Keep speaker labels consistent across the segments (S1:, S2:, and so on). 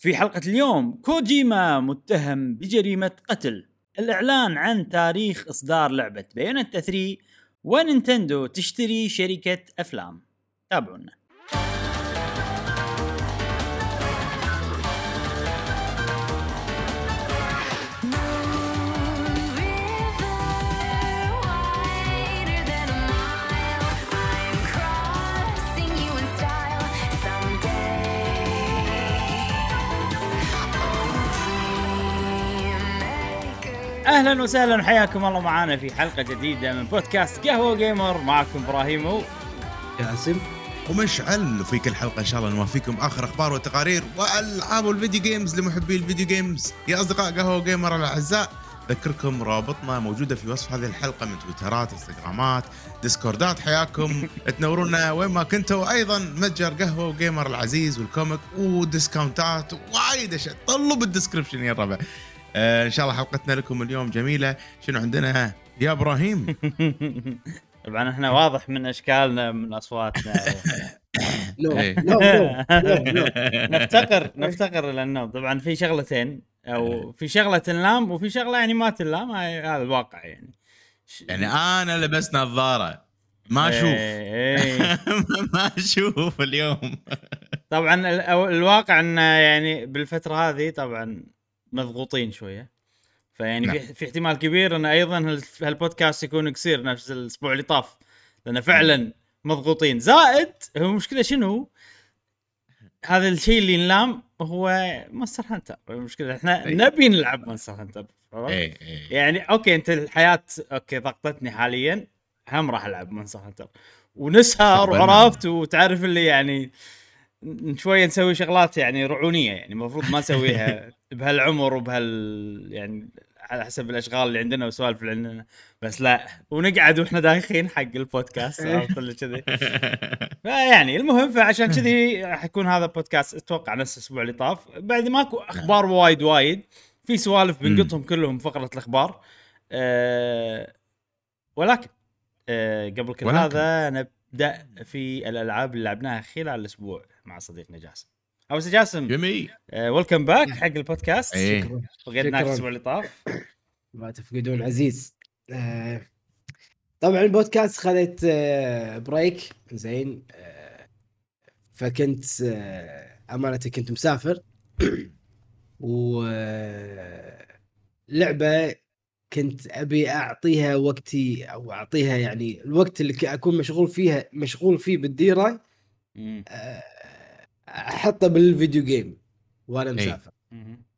S1: في حلقة اليوم كوجيما متهم بجريمة قتل. الإعلان عن تاريخ إصدار لعبة بيانتا 3 ونينتندو تشتري شركة أفلام. تابعونا. أهلا وسهلا وحياكم الله معانا في حلقة جديدة من بودكاست قهوة جيمر معكم إبراهيم و-
S2: جاسم
S3: ومشعل. وفي كل حلقة إن شاء الله نوافيكم آخر أخبار والتقارير وألعاب ال video games لمحبي ال video games يا أصدقاء قهوة جيمر الأعزاء أذكركم روابطنا موجودة في وصف هذه الحلقة من تويترات إنستغرامات ديسكوردات. حياكم. تنورونا وين ما كنتوا. وأيضا متجر قهوة وجيمر العزيز وال comic وديسكاونتات. وايد أشياء. طلوا بال description يا الربع آه إن شاء الله حلقتنا لكم اليوم جميلة. شنو عندنا؟ يا إبراهيم.
S1: طبعا إحنا واضح من إشكالنا من
S2: أصواتنا.
S3: إيه.
S1: نفتقر نفتقر إلى النوم. طبعا في شغلتين أو في شغلة تنلام وفي شغلة يعني ما تنلام. هذا الواقع يعني.
S3: يعني أنا لبست نظارة. ما أشوف.
S1: إيه، إيه.
S3: ما أشوف اليوم.
S1: طبعا الواقع ان يعني بالفترة هذه طبعا مضغوطين شوية فيعني
S3: نعم.
S1: في, احتمال كبير إن أيضا هال- هالبودكاست يكون قصير نفس الأسبوع اللي طاف لأن فعلا مضغوطين زائد هو المشكلة شنو؟ هذا الشيء اللي نلام هو مونستر هانتر المشكلة إحنا
S3: أي.
S1: نبي نلعب مونستر هانتر؟
S3: إيه إيه
S1: يعني أوكي أنت الحياة أوكي ضغطتني حاليا هم راح ألعب مونستر هانتر ونسهر. وعرفت وتعرف اللي يعني شوية نسوي شغلات يعني رعونية يعني المفروض ما نسويها بهالعمر وبهال يعني على حسب الأشغال اللي عندنا والسوالف اللي عندنا. بس لا ونقعد وإحنا دايخين حق البودكاست عرفت اللي كذي. فيعني المهم فعشان كذي حيكون هذا بودكاست أتوقع نفس الأسبوع اللي طاف. بعد ماكو أخبار وايد وايد في سوالف بنقطهم كلهم فقرة الأخبار. أه ولكن أه قبل كل
S3: ولكن.
S1: هذا نبدا في الألعاب اللي لعبناها خلال الأسبوع مع صديقنا جاسم أو سي جاسم
S3: جميل.
S1: welcome back حق البودكاست.
S3: إيه.
S2: شكرا.
S1: فقدناك
S2: شكراً.
S1: الأسبوع اللي طاف؟
S2: ما تفقدون عزيز. آه، طبعا البودكاست خذت آه، break زين. آه، فكنت آه، أمانة كنت مسافر. و آه، لعبة كنت أبي أعطيها وقتي أو أعطيها يعني الوقت اللي أكون مشغول فيها مشغول فيه
S1: بالديرة.
S2: آه، احطه بالفيديو جيم وأنا
S3: إي.
S2: مسافر.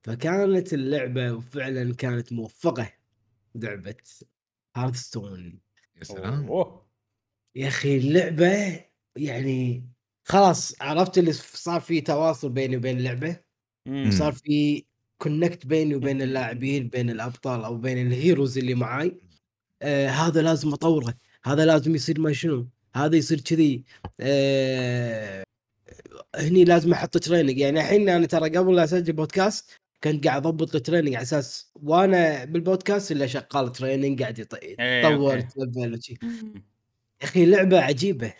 S2: فكانت اللعبة وفعلا كانت موفقة لعبة هارثستون
S3: يا سلام
S1: أوه.
S2: يا أخي اللعبة يعني خلاص عرفت اللي صار في تواصل بيني وبين
S1: اللعبة.
S2: صار في connect بيني وبين اللاعبين بين الأبطال أو بين ال heroes اللي معاي. آه هذا لازم أطوره. هذا لازم يصير ما شنو؟ هذا يصير كذي. آه هني لازم أحط training يعني الحين أنا ترى قبل لا أسجل بودكاست كنت قاعد أضبط ال training على أساس وأنا بالبودكاست اللي شغال training قاعد يط-
S1: إيه،
S2: يطور. تلفل وشي. يا أخي لعبة عجيبة.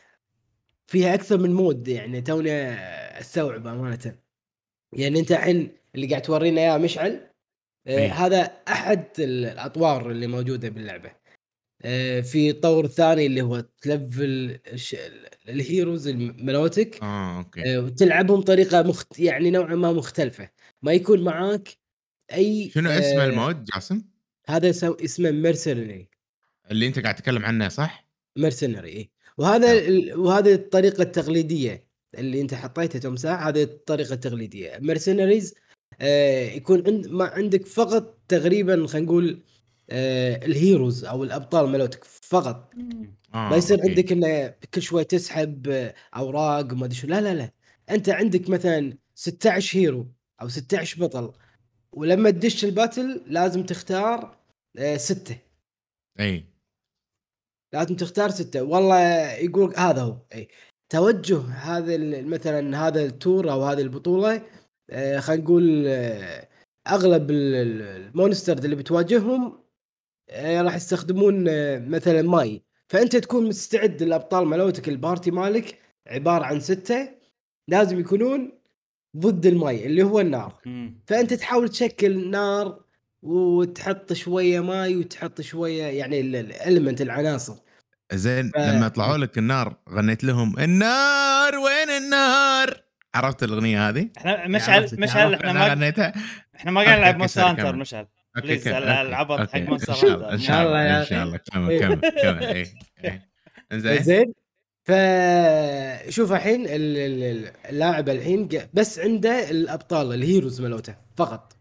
S2: فيها أكثر من mode يعني توني استوعب أمانة. يعني أنت الحين اللي قاعد تورينا إياه مشعل آه. هذا أحد ال- الأطوار اللي موجودة باللعبة آه في طور ثاني اللي هو تلفل ال heroes مالوتك
S3: آه أوكي
S2: آه وتلعبهم بطريقه مخت... يعني نوعا ما مختلفة ما يكون معاك أي
S3: شنو
S2: آه،
S3: اسم ال mode جاسم؟
S2: هذا سو... اسمه mercenary
S3: اللي أنت قاعد تتكلم عنه صح؟
S2: mercenary إيه. وهذا ال- وهذه الطريقة التقليدية اللي أنت حطيتها تمساح هذه الطريقة التقليدية mercenaries يكون عند ما عندك فقط تقريبا خلينا نقول آه ال heroes أو الأبطال مالوتك
S1: فقط.
S3: آه
S2: ما يصير. عندك انه كل شوي تسحب آه، أوراق وما أدري شو. لا لا لا. أنت عندك مثلا 16 hero أو 16 بطل ولما تدش ال battle لازم تختار آه ستة.
S3: أي.
S2: لازم تختار ستة. والله يقول هذا هو. أي. توجه هذا ال- مثلا هذا التور أو هذه البطولة آه خلينا نقول آه أغلب ال- ال- ال monster اللي بتواجههم آه راح يستخدمون آه مثلا ماي. فأنت تكون مستعد الابطال مالوتك ال party مالك عبارة عن ستة لازم يكونون ضد الماي اللي هو النار.
S1: مم.
S2: فأنت تحاول تشكل نار وتحط شوية ماي وتحط شوية يعني ال element العناصر.
S3: زين
S2: ف-
S3: لما طلعوا لك النار غنيت لهم النار وين النار؟ عرفت الأغنية هذه؟
S1: إحنا مشعل
S3: عرفت-
S1: مشعل
S3: إحنا
S1: ما
S3: غنيتها
S1: إحنا ما قاعد نلعب مونستر هانتر. مشعل
S3: please،
S1: العبط حق. مونستر
S3: إن شاء الله
S1: هانتر.
S3: إن شاء الله
S2: يا
S3: إن شاء. الله كمل كمل كمل اي إي. زين
S2: زين فشوف الحين ال- ال- ال- اللاعب الحين بس عنده الأبطال ال heroes مالوته فقط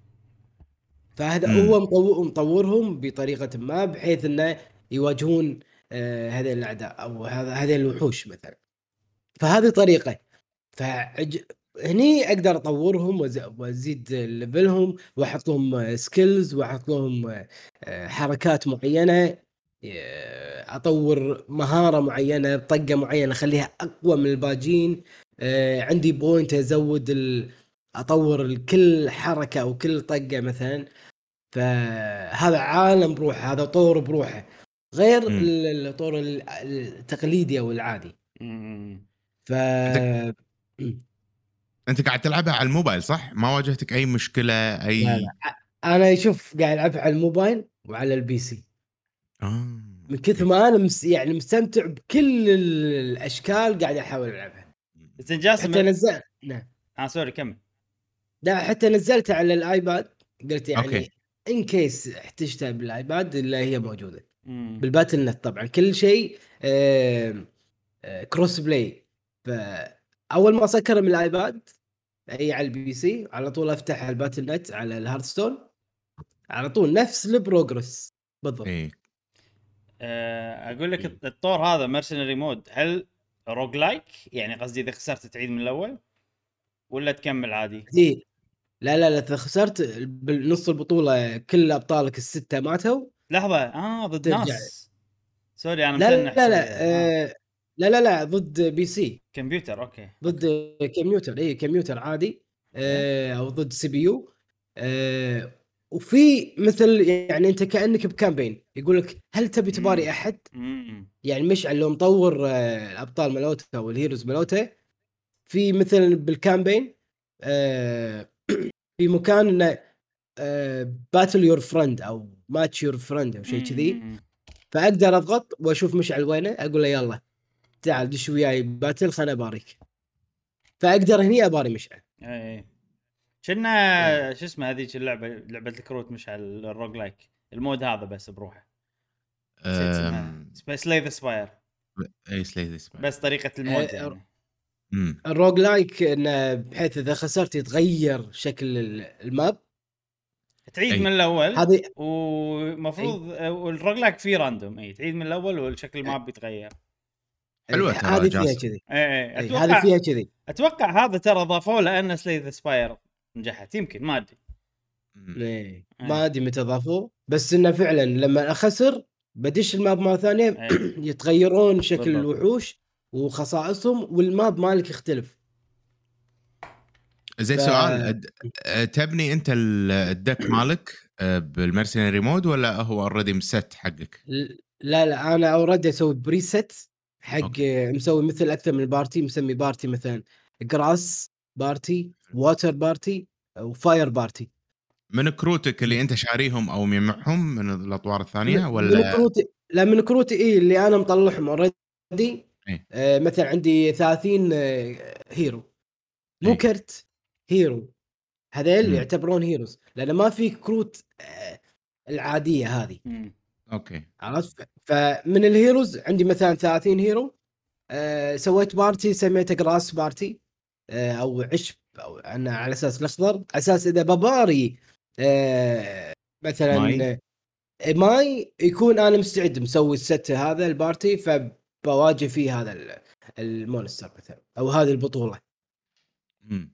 S2: فهذا
S3: مم.
S2: هو مطور مطورهم بطريقة ما بحيث إنه يواجهون آه، هذه الأعداء أو هذا هذه الوحوش مثلا فهذه طريقة فعج... هني أقدر أطورهم وأزيد level هم واحط لهم skills واحط لهم آه، حركات معينة أطور مهارة معينة طقة معينة أخليها أقوى من الباجين. آه، عندي point أزود ال... أطور كل حركة أو كل طقة مثلا. فهذا عالم بروحه هذا طور بروحه. غير الطور ال- التقليدي أو العادي. ف
S3: أنت قاعد تلعبها على الموبايل صح؟ ما واجهتك أي مشكلة أي
S2: لا لا أنا شوف قاعد العبها على الموبايل وعلى ال PC
S3: آه.
S2: من كثر ما أنا مس يعني مستمتع بكل الأشكال قاعد أحاول ألعبها
S1: زين جاسم
S2: حتى نزلت نعم
S1: آه sorry كمل
S2: لا حتى نزلتها على الآيباد قلت يعني
S3: أوكي.
S2: in case احتجتها بالآيباد الا هي موجودة
S1: مم.
S2: بال Battle.net طبعا كل شيء آه، آه، cross-play فاول ما أسكر من الآيباد أي على ال PC على طول أفتح ال Battle.net على ال Hearthstone. على طول نفس ال progress. بالضبط.
S3: اي
S1: آه، أقول لك الطور هذا mercenary mode هل roguelike يعني قصدي إذا خسرت تعيد من الأول؟ ولا تكمل عادي؟
S2: إيه. لا لا لا إذا خسرت بنص البطولة كل أبطالك الستة ماتوا.
S1: لحظة. آه ضد. ناس. sorry أنا
S2: لا
S1: متنح
S2: لا لا
S1: شوية. آه.
S2: لا لا لا ضد PC.
S1: كمبيوتر okay.
S2: ضد كمبيوتر اي كمبيوتر عادي آه أو ضد CPU. آه وفي مثل يعني أنت كأنك ب campaign يقول لك هل تبي تباري.
S1: أحد؟
S2: يعني مشعل لو مطور آه الأبطال ملوته أو ال heroes ملوته في مثلا بال campaign آه في مكان إنه battle your friend أو match your friend أو شيء كذي. فأقدر أضغط وأشوف مشعل وينه أقول له يلا. تعال دش وياي battle خلنا أباريك. فأقدر هني أباري مشعل.
S1: إي إي. كنا شو اسمه هذيك اللعبة لعبة الكروت مش على ال roguelike. ال mode هذا بس بروحه. نسيت اسمها Slay the Spire
S3: إي سليز اسمه
S1: بس طريقة المود
S2: آه،
S1: يعني.
S2: ال roguelike إنه بحيث إذا خسرت يتغير شكل ال- ال map.
S1: تعيد
S3: أي.
S1: من الأول
S2: هذه
S1: ومفروض وال roguelike فيه random إي تعيد من الأول والشكل ال map بيتغير
S3: حلوة ترى
S2: هذه فيها. كذي
S1: اي اي
S2: إي،
S1: أتوقع
S2: هذه فيها كذي
S1: أتوقع هذا ترى ضافوه لأن Slay the Spire نجحت يمكن ما
S3: أدري.
S2: إيه. ما أدري متى ضافوه بس إنه فعلا لما أخسر بدش ال map مرة
S1: ثانية.
S2: يتغيرون شكل
S1: بالضبط.
S2: الوحوش وخصائصهم وال map مالك يختلف
S3: زين
S2: ف-
S3: سؤال أد- تبني أنت ال- ال deck مالك أه، بال mercenary mode ولا هو already preset حقك؟
S2: لا لا أنا already أسوي preset حق
S3: okay.
S2: مسوي مثل أكثر من party مسمي party مثلا grass party water party و fire party
S3: من كروتك اللي أنت شاريهم أو مجمعهم من الأطوار الثانية
S2: من
S3: ولا
S2: كروتي لا من كروتي إي اللي أنا مطلعهم already
S3: إيه.
S2: آه مثلا عندي 30 آه hero مو
S3: إيه.
S2: كرت hero هذيل. يعتبرون heroes لأن ما في كروت آه العادية هذه
S1: مم.
S3: okay
S2: عرفت فمن ال heroes عندي مثلا 30 hero آه سويت party سميته grass party آه أو عشب أو أنا على أساس الأخضر أساس إذا بباري آه مثلا
S3: ماي.
S2: ماي, ماي يكون أنا مستعد مسوي ال set هذا ال party فبواجه فيه هذا ال- ال monster مثلا أو هذه البطولة
S3: أمم.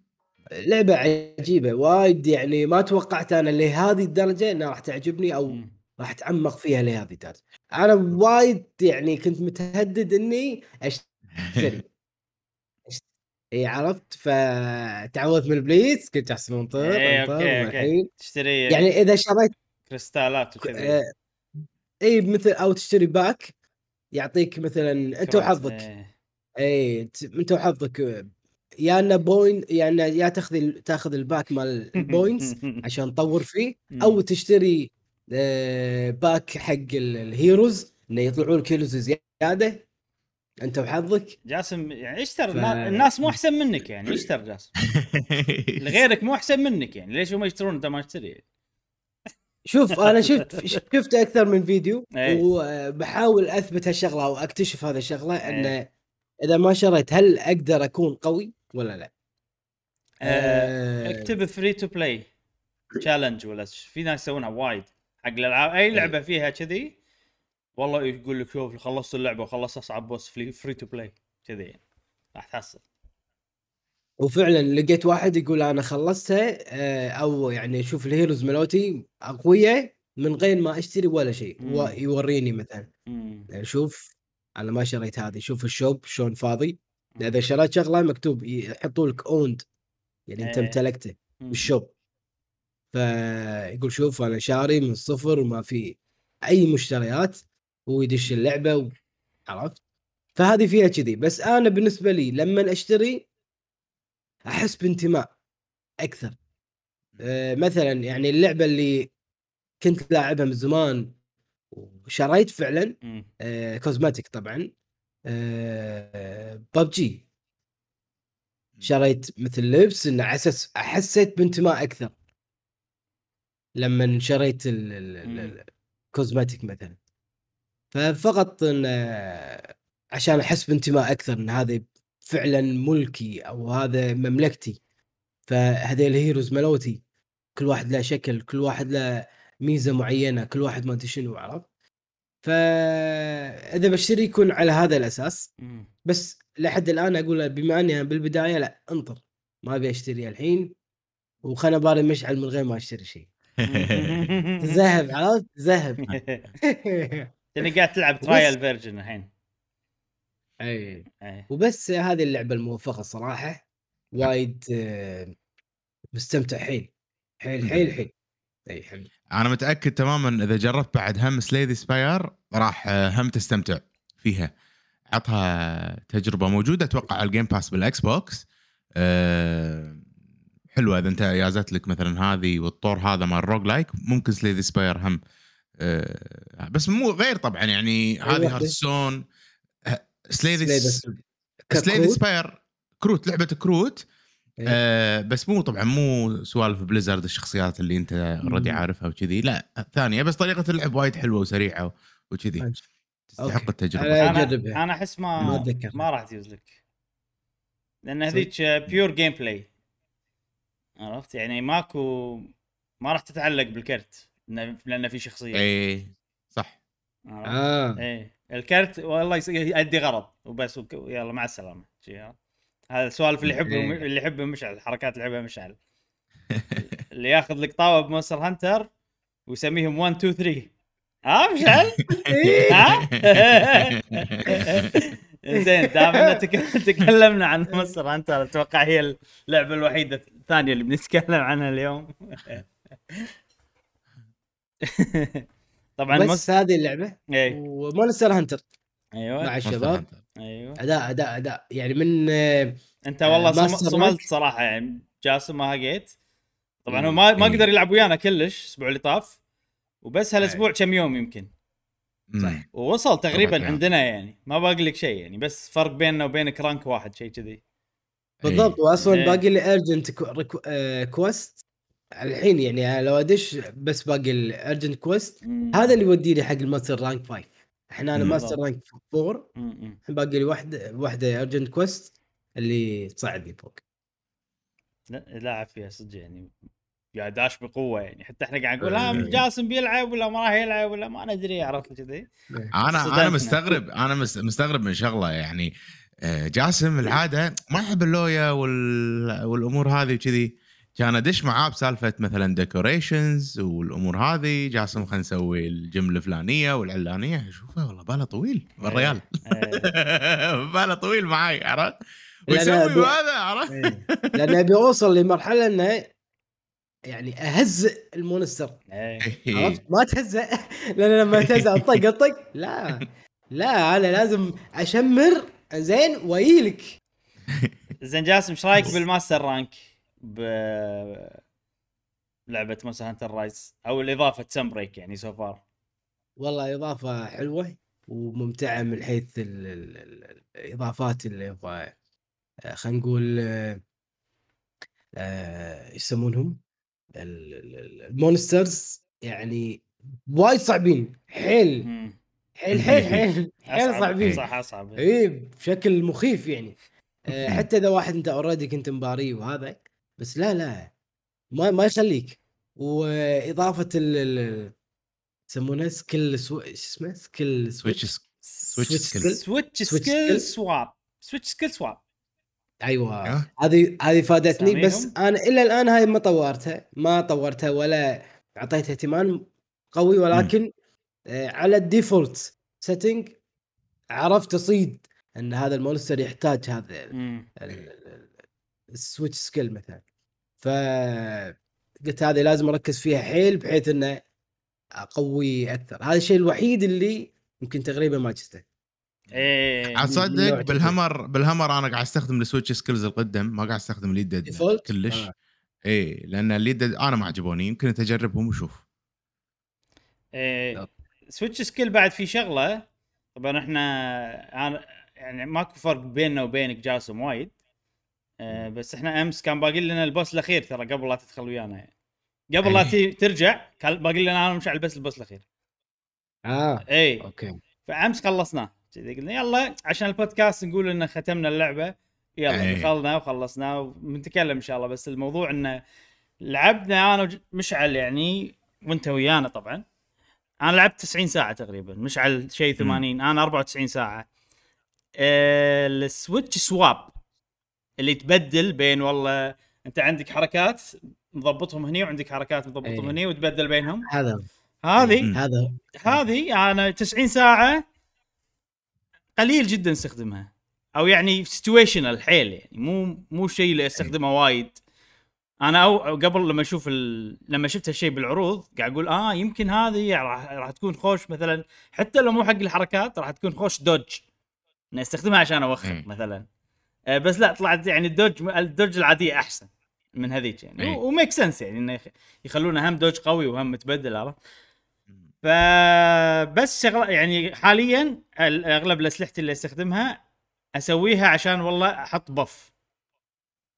S2: لعبة عجيبة وايد يعني ما توقعت أنا لهذه الدرجة إنها راح تعجبني أو
S1: مم.
S2: راح اتعمق فيها لهذه الدرجه أنا وايد يعني كنت متردد إني اشتري إي عرفت؟ فتعوذت من ابليس كنت احسن انطر
S1: إيه،
S2: انطر
S1: okay
S2: والحين.
S1: okay تشتري
S2: يعني إذا شريت
S1: كريستالات وكذا
S2: آه، إي مثل أو تشتري pack يعطيك مثلا
S1: أنت.
S2: وحظك. إي. أنت وحظك آه، يا إنه بوين يا إنه يا تاخذ تاخذ ال pack مال ال points عشان تطور فيه أو تشتري pack حق ال- ال heroes إنه يطلعون لك heroes زيادة. أنت وحظك
S1: جاسم يعني اشتر
S2: ف-
S1: النا- الناس مو أحسن منك يعني. اشتر جاسم؟ غيرك مو أحسن منك يعني. ليش هم يشترون أنت ما تشتري؟
S2: شوف أنا شفت شفت أكثر من فيديو
S1: إيه.
S2: وبحاول أثبت هالشغلة أو أكتشف هذا الشغلة
S1: إيه.
S2: إنه إذا ما شريت هل أقدر أكون قوي ولا لا؟
S1: آه،
S2: آه،
S1: أكتب free to play challenge ولا في ناس يسوونها وايد. حق الألعاب. أي لعبة فيها كذي والله يقول لك شوف خلصت اللعبة وخلصت أصعب boss free to play كذي يعني. راح تحصل.
S2: وفعلا لقيت واحد يقول أنا خلصتها آه، أو يعني أشوف ال heroes ملوتي اقوياء من غير ما أشتري ولا شيء.
S1: مم.
S2: و- يوريني مثلا. يعني شوف أنا ما شريت هذه. شوف ال shop شلون فاضي. إذا شريت شغلة مكتوب يحطوا لك owned يعني أنت
S1: إيه.
S2: امتلكته.
S1: بال
S2: shop. فيقول شوف أنا شاري من الصفر وما في أي مشتريات ويدش اللعبة و... عرفت؟ فهذه فيها كذي. بس أنا بالنسبة لي لما أشتري أحس بانتماء أكثر. أه مثلا يعني اللعبة اللي كنت لاعبها من زمان وشريت فعلا. آه كوزماتيك طبعا آه ببجي. شريت مثل لبس إن أساس حسيت بانتماء أكثر. لما شريت ال- ال- ال-
S1: مم.
S2: الكوزماتيك مثلا. ففقط إن عشان أحس بانتماء أكثر إن هذا فعلا ملكي أو هذا مملكتي. فهذيل الهيروز ملوتي. كل واحد له شكل كل واحد له ميزة معينة كل واحد ما أدري شنو عرفت؟ فاذا بشتري يكون على هذا
S1: الأساس.
S2: بس لحد الآن أقول بما أني بالبداية لا انطر. ما أبي أشتري الحين. وخلنا باري مشعل من غير ما أشتري شيء. ذهب عرفت؟ ذهب
S1: لاني قاعد تلعب trial version الحين.
S2: إي.
S1: إيه.
S2: وبس هذه اللعبة الموفقة صراحة. وايد آه، مستمتع حيل حيل حيل حيل إي حبيبي
S3: أنا متأكد تماما إذا جربت بعد هم Slay the Spire راح آه، هم تستمتع فيها. عطها تجربة موجودة أتوقع على ال Game Pass بال Xbox أه حلوة إذا أنت يازت لك مثلا هذه والطور هذا مال roguelike ممكن Slay the Spire هم أه بس مو غير طبعا يعني هذه.
S2: Hearthstone
S3: Slay the
S2: Slay
S3: the Slay the
S2: ككروت.
S3: Spire كروت لعبة كروت
S2: إيه.
S3: آه بس مو طبعا مو سوالف Blizzard الشخصيات اللي أنت
S2: already.
S3: عارفها وكذي لا ثانية بس طريقة اللعب وايد حلوة وسريعة وكذي. تستحق التجربة
S2: أنا- أنا.
S1: أنا أحس
S2: ما
S1: ما. ما راح تجوز لك لأن هذيك pure gameplay عرفت يعني ماكو ما راح تتعلق بالكرت لأن في شخصية
S3: اي صح
S1: عرفت؟
S2: آه
S1: إيه الكرت والله يس- يؤدي غرض وبس وك- يلا مع السلامة؟ هذا السوالف اللي يحبه
S2: إيه.
S1: اللي يحبه مشعل الحركات اللي يحبها مشعل اللي ياخذ لك طاوة ب Monster Hunter ويسميهم 1 2 3 ها مشعل؟ ها؟ زين دام تكلمنا عن مونستر هانتر أتوقع هي اللعبة الوحيدة الثانية اللي بنتكلم عنها اليوم. طبعا
S2: بس
S1: مس...
S2: هذه اللعبة
S1: إيه.
S2: ومونستر هانتر مع
S1: أيوه
S2: الشباب.
S1: أيوه.
S2: اداء اداء أداء. يعني من آه،
S1: انت والله صملت
S2: rank.
S1: صراحة يعني جاسم ما هقيت. طبعا هو. ما ما. قدر يلعب ويانا كلش الأسبوع اللي طاف. وبس هالأسبوع كم يوم يمكن.
S3: صح.
S1: ووصل تقريبا
S3: أيام.
S1: عندنا يعني. ما باقي لك شيء يعني بس فرق بيننا وبينك rank واحد شيء كذي.
S2: بالضبط واصلا
S1: إيه.
S2: باقي لي urgent quest الحين يعني لو أدش بس باقي ال urgent quest هذا اللي يوديني حق ال master rank 5 إحنا
S3: أنا.
S2: master rank 4
S1: م- م.
S2: الحين باقي لي واحدة واحدة urgent quest اللي تصعدني فوق.
S1: لا لاعب فيها صدق يعني. قاعد داش بقوة يعني. حتى إحنا قاعد نقول ها
S3: إيه.
S1: جاسم بيلعب ولا ما راح يلعب ولا ما ندري. عرفت كذي؟
S3: أنا
S1: صدمتنا.
S3: أنا مستغرب أنا مس- مستغرب من شغلة يعني آه، جاسم العادة ما يحب اللوية وال... والأمور هذه وكذي. كان أدش معاه بسالفة مثلا decorations والأمور هذه. جاسم خلينا نسوي الجملة الفلانية والعلانية. أشوفه والله باله طويل الريال
S1: إيه.
S3: باله طويل معاي عرفت؟ ويسوي هذا عرفت؟
S2: إيه. لأن أبي أوصل لمرحلة إنه يعني اهزئ ال monster
S1: إيه.
S2: عرفت؟ ما تهزأ لأن لما تهزأ أطق أطق. لا. لا أنا لازم أشمر. زين وايلك
S1: زين جاسم إيش رأيك بال master rank؟ ب لعبة مونستر هانتر رايز. أو الإضافة Sunbreak يعني so far
S2: والله إضافة حلوة وممتعة من حيث ال ال ال الإضافات اللي آه، خلينا نقول آه، آه، إيش يسمونهم؟ ال- ال- ال- ال monsters يعني وايد صعبين. حيل. حيل حيل حيل. حيل صعبين.
S1: صح أصعب.
S2: اي بشكل مخيف يعني. آه، حتى إذا واحد أنت already كنت مباريه وهذا بس لا لا. ما ما يخليك. وإضافة ال ال يسمونه skill sw... إيش اسمه؟ سكيل
S3: سويتش
S2: سويتش
S3: سويتش
S2: سكيل.
S1: سويتش
S2: Switch
S1: سكيل
S2: skill.
S1: swap switch skill swap
S2: أيوه.
S3: أيوة.
S2: هذه هذه فادتني بس؟ أنا إلى الآن هاي ما طورتها ما طورتها ولا اعطيتها اهتمام قوي ولكن آه على ال default setting عرفت أصيد إن هذا ال monster يحتاج هذا ال- ال- ال switch skill مثلا. ف قلت هذه لازم أركز فيها حيل بحيث إنه أقوي أكثر. هذا الشيء الوحيد اللي يمكن تقريبا ما جسته
S3: إيه.
S2: تكنيك.
S3: بال
S2: hammer
S3: بال hammer أنا قاعد أستخدم ال switch skills القدم ما قاعد أستخدم
S2: Default؟
S3: كلش.
S2: آه.
S3: اي لأن الليد ديد أنا ما عجبوني يمكن أجربهم وشوف
S1: إيه switch skill بعد في شغلة. طبعا إحنا يعني ماكو فرق بيننا وبينك جاسم وايد. آه بس إحنا أمس كان باقي لنا ال boss الأخير ترى قبل لا تدخل ويانا. يعني قبل لا. تي- ترجع كان باقي لنا أنا مشعل بس ال boss
S2: الأخير. آه.
S1: اي
S2: أوكي.
S1: فأمس خلصناه كذي قلنا يلا عشان البودكاست نقول إن ختمنا اللعبة. يلا
S3: أي.
S1: دخلنا وخلصنا وبنتكلم إن شاء الله. بس الموضوع انه لعبنا أنا وج- مشعل يعني وأنت ويانا طبعا. أنا لعبت 90 ساعة تقريبا. مشعل شيء 80 أنا 94 ساعة. آه، ال switch swap اللي تبدل بين والله أنت عندك حركات مضبطهم هني وعندك حركات مضبطهم
S2: أي.
S1: هني وتبدل بينهم.
S2: هذا.
S1: هذه.
S2: هذا.
S1: هذه أنا 90 ساعة قليل جدا استخدمها. أو يعني situational حيل يعني مو مو شيء اللي استخدمه وايد. أنا أو قبل لما أشوف ال... لما شفت هالشيء بالعروض قاعد أقول آه يمكن هذه راح راح تكون خوش مثلا. حتى لو مو حق الحركات راح تكون خوش dodge إني أستخدمها عشان
S3: أوخر.
S1: مثلا. آه بس لا طلعت يعني ال dodge ال dodge العادية أحسن من هذيك يعني.
S3: و
S1: make sense يعني إنه يخ- يخلونه هم dodge قوي وهم متبدل عرفت؟ فبس شغله يعني حاليا ال- أغلب الأسلحة اللي أستخدمها أسويها عشان والله أحط بف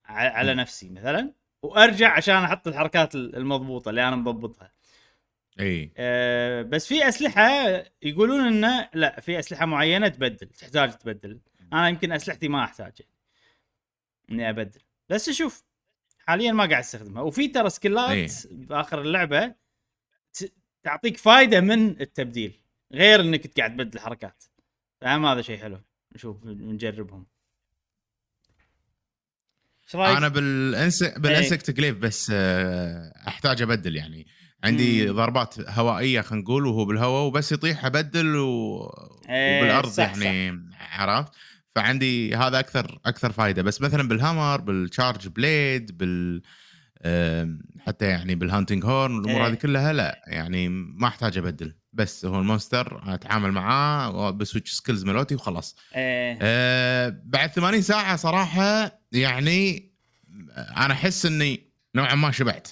S1: على. نفسي مثلا وأرجع عشان أحط الحركات ال- المضبوطة اللي أنا مضبطها.
S3: إي.
S1: أه بس في أسلحة يقولون انه لا في أسلحة معينة تبدل تحتاج تبدل. أنا يمكن أسلحتي ما أحتاج إني أبدل. بس شوف حاليا ما قاعد أستخدمها. وفي ترى. سكيلات باخر اللعبة تعطيك فائده من التبديل غير إنك قاعد تبدل حركات. فهم هذا شيء حلو نشوف نجربهم. إيش رأيك؟
S3: أنا بال ins بال insect glaive بس آه، أحتاج أبدل يعني. عندي
S1: مم.
S3: ضربات هوائية خلينا نقول وهو بالهواء وبس يطيح أبدل و...
S1: إيه،
S3: وبالأرض
S1: صح،
S3: يعني عرفت؟ فعندي هذا أكثر أكثر فائده بس مثلا بال hammer بال charge blade بال آم، حتى يعني بال hunting horn والامور
S1: إيه.
S3: هذه كلها لا يعني ما أحتاج أبدل بس هو ال monster أتعامل معاه ب switch skills ملوتي وخلاص
S1: إيه.
S3: أه بعد 80 ساعة صراحة يعني أنا أحس إني نوعا ما شبعت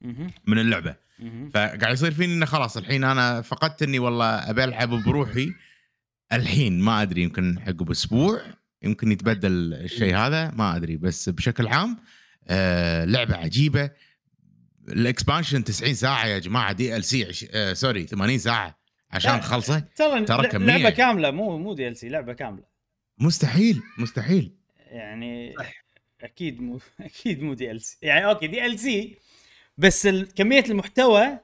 S1: مهم.
S3: من اللعبة
S1: مهم.
S3: فقاعد يصير فيني إنه خلاص الحين أنا فقدت إني والله أبي ألعب بروحي الحين ما أدري يمكن عقب أسبوع يمكن يتبدل الشيء هذا ما أدري بس بشكل عام آه لعبة عجيبة. ال expansion 90 ساعة يا جماعة DLC عش... آه sorry 80 ساعة عشان. تخلصه
S1: ترى
S3: كمية. لعبة.
S1: كاملة مو مو DLC لعبة كاملة.
S3: مستحيل مستحيل.
S1: يعني أكيد مو أكيد مو دي إل سي. يعني أوكي دي إل سي بس كمية المحتوى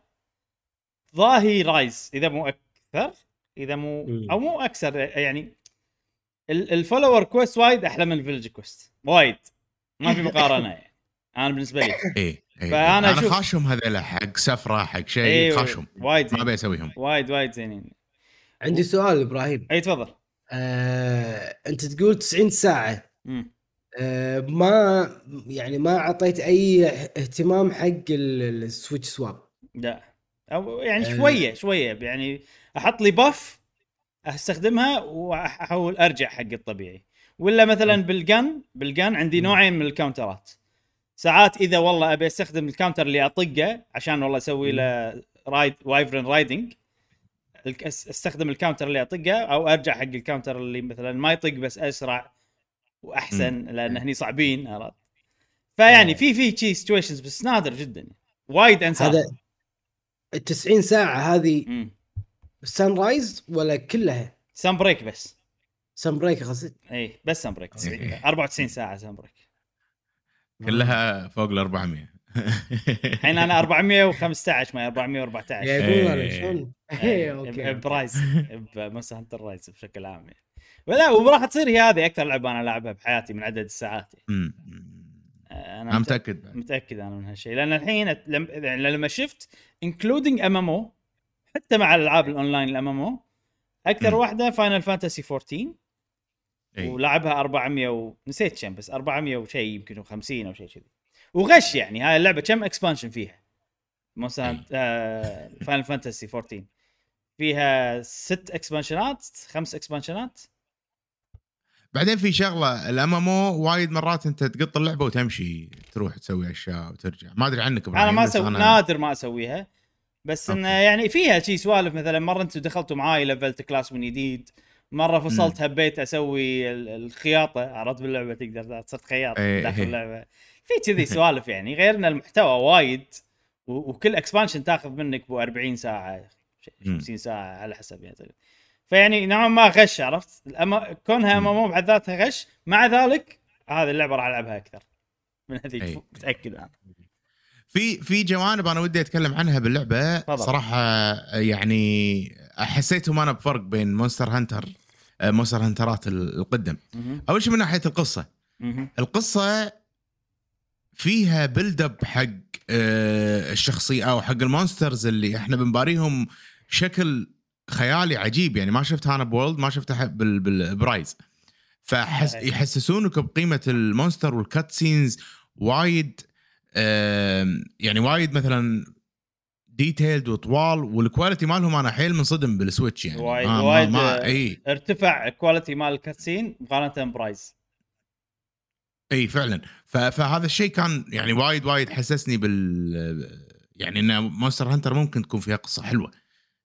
S1: ظاهي رايز. إذا مو أكثر إذا مو. أو مو أكثر يعني ال- الفولور كويست وايد أحلى من الفيلج كويست. وايد. ما في مقارنة يعني. أنا بالنسبة لي.
S3: إيه إيه.
S1: فأنا
S3: أنا
S1: أشوف-
S3: خاشهم هذول حق سفرة حق شيء
S1: إيه،
S3: خاشهم
S1: وايد
S3: ما. أبي أسويهم.
S1: وايد وايد زينين.
S2: عندي سؤال إبراهيم.
S1: اي تفضل.
S2: آه، أنت تقول 90 ساعة.
S1: مم.
S2: آه، ما يعني ما أعطيت أي اهتمام حق ال- ال switch swap.
S1: لا. أو يعني
S2: آه.
S1: شوية شوية. يعني أحط لي buff أستخدمها وأحاول أرجع حق الطبيعي. ولا مثلا بالجن بالجن عندي نوعين من ال counterات. ساعات إذا والله أبي أستخدم ال counter اللي أطقه عشان والله أسوي له رايد وايفرن رايدنج أستخدم الكاونتر اللي أطقه أو أرجع حق الكاونتر اللي مثلا ما يطق بس أسرع وأحسن لأن هني صعبين عرفت؟ فيعني في في شي سيتويشنز بس نادر جدا وايد انسى
S2: هذا ال 90 ساعة هذه. سان رايز ولا كلها؟
S1: سان بريك بس.
S2: سان بريك قصدي
S1: اي بس سان بريك 90
S3: إيه.
S1: 94 ساعة سان بريك
S3: كلها فوق ال 400
S1: الحين أنا 415 ما 414
S2: يا
S3: إيه.
S2: يقول شلون؟ إيه، okay
S1: برايز بمونستر هانتر رايز بشكل عام. يعني ولا وراح تصير هي هذه أكثر لعبة أنا ألعبها بحياتي من عدد الساعات. يعني.
S3: أنا متأكد.
S1: متأكد أنا من هالشيء. لأن الحين يعني لما شفت including MMO حتى مع الألعاب ال online ال MMO
S3: أكثر.
S1: واحدة فاينل فانتسي 14
S3: إي.
S1: ولعبها 400 و... نسيت كم بس 400 وشيء يمكن 50 أو شيء كذي. وغش يعني هاي اللعبة كم expansion فيها؟ مثلا آه فاينل فانتسي 14 فيها ست expansionات خمس expansionات
S3: بعدين في شغلة ال MM وايد مرات أنت تقط اللعبة وتمشي تروح تسوي أشياء وترجع. ما أدري عنك أنا
S1: ما أسوي
S3: أنا-
S1: نادر ما أسويها. بس انه. يعني فيها شي سوالف مثلا مرة أنتم دخلتوا معاي levelت class من جديد مرة فصلت هبيت أسوي ال- الخياطة عرفت باللعبة تقدر صرت خياط
S3: إيه.
S1: داخل اللعبة في كذي سوالف يعني غير إن المحتوى وايد وكل expansion تاخذ منك بو 40 ساعة ش-
S3: مم.
S1: 50 ساعة على حسب يعني فيعني نوعا ما غش عرفت ال MMO كونها MM
S3: مم.
S1: بحد ذاتها غش مع ذلك هذه اللعبة راح ألعبها أكثر من هذيك
S3: أي.
S1: متأكد أنا
S3: في في جوانب أنا ودي أتكلم عنها باللعبة
S1: تفضل.
S3: صراحة يعني حسيتهم أنا بفرق بين مونستر هانتر مونستر هانترات ال- القدم. أول شيء من ناحية
S1: القصة.
S3: القصة فيها build up حق آه، الشخصية أو حق ال monsters اللي إحنا بنباريهم شكل خيالي عجيب يعني ما شفتها أنا بوورلد ما شفتها بال- بالبرايز فحس
S1: أي.
S3: يحسسونك بقيمة ال monster وال cutscenes وايد يعني وايد مثلا detailed وطوال وال quality مالهم أنا حيل منصدم بالسويتش يعني.
S1: وايد-
S3: ما
S1: وايد،
S3: ما ما إي.
S1: ارتفع ال quality مال ال cutscene مقارنة برايز
S3: إي فعلا. فهذا الشيء كان يعني وايد وايد حسسني بال يعني إن مونستر هانتر ممكن تكون فيها قصة حلوة.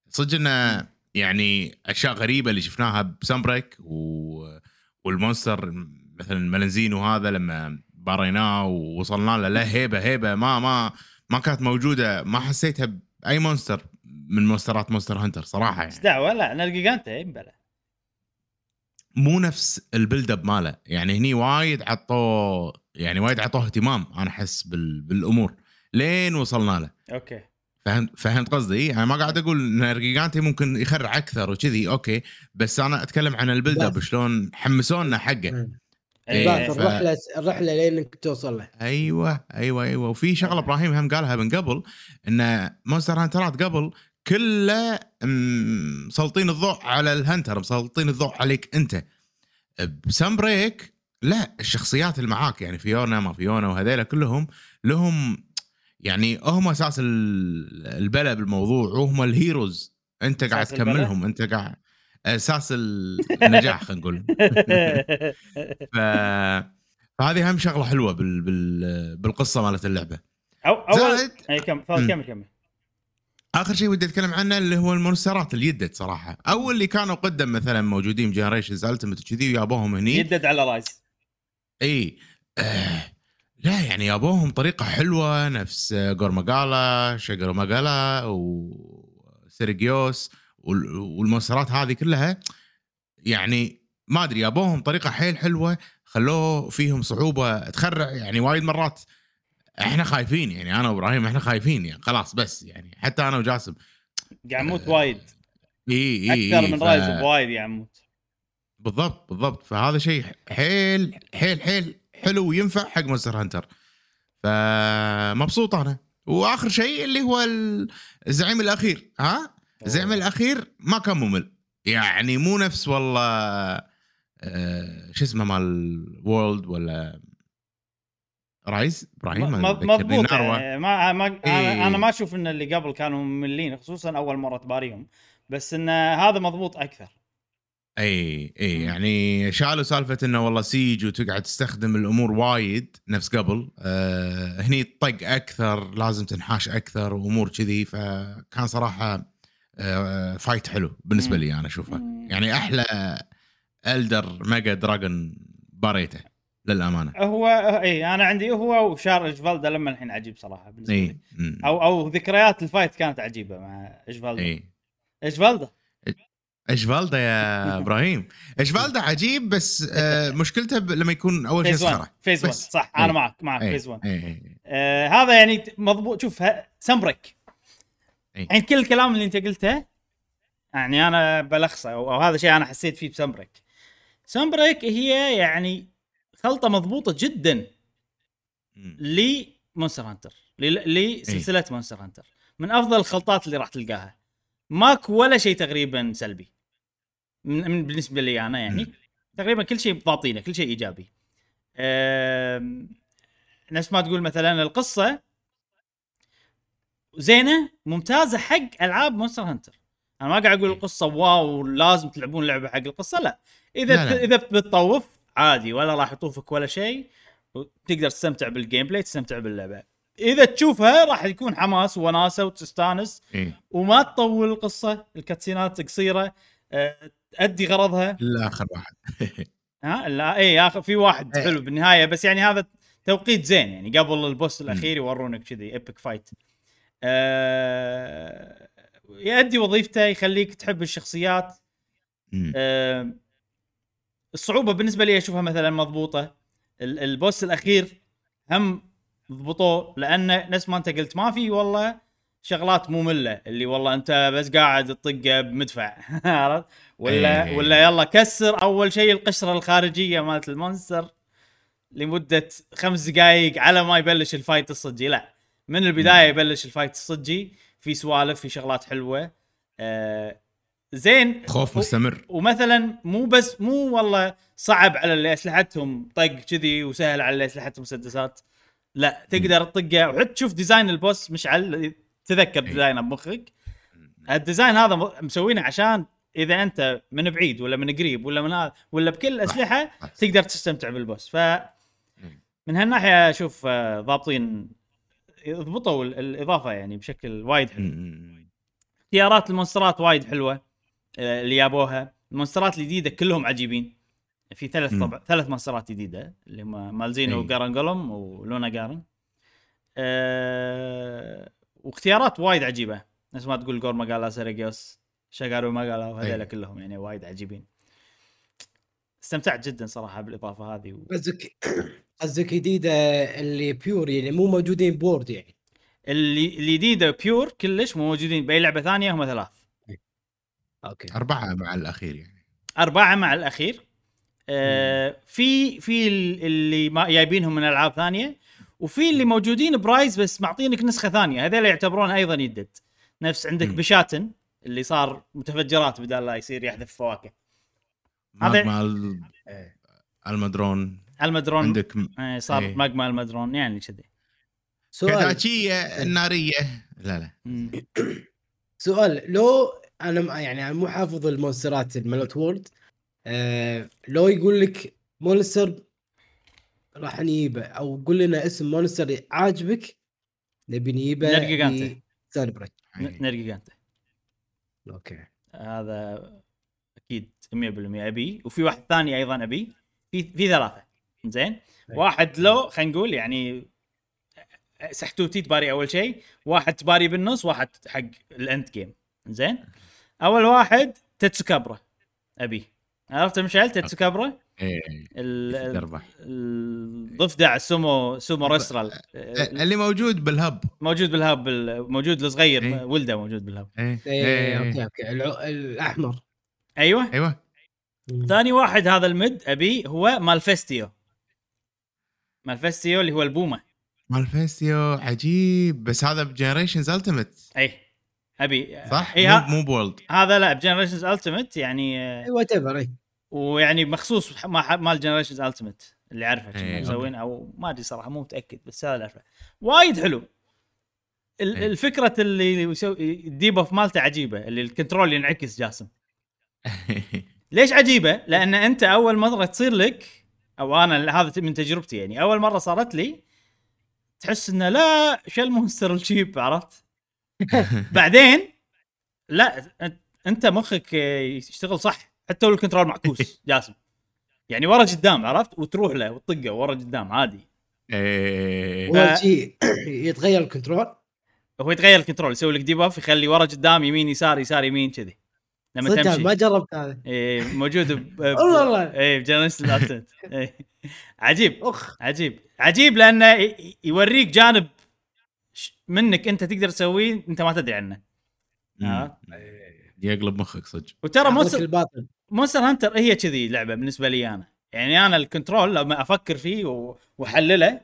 S3: صدق إنه يعني أشياء غريبة اللي شفناها بسن بريك و... وال monster مثلا ملنزينو هذا لما باريناه ووصلنا له لا هيبه هيبة ما ما ما كانت موجودة. ما حسيتها باي مونستر من مونسترات مونستر هانتر صراحة
S1: إيش
S3: يعني
S1: دعوة؟ لا أنا الجيجانتا إيه، بلا.
S3: مو نفس البيلد اب ماله. يعني هني وايد عطوه يعني وايد عطوه اهتمام أنا أحس بال... بالأمور. لين وصلنا له.
S1: أوكي.
S3: فهمت فهمت قصدي؟ أنا ما قاعد أقول إن جيجانتي ممكن يخرع أكثر وكذي أوكي. بس أنا أتكلم عن ال build
S2: up.
S3: شلون حمسونا حقه. إيه،
S1: إيه،
S3: ف-
S2: الرحلة الرحلة لينك توصل له.
S3: أيوه أيوه أيوه. وفي شغلة إبراهيم هم قالها من قبل إن مونستر هانترات قبل كله مسلطين الضوء على ال hunter مسلطين الضوء عليك أنت. بسن بريك لا الشخصيات اللي معاك يعني فيونا ما فيونا وهذيلا كلهم لهم يعني هم أساس ال- البلا بالموضوع وهم ال heroes.
S1: أنت قاعد؟
S3: تكملهم أنت قاعد أساس النجاح خلينا نقول. ف... فهذه أهم شغلة حلوة بال... بال... بالقصة مالت اللعبة.
S1: أو اول
S3: زائد
S1: أي كم. كمل كمل
S3: آخر شيء ودي أتكلم عنه اللي هو المونسترات اللي يدت صراحة. أو اللي كانوا قدم مثلا موجودين جنريشنز التمت كذي ويابوهم هني.
S1: يدد على رايز.
S3: إي. آه. لا يعني يابوهم طريقة حلوة نفس جورماجالا شجرماجالا وسيريجيوس وال- وال monsterات هذه كلها يعني ما أدري يابوهم طريقة حيل حلوة خلوه فيهم صعوبة تخرع يعني وايد مرات إحنا خايفين يعني أنا وإبراهيم إحنا خايفين يعني خلاص بس يعني حتى أنا وجاسم.
S1: قاعد يموت وايد. إي
S3: إي أكثر
S1: من
S3: ف-
S1: رايز بوايد قاعد يموت
S3: بالضبط بالضبط. فهذا شيء حيل حيل حيل حلو وينفع حق مونستر هانتر. فمبسوط أنا. وآخر شيء اللي هو ال- الزعيم الأخير ها؟ الزعيم الأخير ما كان ممل. يعني مو نفس والله آه شو اسمه مال World ولا
S1: Rise
S3: إبراهيم
S1: مضبوط. يعني ما ما أنا
S3: إيه.
S1: أنا ما أشوف إن اللي قبل كانوا مملين خصوصا أول مرة تباريهم. بس إن هذا مضبوط أكثر.
S3: إي إي يعني شالوا سالفة إنه والله سيج وتقعد تستخدم الأمور وايد نفس قبل. آه هني طق أكثر لازم تنحاش أكثر وأمور كذي. فكان صراحة آه fight حلو
S1: بالنسبة.
S3: لي أنا أشوفه يعني أحلى elder mega dragon باريته للأمانة
S1: هو إي أنا عندي هو Shara Ishvalda لما الحين عجيب صراحة بالنسبة لي. أو أو ذكريات ال fight كانت عجيبة مع Ishvalda
S3: إي
S1: Ishvalda
S3: Ishvalda يا إبراهيم Ishvalda عجيب بس آه مشكلته ب- لما يكون أول شيء
S1: phase 1
S3: صخره
S1: phase 1
S3: بس.
S1: صح. أنا معك معك. phase 1
S3: إيه. إيه.
S1: آه هذا يعني مضبوط شوف ه- Sunbreak
S3: إيه.
S1: الحين كل الكلام اللي انت قلته يعني أنا بلخصه أو, أو هذا شيء أنا حسيت فيه ب Sunbreak Sunbreak هي يعني خلطة مضبوطة جدا. ل Monster Hunter لسلسله Monster Hunter من أفضل الخلطات اللي راح تلقاها ماكو ولا شيء تقريبا سلبي من, من بالنسبة لي أنا يعني
S3: مم.
S1: تقريبا كل شيء ضابطينه كل شيء إيجابي نفس ما تقول مثلا القصة زينة ممتازة حق ألعاب Monster Hunter. أنا ما قاعد أقول القصة wow لازم تلعبون لعبة حق القصة لا. إذا
S3: لا، لا.
S1: إذا بتطوف عادي ولا راح يطوفك ولا شيء تقدر تستمتع بال gameplay تستمتع باللعبة. إذا تشوفها راح يكون حماس وناسة وتستانس.
S3: إيه.
S1: وما تطول القصة الكاتسينات قصيرة أه، تأدي غرضها.
S3: الآخر واحد.
S1: ها؟ لا اي اخر في واحد
S3: إيه.
S1: حلو بالنهاية بس يعني هذا توقيت زين يعني. قبل البوس الأخير يورونك كذي ايبك فايت آه يؤدي وظيفته يخليك تحب الشخصيات. آه الصعوبة بالنسبة لي أشوفها مثلا مضبوطة. ال- البوس الأخير هم ضبطوه لأنه نفس ما أنت قلت ما في والله شغلات مملة اللي والله أنت بس قاعد تطقه بمدفع عرفت؟ ولا
S3: إيه.
S1: ولا يلا كسر أول شيء القشرة الخارجية مالت ال monster لمدة خمس دقائق على ما يبلش ال fight الصجي. لا. من البداية يبلش ال fight الصجي في سوالف في شغلات حلوة. آه زين.
S3: خوف مستمر.
S1: ومثلا مو بس مو والله صعب على اللي أسلحتهم طق كذي وسهل على اللي أسلحتهم مسدسات. لا تقدر تطقه. وحتى تشوف design ال boss مشعل تذكر
S3: إيه.
S1: design ه بمخك. ال design هذا مسوينه عشان إذا أنت من بعيد ولا من قريب ولا من هذا ولا بكل الاسلحه. تقدر تستمتع بال boss. ف من هالناحية أشوف آه، ضابطين ضبطوا ال- الإضافة يعني بشكل وايد حلو. اختيارات المونسترات وايد حلوة آه، اللي جابوها المونسترات الجديدة كلهم عجيبين في ثلاث. طبع ثلاث مونسترات جديدة اللي هم Malzeno
S3: أي.
S1: و Garangolm و Lunagaron أه واختيارات وايد عجيبة نفس ما تقول Gore Magala Seregios Shagaru Magala وهذول. كلهم يعني وايد عجيبين استمتعت جدا صراحة بالإضافة هذه و...
S2: قصدك قصدك جديدة اللي pure يعني مو موجودين ب World يعني.
S1: اللي الجديدة pure كلش مو موجودين بأي لعبة ثانية هم ثلاث.
S2: okay.
S3: أربعة مع الأخير يعني.
S1: أربعة مع الأخير. آه في في ال- اللي ما جايبينهم من ألعاب ثانية وفي اللي موجودين برايز بس معطينك نسخة ثانية. هذول يعتبرون أيضا يدد. نفس عندك
S3: مم.
S1: بشاتن اللي صار متفجرات بدال لا يصير يحذف فواكه. هذا-
S3: ماجما ال-
S2: إيه.
S3: المدرون
S1: المدرون
S3: عندك م-
S1: آه صار
S3: إيه.
S1: ماجما المدرون يعني كذي
S2: سؤال
S3: كداكية النارية لا لا.
S2: سؤال لو أنا يعني أنا مو حافظ المونسترات الملوت وورد آه لو يقول لك monster راح نجيبه أو قول لنا اسم مونستر عاجبك نبي نجيبه Nergigante.
S3: إيه.
S1: Nergigante
S2: okay
S1: هذا أكيد 100% أبي. وفي واحد ثاني أيضا أبي. في في ثلاثة. زين؟ واحد لو خلينا نقول يعني سحتوتي تباري أول شيء. واحد تباري بالنص واحد حق ال end game. زين؟ أول واحد Tetsucabra أبي. عرفت مشعل؟ Tetsucabra؟
S3: إيه. تربح.
S1: الضفدع السومو sumo wrestler.
S3: اللي موجود بال hub.
S1: موجود بال hub ال- موجود الصغير
S3: إيه.
S1: ولده موجود بال
S3: hub.
S2: إيه.
S3: إيه
S2: إيه. okay okay. الأحمر.
S1: أيوه.
S3: أيوه.
S1: ثاني واحد هذا ال mid أبي هو Malfestio Malfestio اللي هو البومة.
S3: Malfestio عجيب. بس هذا ب Generations Ultimate
S1: اي أبي
S3: صح؟
S1: اي
S3: مو
S1: ها-
S3: مو ب World
S1: هذا لا ب Generations Ultimate
S2: يعني whatever
S1: ويعني مخصوص ما مال Generations Ultimate اللي عارفه كنا
S3: إيه،
S1: مسوين أو ما أدري صراحة مو متأكد بس هذا اللي أعرفه. وايد حلو.
S3: إيه.
S1: الفكرة اللي يسوي ال debuff مالته عجيبة اللي ال control ينعكس جاسم. ليش عجيبة؟ لأن أنت أول مرة تصير لك أو أنا هذا من تجربتي يعني أول مرة صارت لي تحس انه لا شو ال monster ال cheap عرفت؟ بعدين لا أنت- انت مخك يشتغل صح حتى لو ال control معكوس جاسم يعني ورا قدام عرفت؟ وتروح له وتطقه ورا قدام عادي
S3: إيه.
S2: هو شي يتغير ال control
S1: هو يتغير ال control يسوي لك debuff يخلي ورا قدام يمين يسار يسار يمين كذي لما
S2: صدق
S1: تمشي.
S2: ما جربت هذا.
S1: إيه موجود ب...
S2: والله والله.
S1: إيه ب Generations Ultimate إيه. عجيب.
S2: أخ.
S1: عجيب. عجيب لأنه يوريك جانب منك أنت تقدر تسويه أنت ما تدري عنه. آه.
S3: يقلب مخك صدق.
S1: وترى
S2: Monster
S1: Monster Hunter هي كذي لعبة بالنسبة لي أنا. يعني أنا ال control لما أفكر فيه وأحلله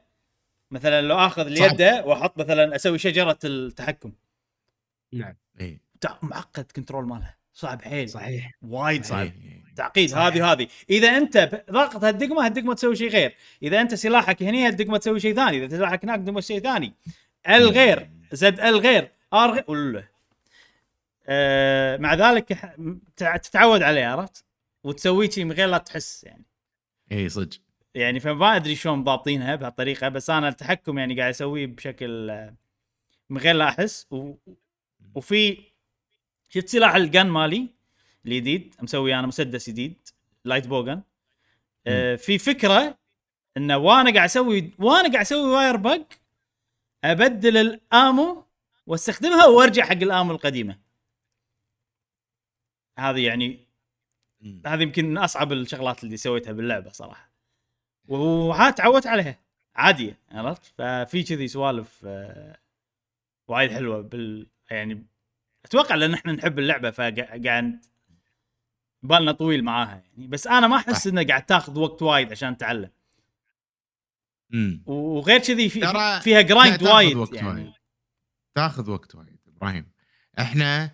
S1: مثلا لو آخذ اليده وأحط مثلا أسوي شجرة التحكم.
S2: نعم.
S1: تع- معقد control مالها صعب حيل.
S2: صحيح.
S1: وايد صعب.
S3: إيه.
S1: تعقيد
S2: صحيح.
S1: هذه وهذه. إذا أنت ضغط هالدقمة هالدقمة تسوي شيء غير. إذا أنت سلاحك هني هالدقمة تسوي شيء ثاني. إذا سلاحك هناك دقمه شيء ثاني. ال غير زد ال غير. آر غير آه مع ذلك تتعود عليه عرفت؟ وتسويه شيء من غير لا تحس يعني.
S3: إيه صدق.
S1: يعني فما أدري شلون ضابطينها بهالطريقة بس أنا التحكم يعني قاعد أسويه بشكل آه، من غير لا أحس. و... وفي شفت سلاح الجن مالي الجديد مسوي أنا مسدس جديد Light bowgun. آه في فكرة إنه وأنا قاعد أسوي وأنا قاعد أسوي wirebug أبدل ال ammo وأستخدمها وأرجع حق ال ammo القديمة. هذه يعني. هذه يمكن من أصعب الشغلات اللي سويتها باللعبة صراحة. وعاد تعودت عليها. عادية عرفت؟ ففي كذي سوالف آه، وايد حلوة بال يعني أتوقع لأن إحنا نحب اللعبة فقاعد بالنا طويل معاها يعني بس أنا ما
S3: أحس.
S1: إنه قاعد تاخذ وقت وايد عشان تتعلم
S3: مم.
S1: وغير كذي في فيها grind
S3: تاخذ
S1: وايد
S3: وقت
S1: يعني
S3: وايد. تاخذ وقت وايد إبراهيم إحنا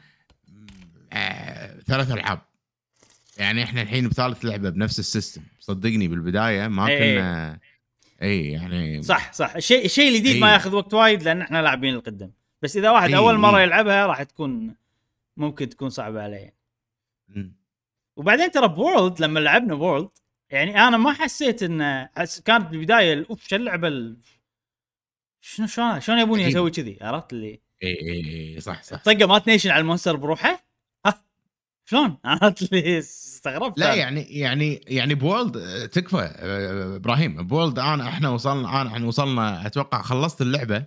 S3: آه، ثلاث ألعاب يعني إحنا الحين بثالث لعبة بنفس ال system صدقني بالبداية ما
S1: إيه.
S3: كنا اي يعني
S1: صح صح الشيء الشيء الجديد ما
S3: إيه.
S1: ياخذ وقت وايد لأن إحنا لاعبين القدم بس إذا واحد
S3: إيه،
S1: أول مرة
S3: إيه.
S1: يلعبها راح تكون ممكن تكون صعبة عليه. وبعدين ترى ب World لما لعبنا ب World يعني أنا ما حسيت انه حس كانت بالبداية أوف شو اللعبة ال... شنو شلون شلون يبوني. أسوي كذي؟ عرفت اللي؟
S3: إي إي إي صح صح
S1: الطقه ما تنيشن على ال monster بروحه؟ شلون؟ عرفت اللي؟ استغربت
S3: لا. يعني يعني يعني ب World آه، تكفى آه، إبراهيم. ب World انا إحنا وصلنا انا إحنا وصلنا أتوقع خلصت اللعبة.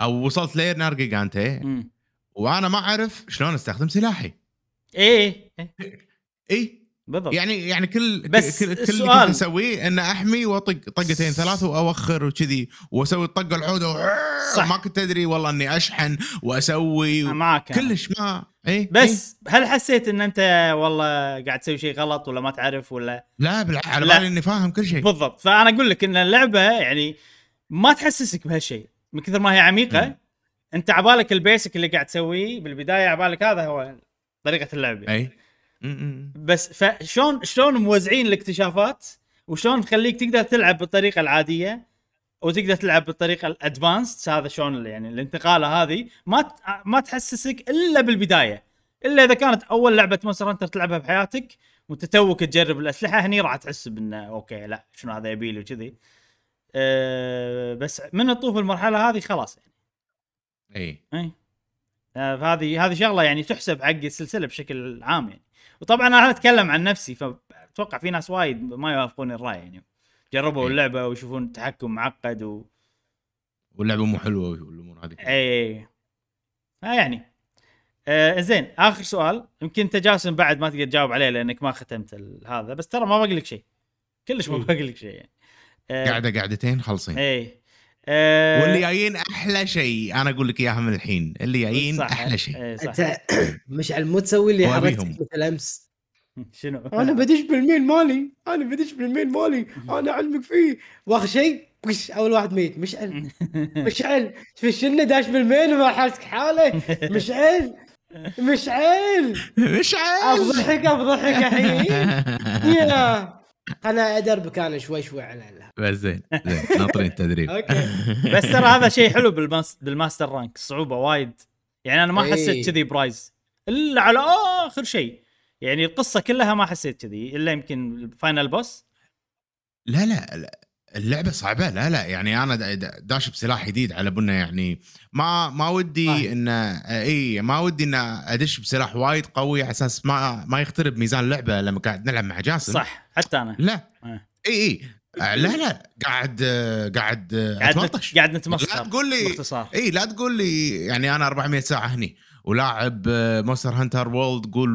S3: أو وصلت ل Nergigante
S1: مم.
S3: وأنا ما أعرف شلون أستخدم سلاحي.
S1: إيه. إيه،
S3: اي
S1: بالضبط.
S3: يعني يعني كل
S1: بس
S3: كل, كل اللي
S1: السؤال-
S3: كنت أسويه ان أحمي وأطق طقتين ثلاث وأوخر وكذي وأسوي الطقة العودة
S1: صح.
S3: ما كنت أدري والله إني أشحن وأسوي و...
S1: معك.
S3: كلش ما اي
S1: بس هل حسيت إن أنت والله قاعد تسوي شيء غلط ولا ما تعرف ولا؟
S3: لا بالع... على. بالي إني فاهم كل شيء.
S1: بالضبط. فأنا أقول لك إن اللعبة يعني ما تحسسك بهالشيء. من كثر ما هي عميقة
S3: مم.
S1: انت عبالك ال basic اللي قاعد تسويه بالبداية عبالك هذا هو طريقة اللعب يعني.
S3: أي م- م-
S1: بس فشلون شلون موزعين الاكتشافات وشلون تخليك تقدر تلعب بالطريقة العادية وتقدر تلعب بالطريقة ال advanced هذا شلون يعني الانتقالة هذه ما ما تحسسك إلا بالبداية إلا إذا كانت أول لعبة Monster Hunter تلعبها بحياتك وأنت توك تجرب الأسلحة هني راح تحس بأنه okay لا شنو هذا يبي لي وكذي أه بس من تطوف المرحلة هذه خلاص يعني.
S3: إي.
S1: إي. آه، فهذه هذه شغلة يعني تحسب حق السلسلة بشكل عام يعني. وطبعا أنا أتكلم عن نفسي فأتوقع في ناس وايد ما يوافقون الرأي يعني. جربوا
S3: إي.
S1: اللعبة ويشوفون التحكم معقد و
S3: واللعبة مو حلوة والأمور هذه.
S1: إي ها يعني. آه زين آخر سؤال. يمكن أنت جاسم بعد ما تقدر تجاوب عليه لأنك ما ختمت هذا بس ترى ما باقي لك شيء. كلش ما. باقي لك شيء يعني. آه
S3: قاعدة قاعدتين خلصين.
S1: اي آه
S3: واللي جايين أحلى شيء أنا أقول لك اياها من الحين. اللي جايين أحلى شيء.
S1: إي، صح.
S2: أنت مشعل مو تسوي اللي
S3: وأبيهم.
S2: حركتك مثل امس
S1: شنو؟
S2: أنا بدش بالمين مالي. أنا بدش بالمين مالي. أنا علمك فيه. وأخر شيء أول واحد ميت. مشعل. مشعل. فشلنا داش بالمين وما حالتك حاله مشعل. مشعل.
S3: مش عارف
S2: افضحك افضحك الحين يا. أنا ادربك أنا شوي شوي على
S3: بس زين زين ناطرين التدريب.
S2: okay.
S1: بس ترى هذا شيء حلو بال mas... بال master rank الصعوبه وايد. يعني أنا ما
S2: إي.
S1: حسيت كذي ب Rise. إلا على آخر شيء. يعني القصة كلها ما حسيت كذي إلا يمكن final boss.
S3: لا لا لا، اللعبة صعبة. لا لا يعني أنا دا- دا- داش بسلاح جديد على بنا يعني ما ما ودي
S2: آه.
S3: إن إي ما ودي إن أدش بسلاح وايد قوي على أساس ما ما يخترب ميزان اللعبة لما قاعد نلعب مع جاسم.
S1: صح حتى أنا.
S3: لا.
S1: آه.
S3: إي إي. لا لا قاعد قاعد
S1: قاعد
S3: اتمطش
S1: نت... قاعد
S3: لا
S1: نتمسخر
S3: تقول لي إي لا تقول لي يعني أنا 400 ساعة هني. ولاعب Monster Hunter World قول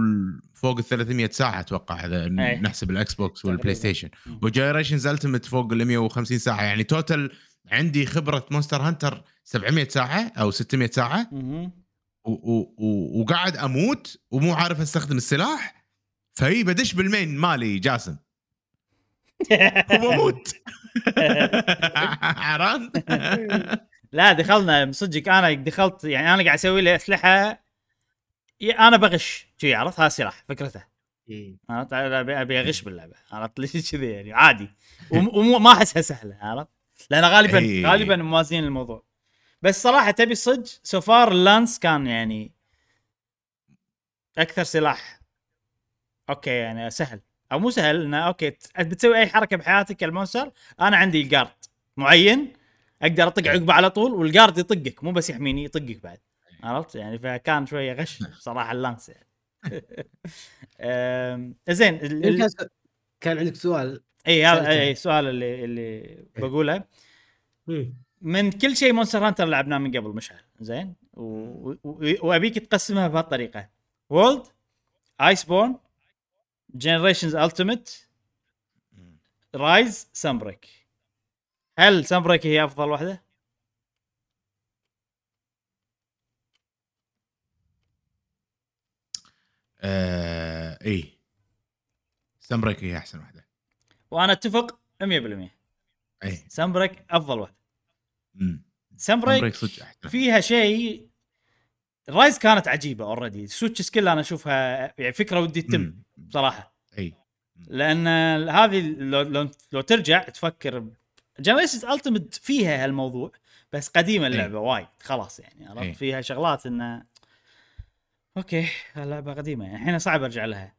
S3: فوق ال 300 ساعة أتوقع إذا
S1: أي.
S3: نحسب ال Xbox وال
S2: Play.
S3: Station.
S1: و
S3: Generations Ultimate فوق ال 150 ساعة يعني total عندي خبرة Monster Hunter 700 ساعة أو 600 ساعة وقاعد أموت ومو عارف أستخدم السلاح فهي بدش بال main مالي جاسم وبموت عرفت؟
S1: لا دخلنا صدقك أنا دخلت يعني أنا قاعد أسوي لي أسلحة أنا بغش. شي عرفت؟ هذا سلاح فكرته. عرفت؟ ابي أغش باللعبة. عرفت؟ ليش كذي يعني؟ عادي. وم- ومو ما أحسها سهلة عرفت؟ لأن غالبا. غالبا موازين الموضوع. بس صراحة تبي صدق so far ال lance كان يعني أكثر سلاح. okay يعني سهل. أو مو سهل إنه okay بتسوي أي حركة بحياتك ال monster أنا عندي guard معين. أقدر أطق عقبه على طول وال guard يطقك مو بس يحميني يطقك بعد. عرفت؟ يعني فكان شوية غش صراحة ال lance يعني. زين ال-
S2: كان عندك سؤال إي.
S1: إي السؤال اللي اللي بقوله. من كل شيء Monster Hunter لعبناه من قبل مشعل. زين؟ و... و... وأبيك تقسمها بهالطريقة. World Iceborne Generations Ultimate Rise Sunbreak هل Sunbreak هي أفضل واحدة؟
S3: آه، اي Sunbreak هي أحسن واحدة.
S1: وأنا أتفق 100%
S3: اي
S1: Sunbreak أفضل واحدة.
S3: مم. Sunbreak Sunbreak
S1: فيها شيء Rise كانت عجيبة already switch skill أنا أشوفها يعني فكرة ودي تتم. بصراحه
S3: اي
S1: لأن هذه لو لو, لو ترجع تفكر Generations Ultimate فيها هالموضوع بس قديمة اللعبة وايد خلاص يعني عرفت؟
S3: إي.
S1: فيها شغلات إنه أوكي اللعبة قديمة يعني الحين صعب أرجع لها.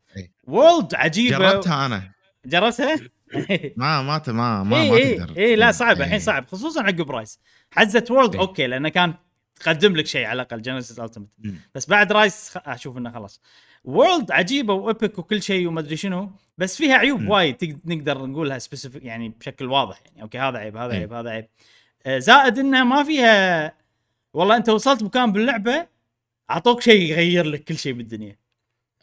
S1: وولد عجيبة
S3: جربتها أنا
S1: جربتها؟
S3: ما ما ما ما, ما
S1: اي
S3: تقدر
S1: اي لا صعب. الحين صعب خصوصا عقب رايز حزه وولد. أوكي لأنه كان تقدم لك شيء على الأقل التيمت
S3: مم.
S1: بس بعد رايز خ... أشوف إنه خلاص وورلد عجيبة وابيك وكل شيء وما أدري شنو بس فيها عيوب. وايد نقدر نقولها سبيسيفيك يعني بشكل واضح يعني أوكي هذا عيب هذا
S3: إيه.
S1: عيب هذا عيب آه، زائد إنه ما فيها والله أنت وصلت مكان باللعبة أعطوك شيء يغير لك كل شيء بالدنيا.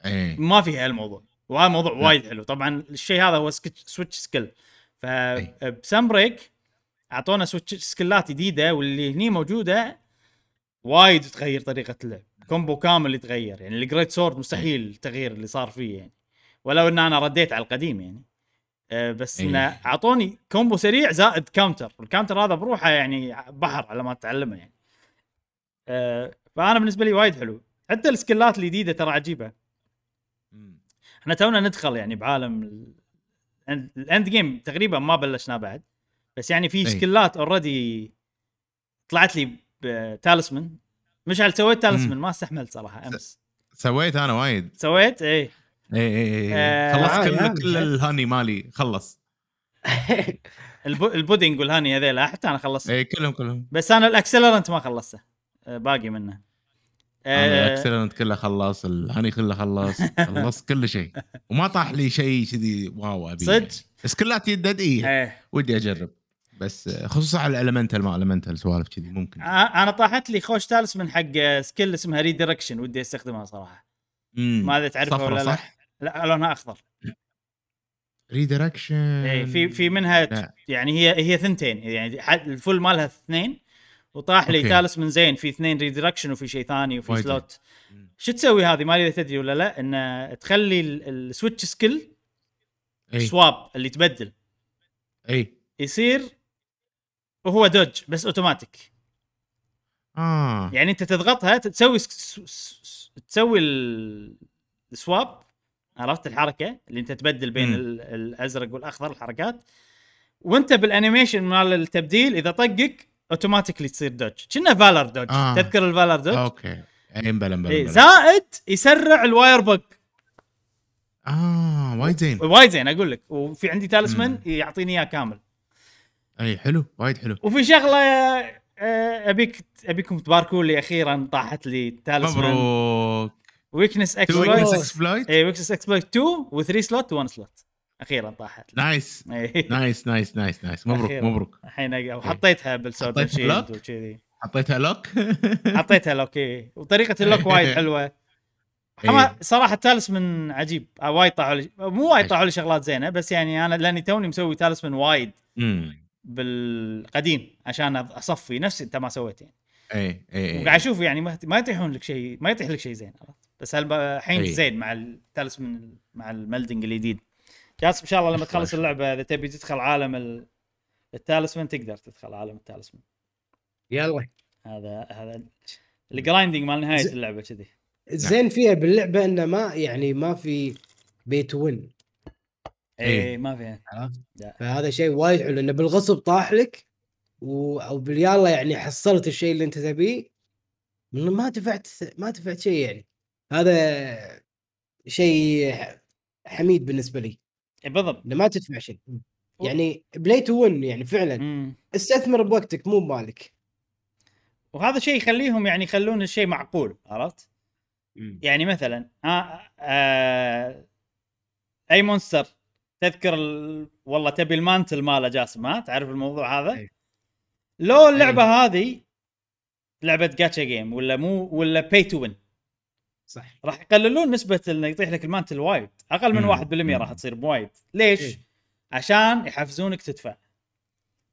S3: اي
S1: ما فيها هالموضوع وهذا موضوع. وايد حلو. طبعا الشيء هذا هو switch skill
S3: إيه.
S1: فبسم بريك أعطونا switch skill ات جديدة واللي هني موجودة وايد تغير طريقة اللعب. combo كامل يتغير. يعني ال great sword مستحيل التغيير اللي صار فيه يعني. ولو إن أنا رديت على القديم يعني. أه بس
S3: إيه.
S1: انه أعطوني combo سريع زائد counter وال counter هذا بروحه يعني بحر على ما تتعلمه يعني. أه فأنا بالنسبة لي وايد حلو. حتى السكيلات الجديدة ترى
S3: عجيبة.
S1: إحنا تونا ندخل يعني بعالم الاند جيم تقريبا ما بلشناه بعد. بس يعني في
S3: أي.
S1: سكيلات اوريدي طلعت لي بتالسمن مشعل سويت تالسمن ما استحملت صراحة أمس.
S3: سويت أنا وايد.
S1: سويت؟ اي
S3: اي اي
S1: آه،
S3: اي خلصت
S2: عادي،
S3: كل. كل الهاني مالي. خلص.
S1: البو البودينج والهاني هذيلا حتى أنا خلصت.
S3: اي كلهم كلهم.
S1: بس أنا الأكسلرنت ما خلصته. آه، باقي منه.
S3: أنا
S1: آه،
S3: كله خلص الهاني كله خلص خلصت كل شيء. وما طاح لي شيء كذي واو أبي.
S1: صدق؟
S3: سكلات يدد اي
S1: إيه.
S3: ودي أجرب. بس خصوصا على الالمنتال ما الالمنتال سوالف كذي ممكن.
S1: آه، أنا طاحت لي خوش تالسمن حق آه، سكيل اسمها ريديركشن ودي أستخدمها
S3: صراحة.
S1: ما أدري تعرفها ولا لا.
S3: صح؟
S1: لا لونها أخضر.
S3: ريدايركشن
S1: اي في في منها
S3: لا.
S1: يعني هي هي ثنتين. يعني الفل مالها اثنين وطاح لي. ثالث من زين في اثنين redirection وفي شيء ثاني وفي
S3: slot.
S1: شو تسوي هذه؟ ما أدري إذا تدري ولا لا إن تخلي ال- ال switch
S3: skill
S1: إي. swap اللي تبدل.
S3: إي.
S1: يصير وهو dodge بس اوتوماتيك
S3: آه.
S1: يعني أنت تضغطها تسوي س- س- س- تسوي ال- ال swap عرفت الحركة؟ اللي أنت تبدل بين. ال- الأزرق والأخضر الحركات. وأنت بال animation مال التبديل إذا طقك automatically تصير dodge. كنا valor dodge.
S3: آه.
S1: تذكر ال valor
S3: dodge؟ okay. اي مبلا مبلا
S1: إيه. زائد يسرع ال wirebug
S3: آه وايد زين.
S1: وايد زين أقول لك. وفي عندي
S3: talisman.
S1: يعطيني إياه كامل.
S3: اي حلو وايد حلو.
S1: وفي شغلة آه، أبيك أبيكم تباركوا لي أخيرا طاحت لي تالسمن
S3: مبروك.
S1: weakness
S3: تو
S1: exploit
S3: weakness exploit
S1: اي weakness exploit 2 و3 slot و1 slot أخيرا طاحت.
S3: nice.
S1: إي.
S3: nice nice nice nice. مبروك. مبروك.
S1: الحين وحطيتها بالسولد
S3: حطيت shield؟
S1: وكذي
S3: حطيتها lock؟
S1: حطيتها lock إي. وطريقة ال lock وايد حلوة.
S3: إيه.
S1: صراحة talisman عجيب. آه، وايد طاحوا لي مو وايد طاحوا لي شغلات زينة بس يعني أنا لأني توني مسوي talisman وايد بالقديم عشان أصفي. نفس أنت ما سويت يعني.
S3: اي اي
S1: وقاعد أشوف يعني ما يطيحون لك شيء ما يطيح لك شيء زين عرفت؟ بس الحين. زين مع ال talisman مع ال melding الجديد. جاسم إن شاء الله لما تخلص اللعبة إذا تبي تدخل عالم ال- ال talisman تقدر تدخل عالم ال talisman.
S2: يلا.
S1: هذا هذا ال grinding مال نهاية
S2: ز-
S1: اللعبة كذي.
S2: الزين فيها باللعبة إنه ما يعني ما في pay to win.
S1: اي
S3: إي.
S1: إيه، ما فيها.
S2: فهذا شيء وايد حلو إنه بالغصب طاح لك و... أو باليلا يعني حصلت الشيء اللي أنت تبيه من ما دفعت ما دفعت شيء يعني. هذا شيء حميد بالنسبة لي.
S1: بالضبط.
S2: إنه ما تدفع شيء. يعني play to win يعني فعلا
S1: مم.
S2: استثمر بوقتك مو بمالك.
S1: وهذا شيء يخليهم يعني يخلون الشيء معقول عرفت؟ يعني مثلا آه آه أي monster؟ تذكر ال... والله تبي ال mantle ماله جاسم ها؟ تعرف الموضوع هذا؟
S2: أي.
S1: لو اللعبة هذه لعبة جاتشا جيم ولا مو ولا pay to win
S2: صح.
S1: راح يقللون نسبة انه يطيح لك ال mantle وايد. أقل من
S3: مم.
S1: 1% راح تصير بوايد. ليش؟
S2: إيه.
S1: عشان يحفزونك تدفع.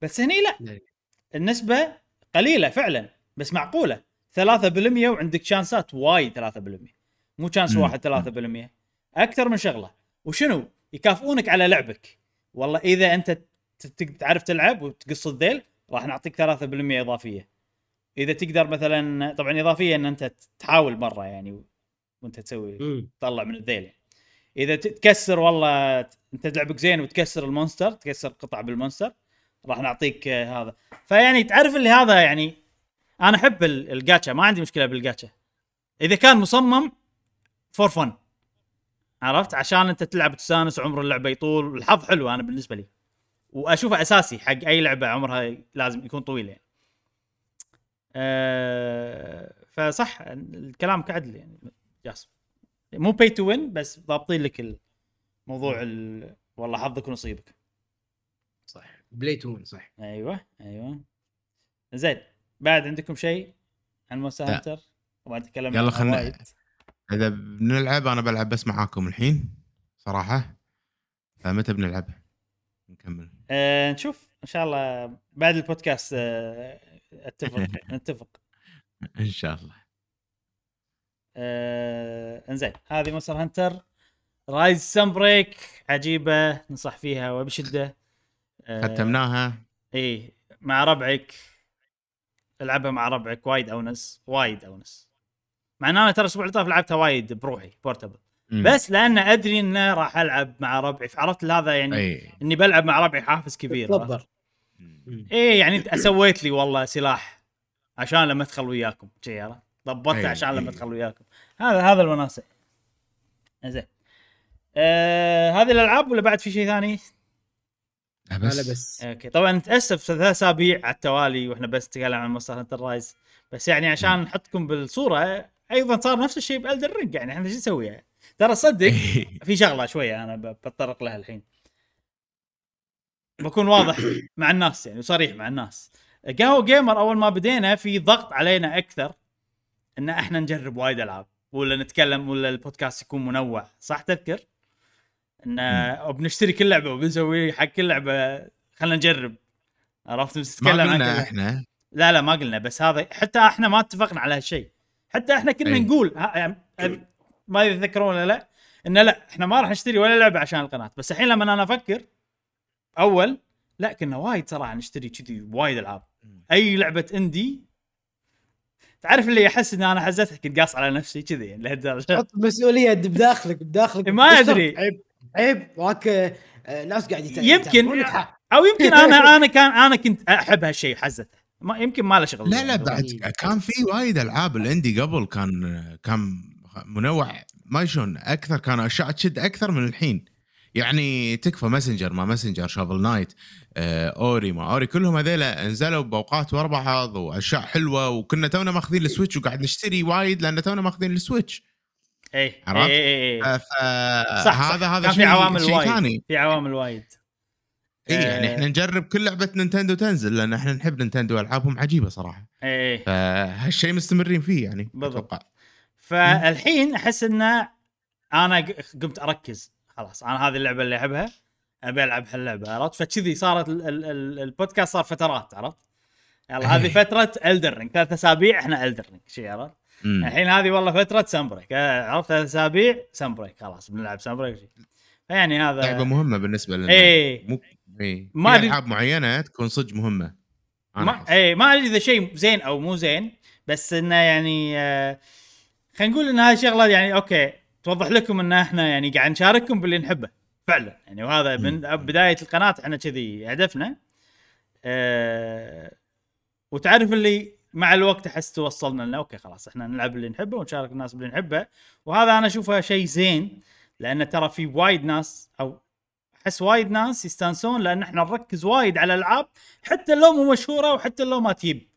S1: بس هني لا.
S2: إيه.
S1: النسبة قليلة فعلا بس معقولة. 3% وعندك chance ات وايد 3% مو
S3: chance.
S1: واحد 3% أكثر من شغلة. وشنو؟ يكافئونك على لعبك. والله إذا أنت ت- ت- تعرف تلعب وتقص الذيل راح نعطيك 3% إضافية. إذا تقدر مثلا طبعا إضافية إن أنت تحاول مرة يعني وانت تسوي. تطلع من الذيل. إذا تكسر والله انت لعبك زين وتكسر ال monster تكسر قطع بال monster راح نعطيك هذا. فيعني تعرف اللي هذا يعني أنا أحب ال- الجاتشا ما عندي مشكلة بالجاتشا. إذا كان مصمم for fun عرفت؟ عشان أنت تلعب تستانس عمر اللعبة يطول. الحظ حلو أنا بالنسبة لي. وأشوفه أساسي حق أي لعبة عمرها لازم يكون طويل يعني. أه فصح الكلام كعدل يعني. جاسم مو pay to win بس ضابطين لك الموضوع ال... والله حظك ونصيبك.
S2: صح. play to win صح.
S1: أيوه أيوه. زين بعد عندكم شيء؟ عن Monster
S3: لا.
S1: Hunter طبعا تكلمنا
S3: يلا خلنا-. إذا بنلعب أنا بلعب بس معاكم الحين صراحة. فمتى بنلعب؟ نكمل.
S1: أه نشوف. إن شاء الله بعد البودكاست أه أتفق. نتفق.
S3: إن شاء الله.
S1: أه انزين هذه Monster Hunter. Rise Sunbreak عجيبة ننصح فيها وبشدة. أه
S3: ختمناها.
S1: إي مع ربعك. ألعبها مع ربعك وايد أونس وايد أونس. مع إن أنا ترى الأسبوع اللي طاف لعبتها وايد بروحي portable
S3: مم.
S1: بس لأن أدري إنه راح ألعب مع ربعي عرفت هذا يعني
S3: إي.
S1: إني بلعب مع ربعي حافز كبير إيه يعني انت سويت لي والله سلاح عشان لما أدخل وياكم. عرفت؟ ضبطته
S3: أي،
S1: عشان لما
S3: أي.
S1: ادخل وياكم. هذا هذا الوناسه زين آه هذه الألعاب ولا بعد في شيء ثاني؟
S3: لا
S2: لا
S3: بس
S2: بس.
S1: okay. طبعا نتأسف ثلاث أسابيع على التوالي وإحنا بس نتكلم عن Monster Hunter Rise بس يعني عشان نحطكم بالصورة أيضا صار نفس الشيء ب Elden Ring. يعني إحنا شو نسوي؟ ترى صدق في شغلة شوية أنا بتطرق لها الحين. بكون واضح مع الناس يعني وصريح مع الناس. قهوه gamer أول ما بدينا في ضغط علينا أكثر إن إحنا نجرب وايد ألعاب ولا نتكلم ولا البودكاست يكون منوع صح تذكر؟ إن بنشتري كل لعبة وبنسوي حق كل لعبة خلينا نجرب. عرفت؟ بس
S3: ما
S1: نتكلم عن
S3: قلنا
S1: كذا.
S3: إحنا.
S1: لا لا ما قلنا بس هذا حتى إحنا ما اتفقنا على هالشيء. حتى إحنا كنا
S3: أي.
S1: نقول ها- يعني ما يتذكرون ولا لا انه لا إحنا ما راح نشتري ولا لعبة عشان القناة. بس الحين لما أنا أفكر أول لا كنا وايد صراحة نشتري كذي وايد ألعاب. أي لعبة إندي تعرف اللي احس إن أنا حزتها كنت قاص على نفسي كذي يعني لهالدرجه
S2: حط مسؤولية بداخلك بداخلك
S1: ما. أدري.
S2: عيب عيب واك آه، ناس قاعد يت-
S1: يمكن. أو يمكن أنا أنا كان أنا كنت أحب هالشيء حزته ما يمكن ما له شغل
S3: لا لا. بعد كان في وايد ألعاب الاندي قبل كان كان منوع ما شلون أكثر كانوا اشياء تشد أكثر من الحين يعني تكفى ماسنجر ما ماسنجر شافل نايت آه، أوري ما أوري كلهم هذيلا نزلوا بأوقات ورا بعض وأشياء حلوة وكنا تونا ماخذين السويتش وقاعد نشتري وايد لأن تونا ماخذين السويتش
S1: اي
S3: عرفت؟
S1: اي, اي. إيه. صح
S3: هذا. هذا
S1: في
S3: شيء
S1: عوامل وايد
S3: ثاني
S1: في عوامل وايد
S3: اي يعني
S1: آه.
S3: إحنا نجرب كل لعبة Nintendo تنزل لأن إحنا نحب Nintendo ألعابهم عجيبة صراحة
S1: اي اي
S3: فهالشيء مستمرين فيه يعني
S1: بالضبط. فالحين أحس ان أنا قمت أركز خلاص أنا هذه اللعبة اللي أحبها ابي العب هاللعبه عرفت؟ فكذي صارت ال- ال- ال- البودكاست صار فترات عرفت؟ يلا هذه فترة Elden Ring ثلاث أسابيع إحنا Elden Ring شي عرفت. الحين هذه والله فترة Sunbreak عرفت؟ ثلاث أسابيع Sunbreak خلاص بنلعب Sunbreak شي. فيعني هذا
S3: لعبة مهمة بالنسبة لنا.
S1: اي
S3: مو اي
S1: ما
S3: ألعاب معينة تكون صدق مهمة.
S1: ما. اي ما أدري إذا شيء زين أو مو زين بس إنه يعني آه، خلينا نقول إن هاي شغلة يعني okay توضح لكم إن إحنا يعني قاعد نشارككم باللي نحبه. فعلا. يعني وهذا من بداية القناة إحنا كذي هدفنا. أه وتعرف اللي مع الوقت أحس توصلنا لنا okay خلاص إحنا نلعب اللي نحبه ونشارك الناس باللي نحبه. وهذا أنا أشوفه شيء زين لأن ترى في وايد ناس أو أحس وايد ناس يستانسون لأن إحنا نركز وايد على الألعاب حتى لو مو مشهورة وحتى لو ما تجيب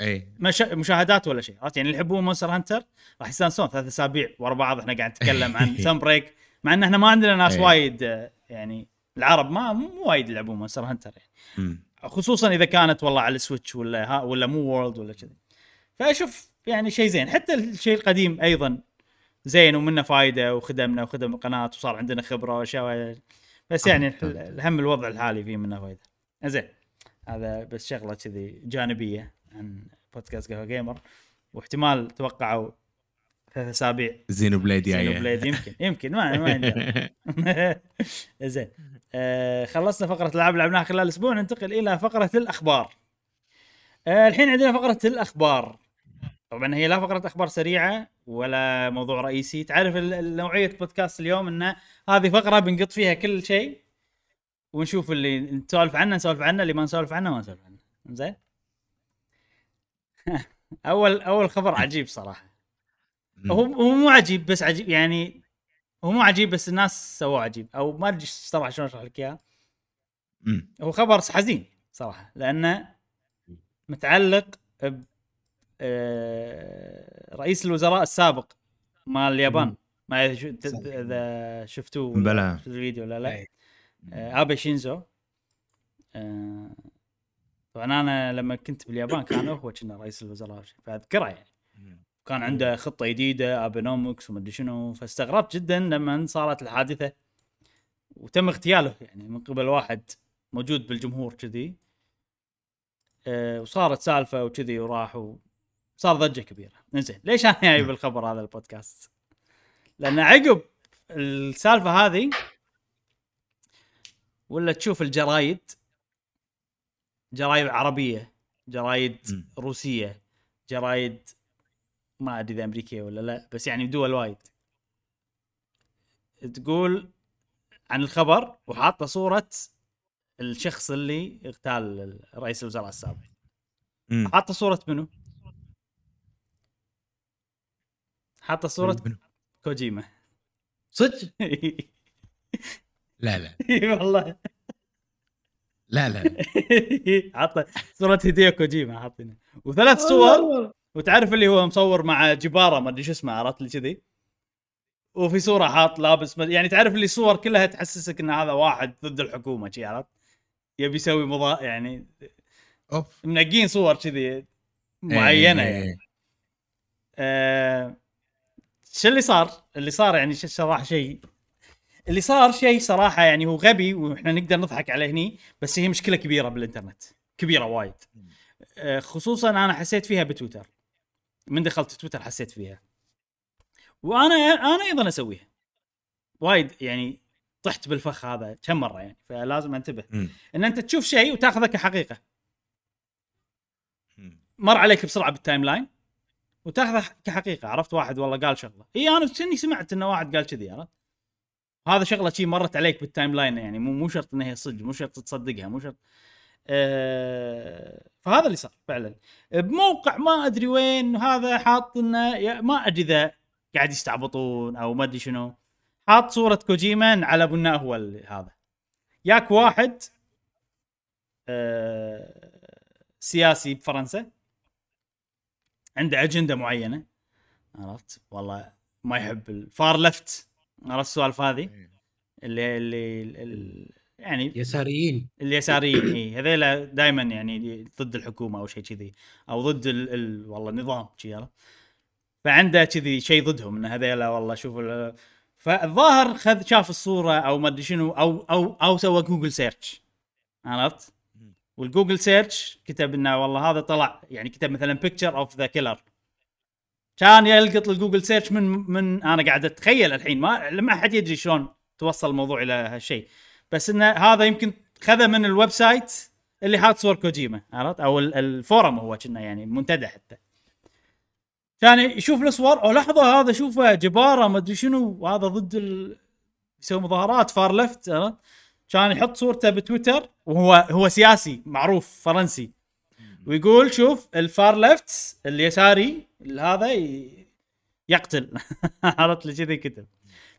S3: أي.
S1: مش... مشاهدات ولا شيء عرفت؟ يعني اللي يحبون Monster Hunter راح يستانسون ثلاث أسابيع ورا بعض إحنا قاعد نتكلم عن Sunbreak مع إن إحنا ما عندنا ناس
S3: إيه.
S1: وايد يعني العرب ما مو وايد يلعبون Monster Hunter يعني. خصوصا إذا كانت والله على ال Switch ولا ها ولا مو World ولا كذي. فأشوف يعني شيء زين. حتى الشيء القديم أيضا زين ومنه فايدة وخدمنا وخدم القناة وصار عندنا خبرة وأشياء. بس يعني الهم الوضع الحالي فيه منه فايدة. زين. هذا بس شغلة كذي جانبية عن بودكاست قهوة gamer واحتمال توقعوا ثلاث اسابيع
S3: Xenoblade
S1: Xeno
S3: جاية
S1: Blade يمكن يمكن ما ما زين. آه خلصنا فقرة الألعاب لعبناها خلال الأسبوع ننتقل إلى فقرة الأخبار. آه الحين عندنا فقرة الأخبار. طبعا هي لا فقرة أخبار سريعة ولا موضوع رئيسي. تعرف نوعية بودكاست اليوم انه هذه فقرة بنقط فيها كل شيء ونشوف اللي نسولف عنه نسولف عنه اللي ما نسولف عنه ما نسولف عنه. زين؟ اول أول خبر عجيب صراحة. هو هو مو عجيب بس عجيب يعني هو مو عجيب بس الناس سووه عجيب أو ما أدري صراحة شلون أشرح لك
S3: إياه.
S1: هو خبر حزين صراحة لأنه متعلق ب آه، رئيس الوزراء السابق مال اليابان. ما إذا شفتوه
S3: بلى.
S1: شفتوا الفيديو ولا لا.
S2: أي.
S1: آه، آبي شينزو. آه، طبعا أنا لما كنت باليابان كان هو كنا رئيس الوزراء فأذكره يعني. كان عنده خطة جديدة ابينومكس ومدري شنو. فاستغربت جدا لما صارت الحادثة. وتم اغتياله يعني من قبل واحد موجود بالجمهور كذي. أه وصارت سالفة وكذي وراح وصار ضجة كبيرة. زين ليش أنا جايب الخبر هذا البودكاست؟ لأن عقب السالفة هذه ولا تشوف الجرايد جرايد عربية جرايد. روسية جرايد ما أدري إذا أمريكية ولا لا بس يعني دول وايد. تقول عن الخبر وحاطة صورة الشخص اللي اغتال رئيس الوزراء السابق. حاطة صورة منو؟ حاطة صورة
S3: منو؟
S1: كوجيما.
S2: صدق؟
S3: لا لا.
S1: إي والله.
S3: لا لا
S1: حاطة صورة هديه كوجيما حاطينها. وثلاث صور وتعرف اللي هو مصور مع جبارة ما أدري شو اسمه عرفت لي كذي؟ وفي صورة حاط لابس مد... يعني تعرف اللي صور كلها تحسسك إن هذا واحد ضد الحكومة شي عرفت؟ يبي يسوي مضا يعني
S3: أوف.
S1: منقين صور كذي معينة
S3: إيه.
S1: يعني. آه... شو اللي صار؟ اللي صار يعني صراحة شيء. اللي صار شيء صراحة يعني هو غبي وإحنا نقدر نضحك عليه هني بس هي مشكلة كبيرة بالإنترنت كبيرة وايد. آه، خصوصا أنا حسيت فيها بتويتر. من دخلت تويتر حسيت فيها. وأنا أنا أيضا أسويها. وايد يعني طحت بالفخ هذا كم مرة يعني فلازم
S3: أنتبه.
S1: إن أنت تشوف شيء وتاخذه
S3: كحقيقة.
S1: مر عليك بسرعة بال timeline وتاخذه كحقيقة. عرفت واحد والله قال شغلة. إي أنا كني سمعت انه واحد قال كذي عرفت؟ هذا شغلة شي مرت عليك بال timeline يعني مو مو شرط إنها هي صدق مو شرط تصدقها مو شرط فهذا اللي صار فعلا. بموقع ما أدري وين هذا حاط إنه ما أدري إذا قاعد يستعبطون أو ما أدري شنو. حاط صورة كوجيما على بناء هو هذا. ياك واحد آه سياسي بفرنسا عنده أجندة معينة. عرفت؟ والله ما يحب ال far left عرفت السوالف هذه؟ اللي اللي ال- يعني
S2: يساريين
S1: اليساريين إي. هذيلا دائما يعني ضد الحكومة أو شيء كذي أو ضد ال... ال... والله النظام عرفت؟ فعنده كذي شيء ضدهم إن هذيلا والله شوفوا ال- فالظاهر خذ شاف الصورة أو ما أدري شنو أو أو أو سوى Google search عرفت؟ وال Google search كتب إنه والله هذا طلع يعني كتب مثلا picture of the killer كان يلقط ال Google search من من أنا قاعد أتخيل الحين ما ما حد يدري شلون توصل الموضوع إلى هالشيء. بس انه هذا يمكن خذه من ال website اللي حاط صور كوجيما عرفت؟ أو ال- ال forum هو كنا يعني منتدى حتى. كان يشوف الصور أو لحظة هذا شوفه جبارة ما أدري شنو. وهذا ضد ال... يسوي مظاهرات far left عرفت؟ كان يحط صورته بتويتر وهو هو سياسي معروف فرنسي. ويقول شوف ال far left اليساري هذا يقتل. عرفت؟ لي كذي كتب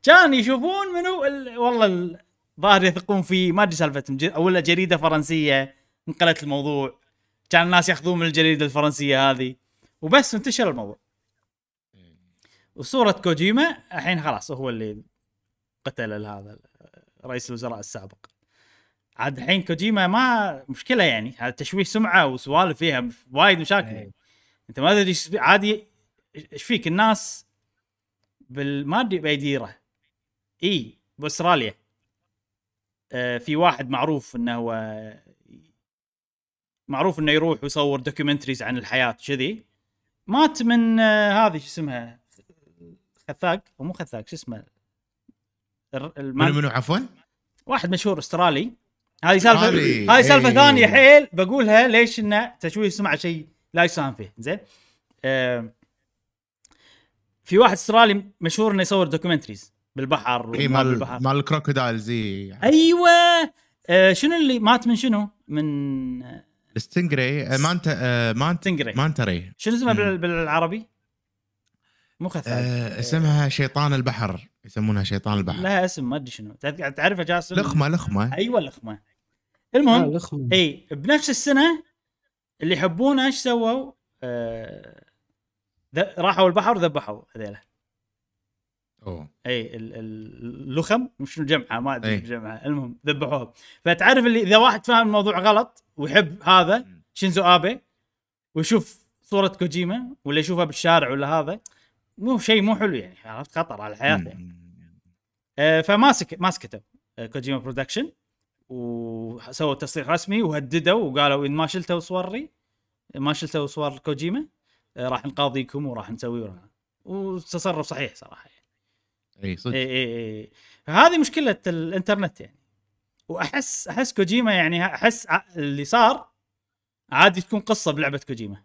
S1: كان يشوفون منو ال... والله ال- ظاهر يثقون فيه ما أدري سالفتهم ولا جريدة فرنسية انقلت الموضوع. كان الناس ياخذون من الجريدة الفرنسية هذه. وبس انتشر الموضوع. وصورة كوجيما الحين خلاص هو اللي قتل هذا رئيس الوزراء السابق. عاد الحين كوجيما ما مشكلة يعني هذا تشويه سمعة وسوالف فيها وايد مشاكل يعني. أنت ما تدري عادي إيش فيك الناس بال ما أدري بأي ديرة. إي بأستراليا. في واحد معروف إنه هو معروف إنه يروح ويصور documentaries عن الحياة كذي مات من آه هذه شو اسمها؟ خثاق أو مو خثاق شو اسمه؟ المان-
S3: منو عفوا؟
S1: واحد مشهور أسترالي. هذه
S3: سالفة.
S1: هذه سالفة
S3: إيه.
S1: ثانية حيل بقولها ليش إنه تشويه السمعه شيء لا يساهم فيه. زين؟ آه في واحد أسترالي مشهور إنه يصور documentaries بالبحر
S3: اي مال
S1: بالبحر.
S3: مال ال crocodile زي
S1: أيوه. آه شنو اللي مات من شنو؟ من آه،
S3: ال stingray آه، manta آه، manta
S1: stingray
S3: manta ray.
S1: شنو اسمه
S3: مم.
S1: بال- بالعربي؟ مو خثاق
S3: آه، اسمها شيطان البحر. يسمونها شيطان البحر.
S1: لها اسم ما أدري شنو. تعرف- تعرفها جاسم؟
S3: لخمة لخمة.
S1: أيوه لخمة.
S2: آه،
S1: المهم
S2: لخم.
S1: إي بنفس السنة اللي يحبونه إيش سووا؟ آه ذ- راحوا البحر وذبحوا هذيلا.
S3: أوه.
S1: اي ال- ال- اللخم مش شنو جمعها ما أدري
S3: إي.
S1: شنو جمعها المهم ذبحوها فتعرف اللي إذا واحد فاهم الموضوع غلط ويحب هذا شينزو آبي ويشوف صورة كوجيما ولا يشوفها بالشارع ولا هذا مو شيء مو حلو يعني عرفت؟ خطر على حياته يعني. آه، فماسك ماسكته آه، كوجيما Production وسووا تصريح رسمي وهددوا وقالوا إن ما شلتوا صوري ما شلتوا صور كوجيما آه، راح نقاضيكم وراح نسوي وراح وتصرف صحيح صراحة
S3: اي صدق.
S1: اي اي اي هذه مشكلة الإنترنت يعني. وأحس أحس كوجيما يعني أحس اللي صار عادي تكون قصة بلعبة كوجيما.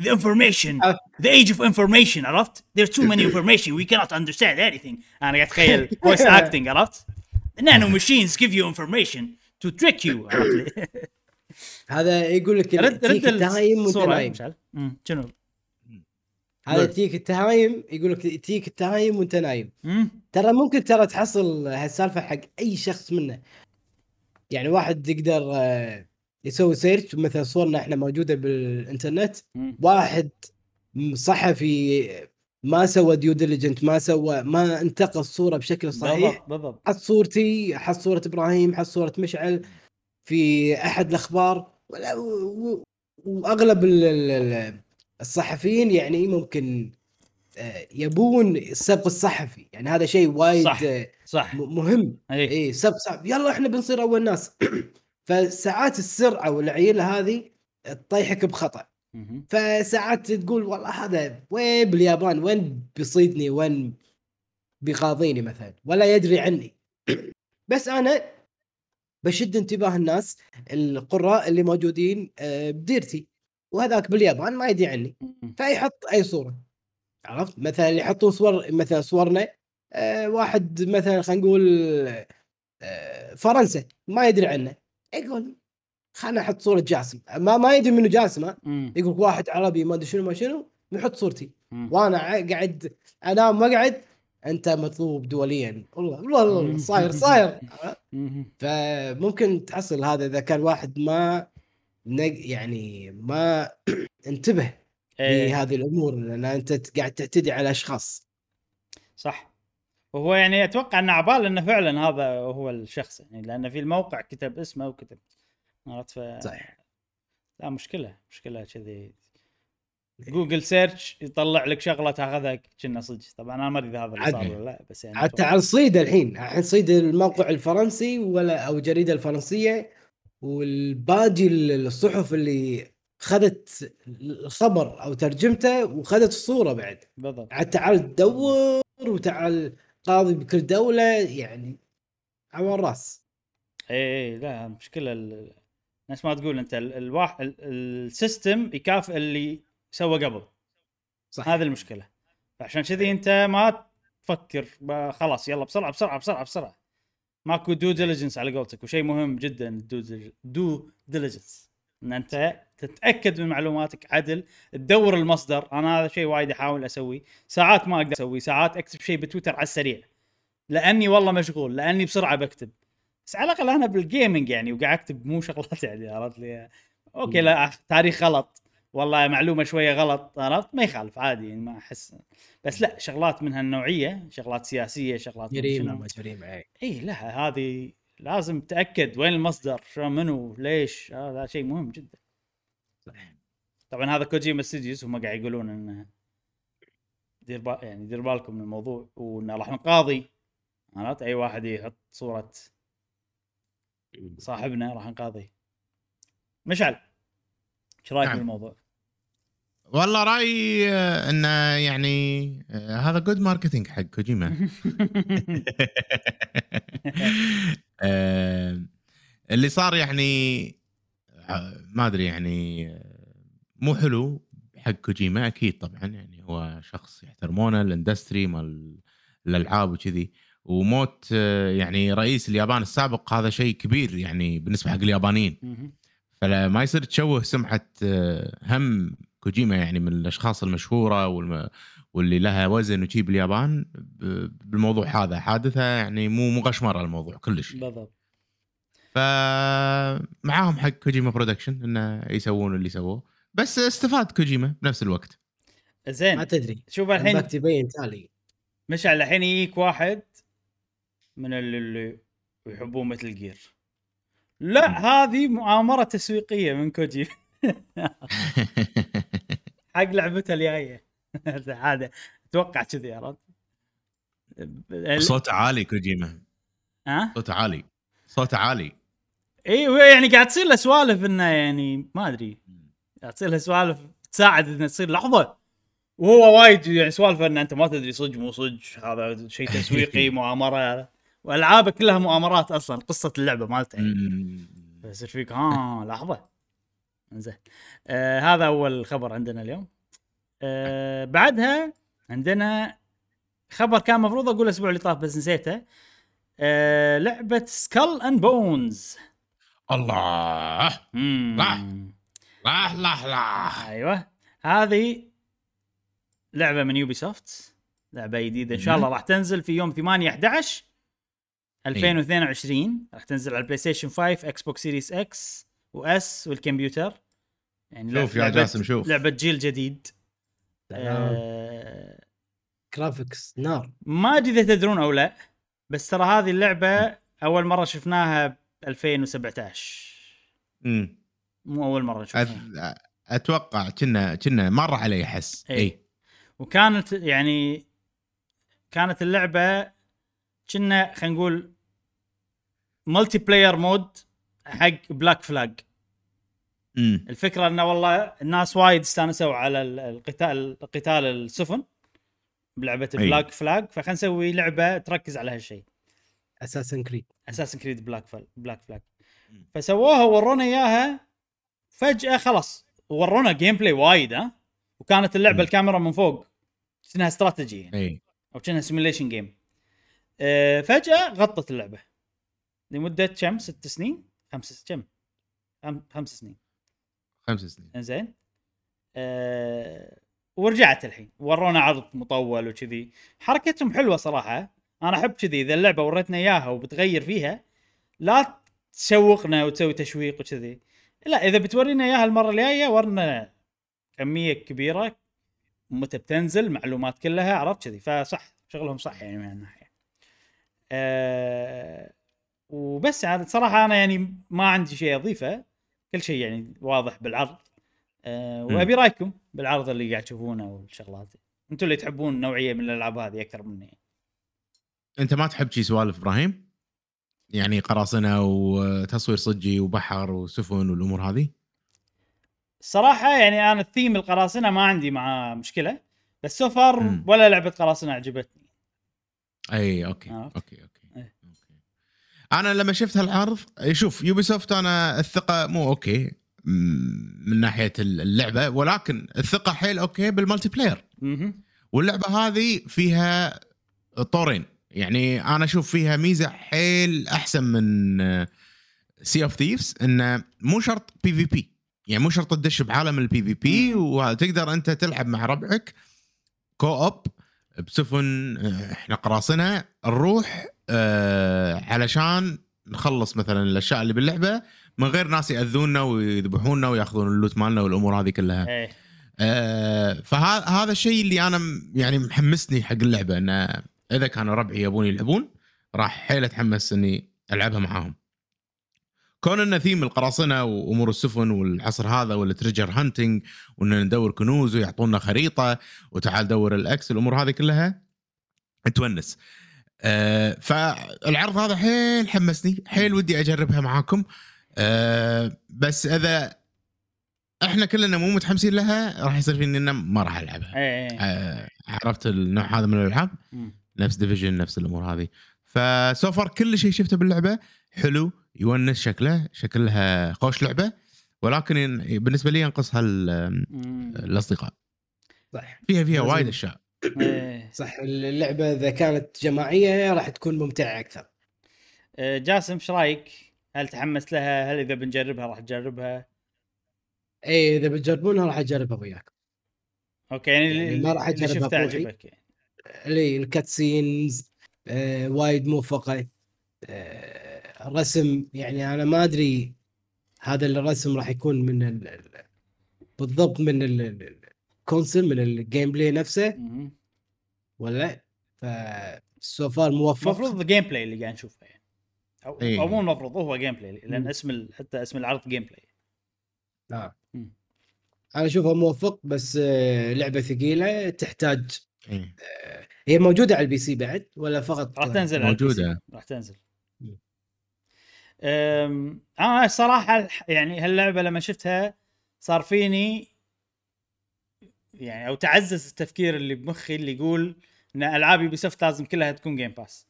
S1: the information.
S2: أف-
S1: the age of information عرفت؟ There's too many information. We cannot understand anything. أنا قاعد أتخيل voice acting عرفت؟ The nano machines give you information to trick you؟
S2: هذا يقول لك
S1: رد رد أمم، شنو؟
S2: هذا
S1: رد.
S2: تجيك التهايم يقول لك تجيك التهايم وانت نايم. ترى ممكن ترى تحصل هالسالفة حق أي شخص منا يعني واحد يقدر آه، يسوي search مثلا صورنا إحنا موجودة
S1: بالإنترنت.
S2: واحد صحفي ما سوى due diligence ما سوى ما انتقى الصورة بشكل صحيح.
S1: بالضبط.
S2: حط صورتي حط صورة إبراهيم حط صورة مشعل في أحد الأخبار. وأغلب الصحفيين يعني ممكن آه، يبون السبق الصحفي. يعني هذا شيء وايد
S1: صح.
S2: آه،
S1: صح.
S2: مهم.
S1: اي
S2: اي سبق صعب يلا إحنا بنصير أول ناس. فساعات السرعة والعيله هذه تطيحك
S1: بخطأ.
S2: فساعات تقول والله هذا وين باليابان؟ وين بيصيدني وين بيقاضيني مثلا؟ ولا يدري عني. بس أنا بشد انتباه الناس القراء اللي موجودين آه، بديرتي. وهذاك باليابان ما يدري عني. فيحط أي صورة عرفت؟ مثلا يحطون صور مثلا صورنا آه، واحد مثلا خلينا نقول آه، فرنسا ما يدري عنه. يقول خلنا أحط صورة جاسم. ما ما يدري منه جاسم. يقول واحد عربي ما أدري شنو ما شنو يحط صورتي. وأنا قاعد أنام مقعد أنت مطلوب دوليا. والله والله صاير صاير. فممكن تحصل هذا إذا كان واحد ما يعني ما انتبه
S1: إيه.
S2: لهذه الأمور لأن أنت قاعد تعتدي على أشخاص.
S1: صح. وهو يعني أتوقع انه عبال أنه فعلا هذا هو الشخص يعني لأن في الموقع كتب اسمه وكتب. عرفت ف
S2: صح
S1: لا مشكلة مشكلة كذي. Google search يطلع لك شغلة تاخذها كأنها صدق. طبعا أنا ما أدري إذا هذا اللي صار ولا لا بس يعني
S2: حتى على الصيد الحين. الحين صيد الموقع الفرنسي ولا أو الجريده الفرنسية. والباقي الصحف اللي خذت الخبر أو ترجمته وخذت الصورة بعد.
S1: بالضبط.
S2: عاد تعال تدور وتعال قاضي بكل دولة يعني على الرأس.
S1: اي اي لا مشكلة ال- نفس ما تقول أنت ال- الواحد ال- ال system يكافئ اللي سوى قبل.
S2: صح.
S1: هذه المشكلة. فعشان كذي أنت ما تفكر خلاص يلا بسرعة بسرعة بسرعة بسرعة. ماكو due diligence على قولتك وشيء مهم جدا ال due due diligence إن أنت تتأكد من معلوماتك عدل تدور المصدر. أنا هذا شيء وايد أحاول أسوي. ساعات ما أقدر أسوي ساعات أكتب شيء بتويتر على السريع. لأني والله مشغول لأني بسرعة بكتب. بس على الأقل أنا بال gaming يعني وقاعد أكتب مو شغلات يعني عرفت لي؟ okay لا تاريخ غلط. والله معلومة شوية غلط عرفت؟ ما يخالف عادي يعني ما أحس. بس لا شغلات من هالنوعيه شغلات سياسية شغلات جريمة.
S2: ما جريمة اي
S1: اي لا هذه لازم تأكد وين المصدر شو منو ليش هذا شيء مهم جدا. طبعا هذا كوجيما Studios هم قاعد يقولون انه دير با يعني دير بالكم من الموضوع وانه راح نقاضي عرفت؟ أي واحد يحط صورة صاحبنا راح نقاضيه مشعل. إيش رأيك
S3: نعم.
S1: بالموضوع؟
S3: والله رأيي آه، إنه يعني آه، هذا good marketing حق كوجيما آه، اللي صار يعني ما أدري يعني مو حلو حق كوجيما أكيد طبعا يعني هو شخص يحترمونه الإندستري مال الألعاب وكذي وموت يعني رئيس اليابان السابق هذا شيء كبير يعني بالنسبة حق اليابانيين. فما يصير تشوه سمعه آه، هم كوجيما يعني من الأشخاص المشهورة والم... واللي لها وزن وشي باليابان بالموضوع هذا. حادثة يعني مو مو غشمرة الموضوع كلش.
S1: بالضبط.
S3: فمعاهم حق كوجيما Production إنه يسوون اللي سووه. بس استفاد كوجيما بنفس الوقت.
S2: ما
S1: زين
S2: تدري.
S1: شوف الحين
S2: الحين تبين تالي.
S1: مشعل الحين يجيك واحد من اللي, اللي يحبون Metal Gear لا. هذه مؤامرة تسويقية من كوجي. حق لعبته الجايه هذا أتوقع كذي عرفت؟
S3: صوته عالي كوجيما
S1: ها؟
S3: صوته عالي. صوته عالي.
S1: اي يعني قاعد تصير له سوالف إنه يعني ما أدري. قاعد تصير له سوالف تساعد إنه تصير. لحظة. وهو وايد يعني سوالف ان أنت ما تدري صدق مو صدق هذا شيء تسويقي مؤامرة والعابه كلها مؤامرات أصلا قصة اللعبة مالته يعني. فيصير فيك ها لحظة. زين آه هذا أول خبر عندنا اليوم. آه بعدها عندنا خبر كان المفروض أقول الأسبوع اللي طاف بس نسيته. آه لعبة Skull and Bones
S3: الله. لا. لا لا لا.
S1: أيوه. هذه لعبة من Ubisoft لعبة جديدة إن شاء الله راح تنزل في يوم 8 11 2022 راح تنزل على ال PlayStation 5 Xbox Series X و S والكمبيوتر يعني
S3: شوف يا
S1: لعبة-
S3: جاسم شوف.
S1: لعبة جيل جديد
S2: آه.
S1: آه
S2: graphics نار
S1: ما أدري إذا تدرون أو لا بس ترى هذه اللعبة أول مرة شفناها ب 2017
S3: مم.
S1: مو أول مرة نشوفها
S3: أت- أتوقع كنا كنا مر علي احس. اي
S1: وكانت يعني كانت اللعبة كنا خلينا نقول multiplayer mode حق Black
S3: Flag
S1: الفكرة إنه والله الناس وايد استانسوا على ال- القتال قتال السفن
S3: بلعبة.
S1: Black Flag فخلينا نسوي لعبة تركز على هالشيء
S2: Assassin's
S1: Creed Assassin's Creed Black Fl... Black
S3: Flag.
S1: فسووها ورونا إياها فجأة خلاص ورونا gameplay وايد ها وكانت اللعبة
S3: مم.
S1: الكاميرا من فوق كأنها استراتيجي يعني.
S3: اي
S1: أو كأنها simulation game فجأة غطت اللعبة. لمدة كم؟ ست سنين؟ خمس كم؟ خم- خمس سنين.
S3: خمس سنين.
S1: زين أه ورجعت الحين. ورونا عرض مطول وكذي. حركتهم حلوة صراحة. أنا أحب كذي. إذا اللعبة وريتنا إياها وبتغير فيها لا تشوقنا وتسوي تشويق وكذي. لا إذا بتورينا إياها المرة الجاية ورنا كمية كبيرة. متى بتنزل معلومات كلها عرفت كذي. فصح شغلهم صح يعني من هالناحيه أه وبس عاد صراحة أنا يعني ما عندي شيء أضيفه. كل شيء يعني واضح بالعرض. أه وأبي رأيكم بالعرض اللي قاعد تشوفونه والشغلات. أنتم اللي تحبون نوعية من الألعاب هذه أكثر مني.
S3: أنت ما تحب شي سوالف إبراهيم؟ يعني قراصنة وتصوير صجي وبحر وسفن والأمور هذه؟
S1: الصراحه يعني أنا الثيم القراصنة ما عندي معاه مشكلة. بس so
S3: far.
S1: ولا لعبة قراصنة عجبتني.
S3: اي okay
S1: عرفت؟
S3: okay okay
S1: إيه.
S3: okay أنا لما شفت هالعرض شوف Ubisoft أنا الثقة مو okay م- من ناحية اللعبة ولكن الثقة حيل okay بال multiplayer
S1: مهم.
S3: واللعبة هذه فيها طورين يعني أنا أشوف فيها ميزة حيل أحسن من Sea of Thieves إنه مو شرط PvP يعني مو شرط تدش بعالم ال PvP وتقدر أنت تلعب مع ربعك co-op بسفن آه، إحنا قراصنة نروح آه علشان نخلص مثلا الأشياء اللي باللعبة من غير ناس يأذونا ويذبحونا ويأخذون ال loot مالنا والأمور هذه كلها
S1: إيه
S3: آه، فهذا الشيء اللي أنا يعني محمسني حق اللعبة انه إذا كانوا ربعي يبون يلعبون راح حيل أتحمس إني ألعبها معاهم. كون إنه ثيم القراصنة وأمور السفن والعصر هذا وال treasure hunting وان ندور كنوز ويعطونا خريطة وتعال دور ال X الأمور هذه كلها تونس. آه فالعرض هذا حيل حمسني حيل ودي أجربها معاكم. آه بس إذا إحنا كلنا مو متحمسين لها راح يصير فيني إنه ما راح ألعبها.
S1: إيه إيه.
S3: آه عرفت النوع هذا من
S1: الألعاب.
S3: نفس Division نفس الأمور هذه. ف so far كل شيء شفته باللعبة. حلو يونس شكله شكلها خوش لعبة ولكن بالنسبة لي ينقصها. الأصدقاء
S2: صح
S3: فيها فيها. وايد أشياء
S1: إيه.
S2: صح اللعبة إذا كانت جماعية راح تكون ممتعة أكثر
S1: آه، جاسم إيش رأيك؟ هل تحمس لها؟ هل إذا بنجربها راح تجربها؟
S2: اي إذا بتجربونها راح أجربها وياك
S1: okay يعني,
S2: يعني ما راح
S1: شفته
S2: بروحي.
S1: عجبك يعني.
S2: اللي ال cutscenes آه وايد موفقه آه الرسم يعني أنا ما أدري هذا الرسم راح يكون من ال ال- بالضبط من ال- ال- ال console من ال gameplay نفسه. ولا فال so far موفق
S1: المفروض ال gameplay اللي قاعد نشوفه يعني أو,
S3: إيه.
S1: أو مو المفروض هو gameplay
S2: لأن.
S1: اسم ال... حتى اسم العرض gameplay
S2: آه.
S1: مم.
S2: أنا اشوفها موفق بس آه لعبة ثقيلة تحتاج
S3: إيه.
S2: آه هي موجودة على ال PC بعد ولا فقط
S1: راح تنزل.
S3: موجودة.
S1: راح تنزل. أنا الصراحه الح- يعني هاللعبة لما شفتها صار فيني يعني أو تعزز التفكير اللي بمخي اللي يقول إن ألعاب Ubisoft لازم كلها تكون Game Pass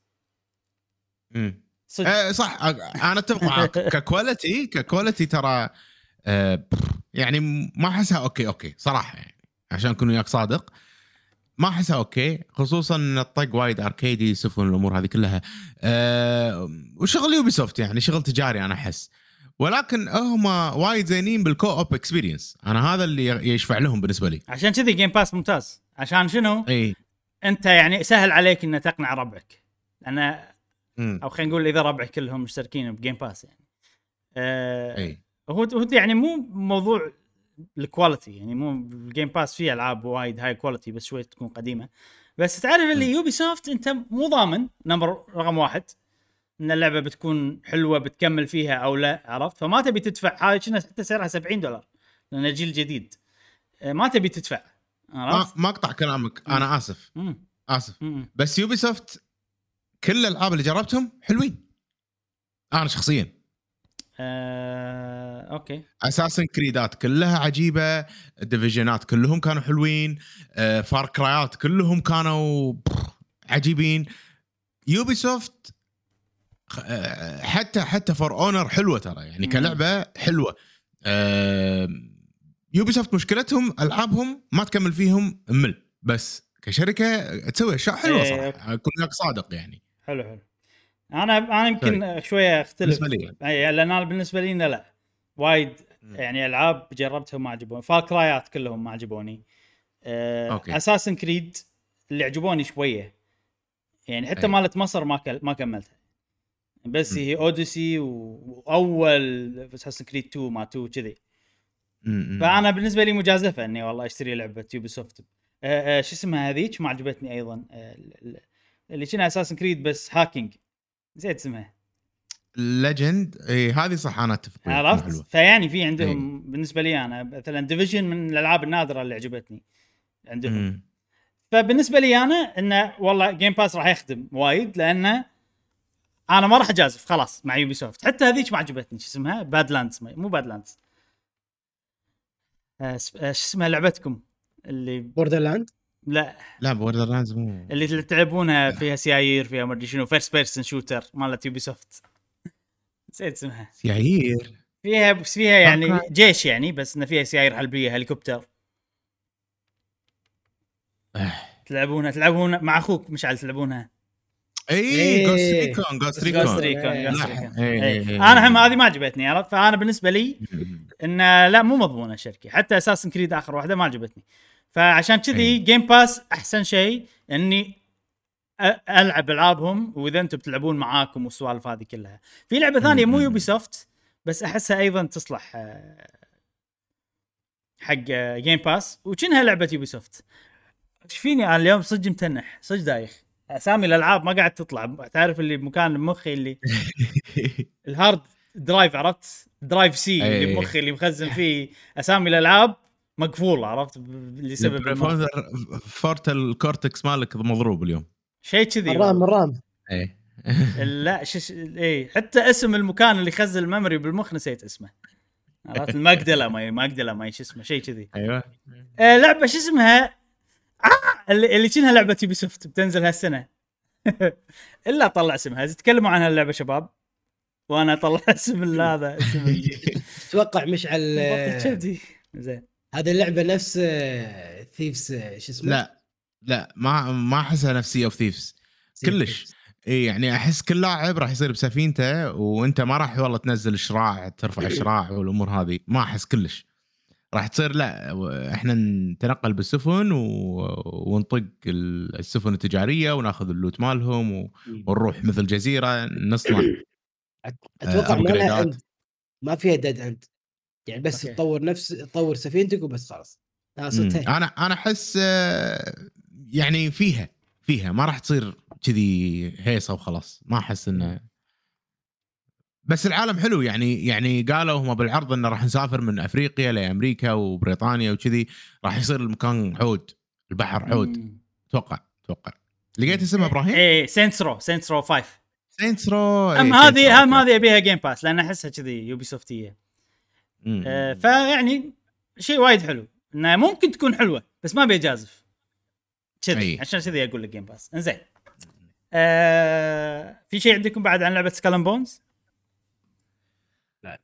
S3: مم.
S1: صدق.
S3: آه صح. أنا أتفق معاك. ك quality ك quality ترى آه يعني ما أحسها okay okay صراحة يعني عشان أكون وياك صادق. ما أحسها okay خصوصا إن الطق وايد arcade ي سفن الأمور هذه كلها. آه وشغل Ubisoft يعني شغل تجاري أنا أحس. ولكن هم وايد زينين بال co-op experience أنا هذا اللي يشفع لهم بالنسبة لي.
S1: عشان كذي Game Pass ممتاز. عشان شنو؟
S3: إي.
S1: أنت يعني سهل عليك ان تقنع ربعك. أنا
S3: مم.
S1: أو خلينا نقول إذا ربعك كلهم مشتركين ب Game Pass يعني. آه
S3: إي.
S1: هو يعني مو موضوع ال quality يعني مو ال Game Pass فيه ألعاب وايد high quality بس شوي تكون قديمة. بس تعرف اللي Ubisoft أنت مو ضامن number رقم واحد إن اللعبة بتكون حلوة بتكمل فيها أو لا عرفت؟ فما تبي تدفع هاي كنا حتى سعرها 70 دولار لأن جيل جديد. آه، ما تبي تدفع عرفت؟
S3: ما أقطع كلامك أنا آسف.
S1: مم.
S3: آسف.
S1: مم.
S3: بس Ubisoft كل الألعاب اللي جربتهم حلوين. أنا شخصيا.
S1: آه، okay.
S3: Assassin's Creed ات كلها عجيبة Division ات كلهم كانوا حلوين آه، Far Cry ات كلهم كانوا عجيبين. Ubisoft آه، حتى حتى For Honor حلوة ترى يعني. كلعبة حلوة. Ubisoft مشكلتهم ألعابهم ما تكمل فيهم ملل بس كشركة تسوي أشياء حلوة
S1: إيه،
S3: صراحة اكون صادق يعني.
S1: حلو حلو. أنا أنا يمكن شوية أختلف.
S3: بالنسبة لي.
S1: اي لأن أنا بالنسبة لي لا. وايد. يعني ألعاب جربتهم ما عجبوني. Far Cry ات كلهم ما عجبوني.
S3: أوكي.
S1: Assassin's Creed اللي عجبوني شوية. يعني حتى
S3: أي.
S1: مالت مصر ما كل... ما كملتها. بس
S3: م.
S1: هي Odyssey و- وأول Assassin's Creed 2 ما 2 كذي. فأنا بالنسبة لي مجازفة إني والله أشتري لعبة Ubisoft آه آه شو اسمها هذيك؟ ما عجبتني أيضا. ال- ال- اللي كنا Assassin's Creed بس hacking نسيت اسمها
S3: Legion اي هذه صح أنا أتفق
S1: عرفت. فيعني في عندهم بالنسبة لي أنا مثلا Division من الألعاب النادرة اللي عجبتني عندهم.
S3: م.
S1: فبالنسبة لي أنا إنه والله Game Pass راح يخدم وايد لأنه أنا ما راح أجازف خلاص مع Ubisoft حتى هذيك ما عجبتني شو اسمها؟ Badlands مو Badlands آه س- آه، شو اسمها لعبتكم؟ اللي
S2: Borderland
S1: لا.
S3: لا بوردر لاندز مو.
S1: اللي تلعبونها فيها سيايير فيها ما أدري شنو first person shooter مالت Ubisoft نسيت اسمها.
S3: سيايير
S1: فيها بس فيها يعني
S3: أوكي.
S1: جيش يعني بس انه فيها سيايير حلبيه هليكوبتر
S3: آه.
S1: تلعبونها تلعبونها مع أخوك مشعل تلعبونها.
S3: اي.
S1: Ghost Recon Ghost Recon.
S3: إيه،
S1: إيه. أنا هم هذه ما عجبتني عرفت؟ فأنا بالنسبة لي. انه لا مو مضمونة الشركة. حتى Assassin's Creed آخر واحدة ما عجبتني. فعشان كذي
S3: إيه.
S1: Game Pass أحسن شيء إني ألعب ألعابهم وإذا أنتم بتلعبون معاكم والسوالف هذه كلها. في لعبة ثانية مو. Ubisoft بس أحسها أيضا تصلح آه، حق Game Pass وكأنها لعبة Ubisoft إيش فيني أنا اليوم؟ صدق متنح صدق دايخ. اسامي الألعاب ما قاعد تطلع. تعرف اللي بمكان بمخي اللي ال hard drive عرفت؟ drive C اللي. بمخي اللي مخزن فيه أسامي الألعاب. مقفول عرفت؟ لسبب
S3: فورت ال cortex مالك مضروب اليوم.
S1: شيء كذي.
S2: ال RAM
S3: ال RAM. إيه.
S1: لا شش اي حتى اسم المكان اللي يخزن ال memory بالمخ نسيت اسمه. عرفت؟ ال amygdala ما amygdala ما شو اسمه شيء كذي.
S3: أيوه.
S1: آه لعبة شو اسمها؟ آه اللي كأنها لعبة Ubisoft بتنزل هالسنة. إلا طلع اسمها. تكلموا عن هاللعبه شباب. وأنا أطلع اسم هذا اسم
S2: أتوقع مشعل
S1: كبدي زين.
S2: هذه اللعبة نفس Thieves شو اسمه؟
S3: لا لا ما ما أحسها نفس Sea of Thieves كلش. إي يعني أحس كل لاعب راح يصير بسفينته وأنت ما راح والله تنزل شراع ترفع شراع والأمور هذه. ما أحس كلش. راح تصير لا إحنا نتنقل بالسفن و... ونطق ال- السفن التجارية وناخذ ال loot مالهم و... ونروح مثل جزيرة نصنع.
S2: أتوقع ما ما فيها dead end يعني بس
S1: أوكي.
S2: تطور نفس تطور سفينتك وبس خلاص. صدق
S3: أنا أنا أحس آه، يعني فيها فيها ما راح تصير كذي هيصة وخلاص ما أحس إنه بس العالم حلو يعني يعني قالوا هم بالعرض إنه راح نسافر من أفريقيا لأمريكا وبريطانيا وكذي راح يصير المكان حدود البحر
S1: مم.
S3: أتوقع أتوقع لقيت اسمها إبراهيم؟
S1: إيه Saints Row Saints Row 5
S3: Saints Row
S1: ام هذه هم هذه أبيها Game Pass لأن أحسها كذي Ubisoft يه آه فيعني شيء وايد حلو. إنها ممكن تكون حلوة بس ما ابي اجازف كذي. عشان كذي أقول لك Game Pass إنزين. آه في شيء عندكم بعد عن لعبة Skull and
S3: Bones؟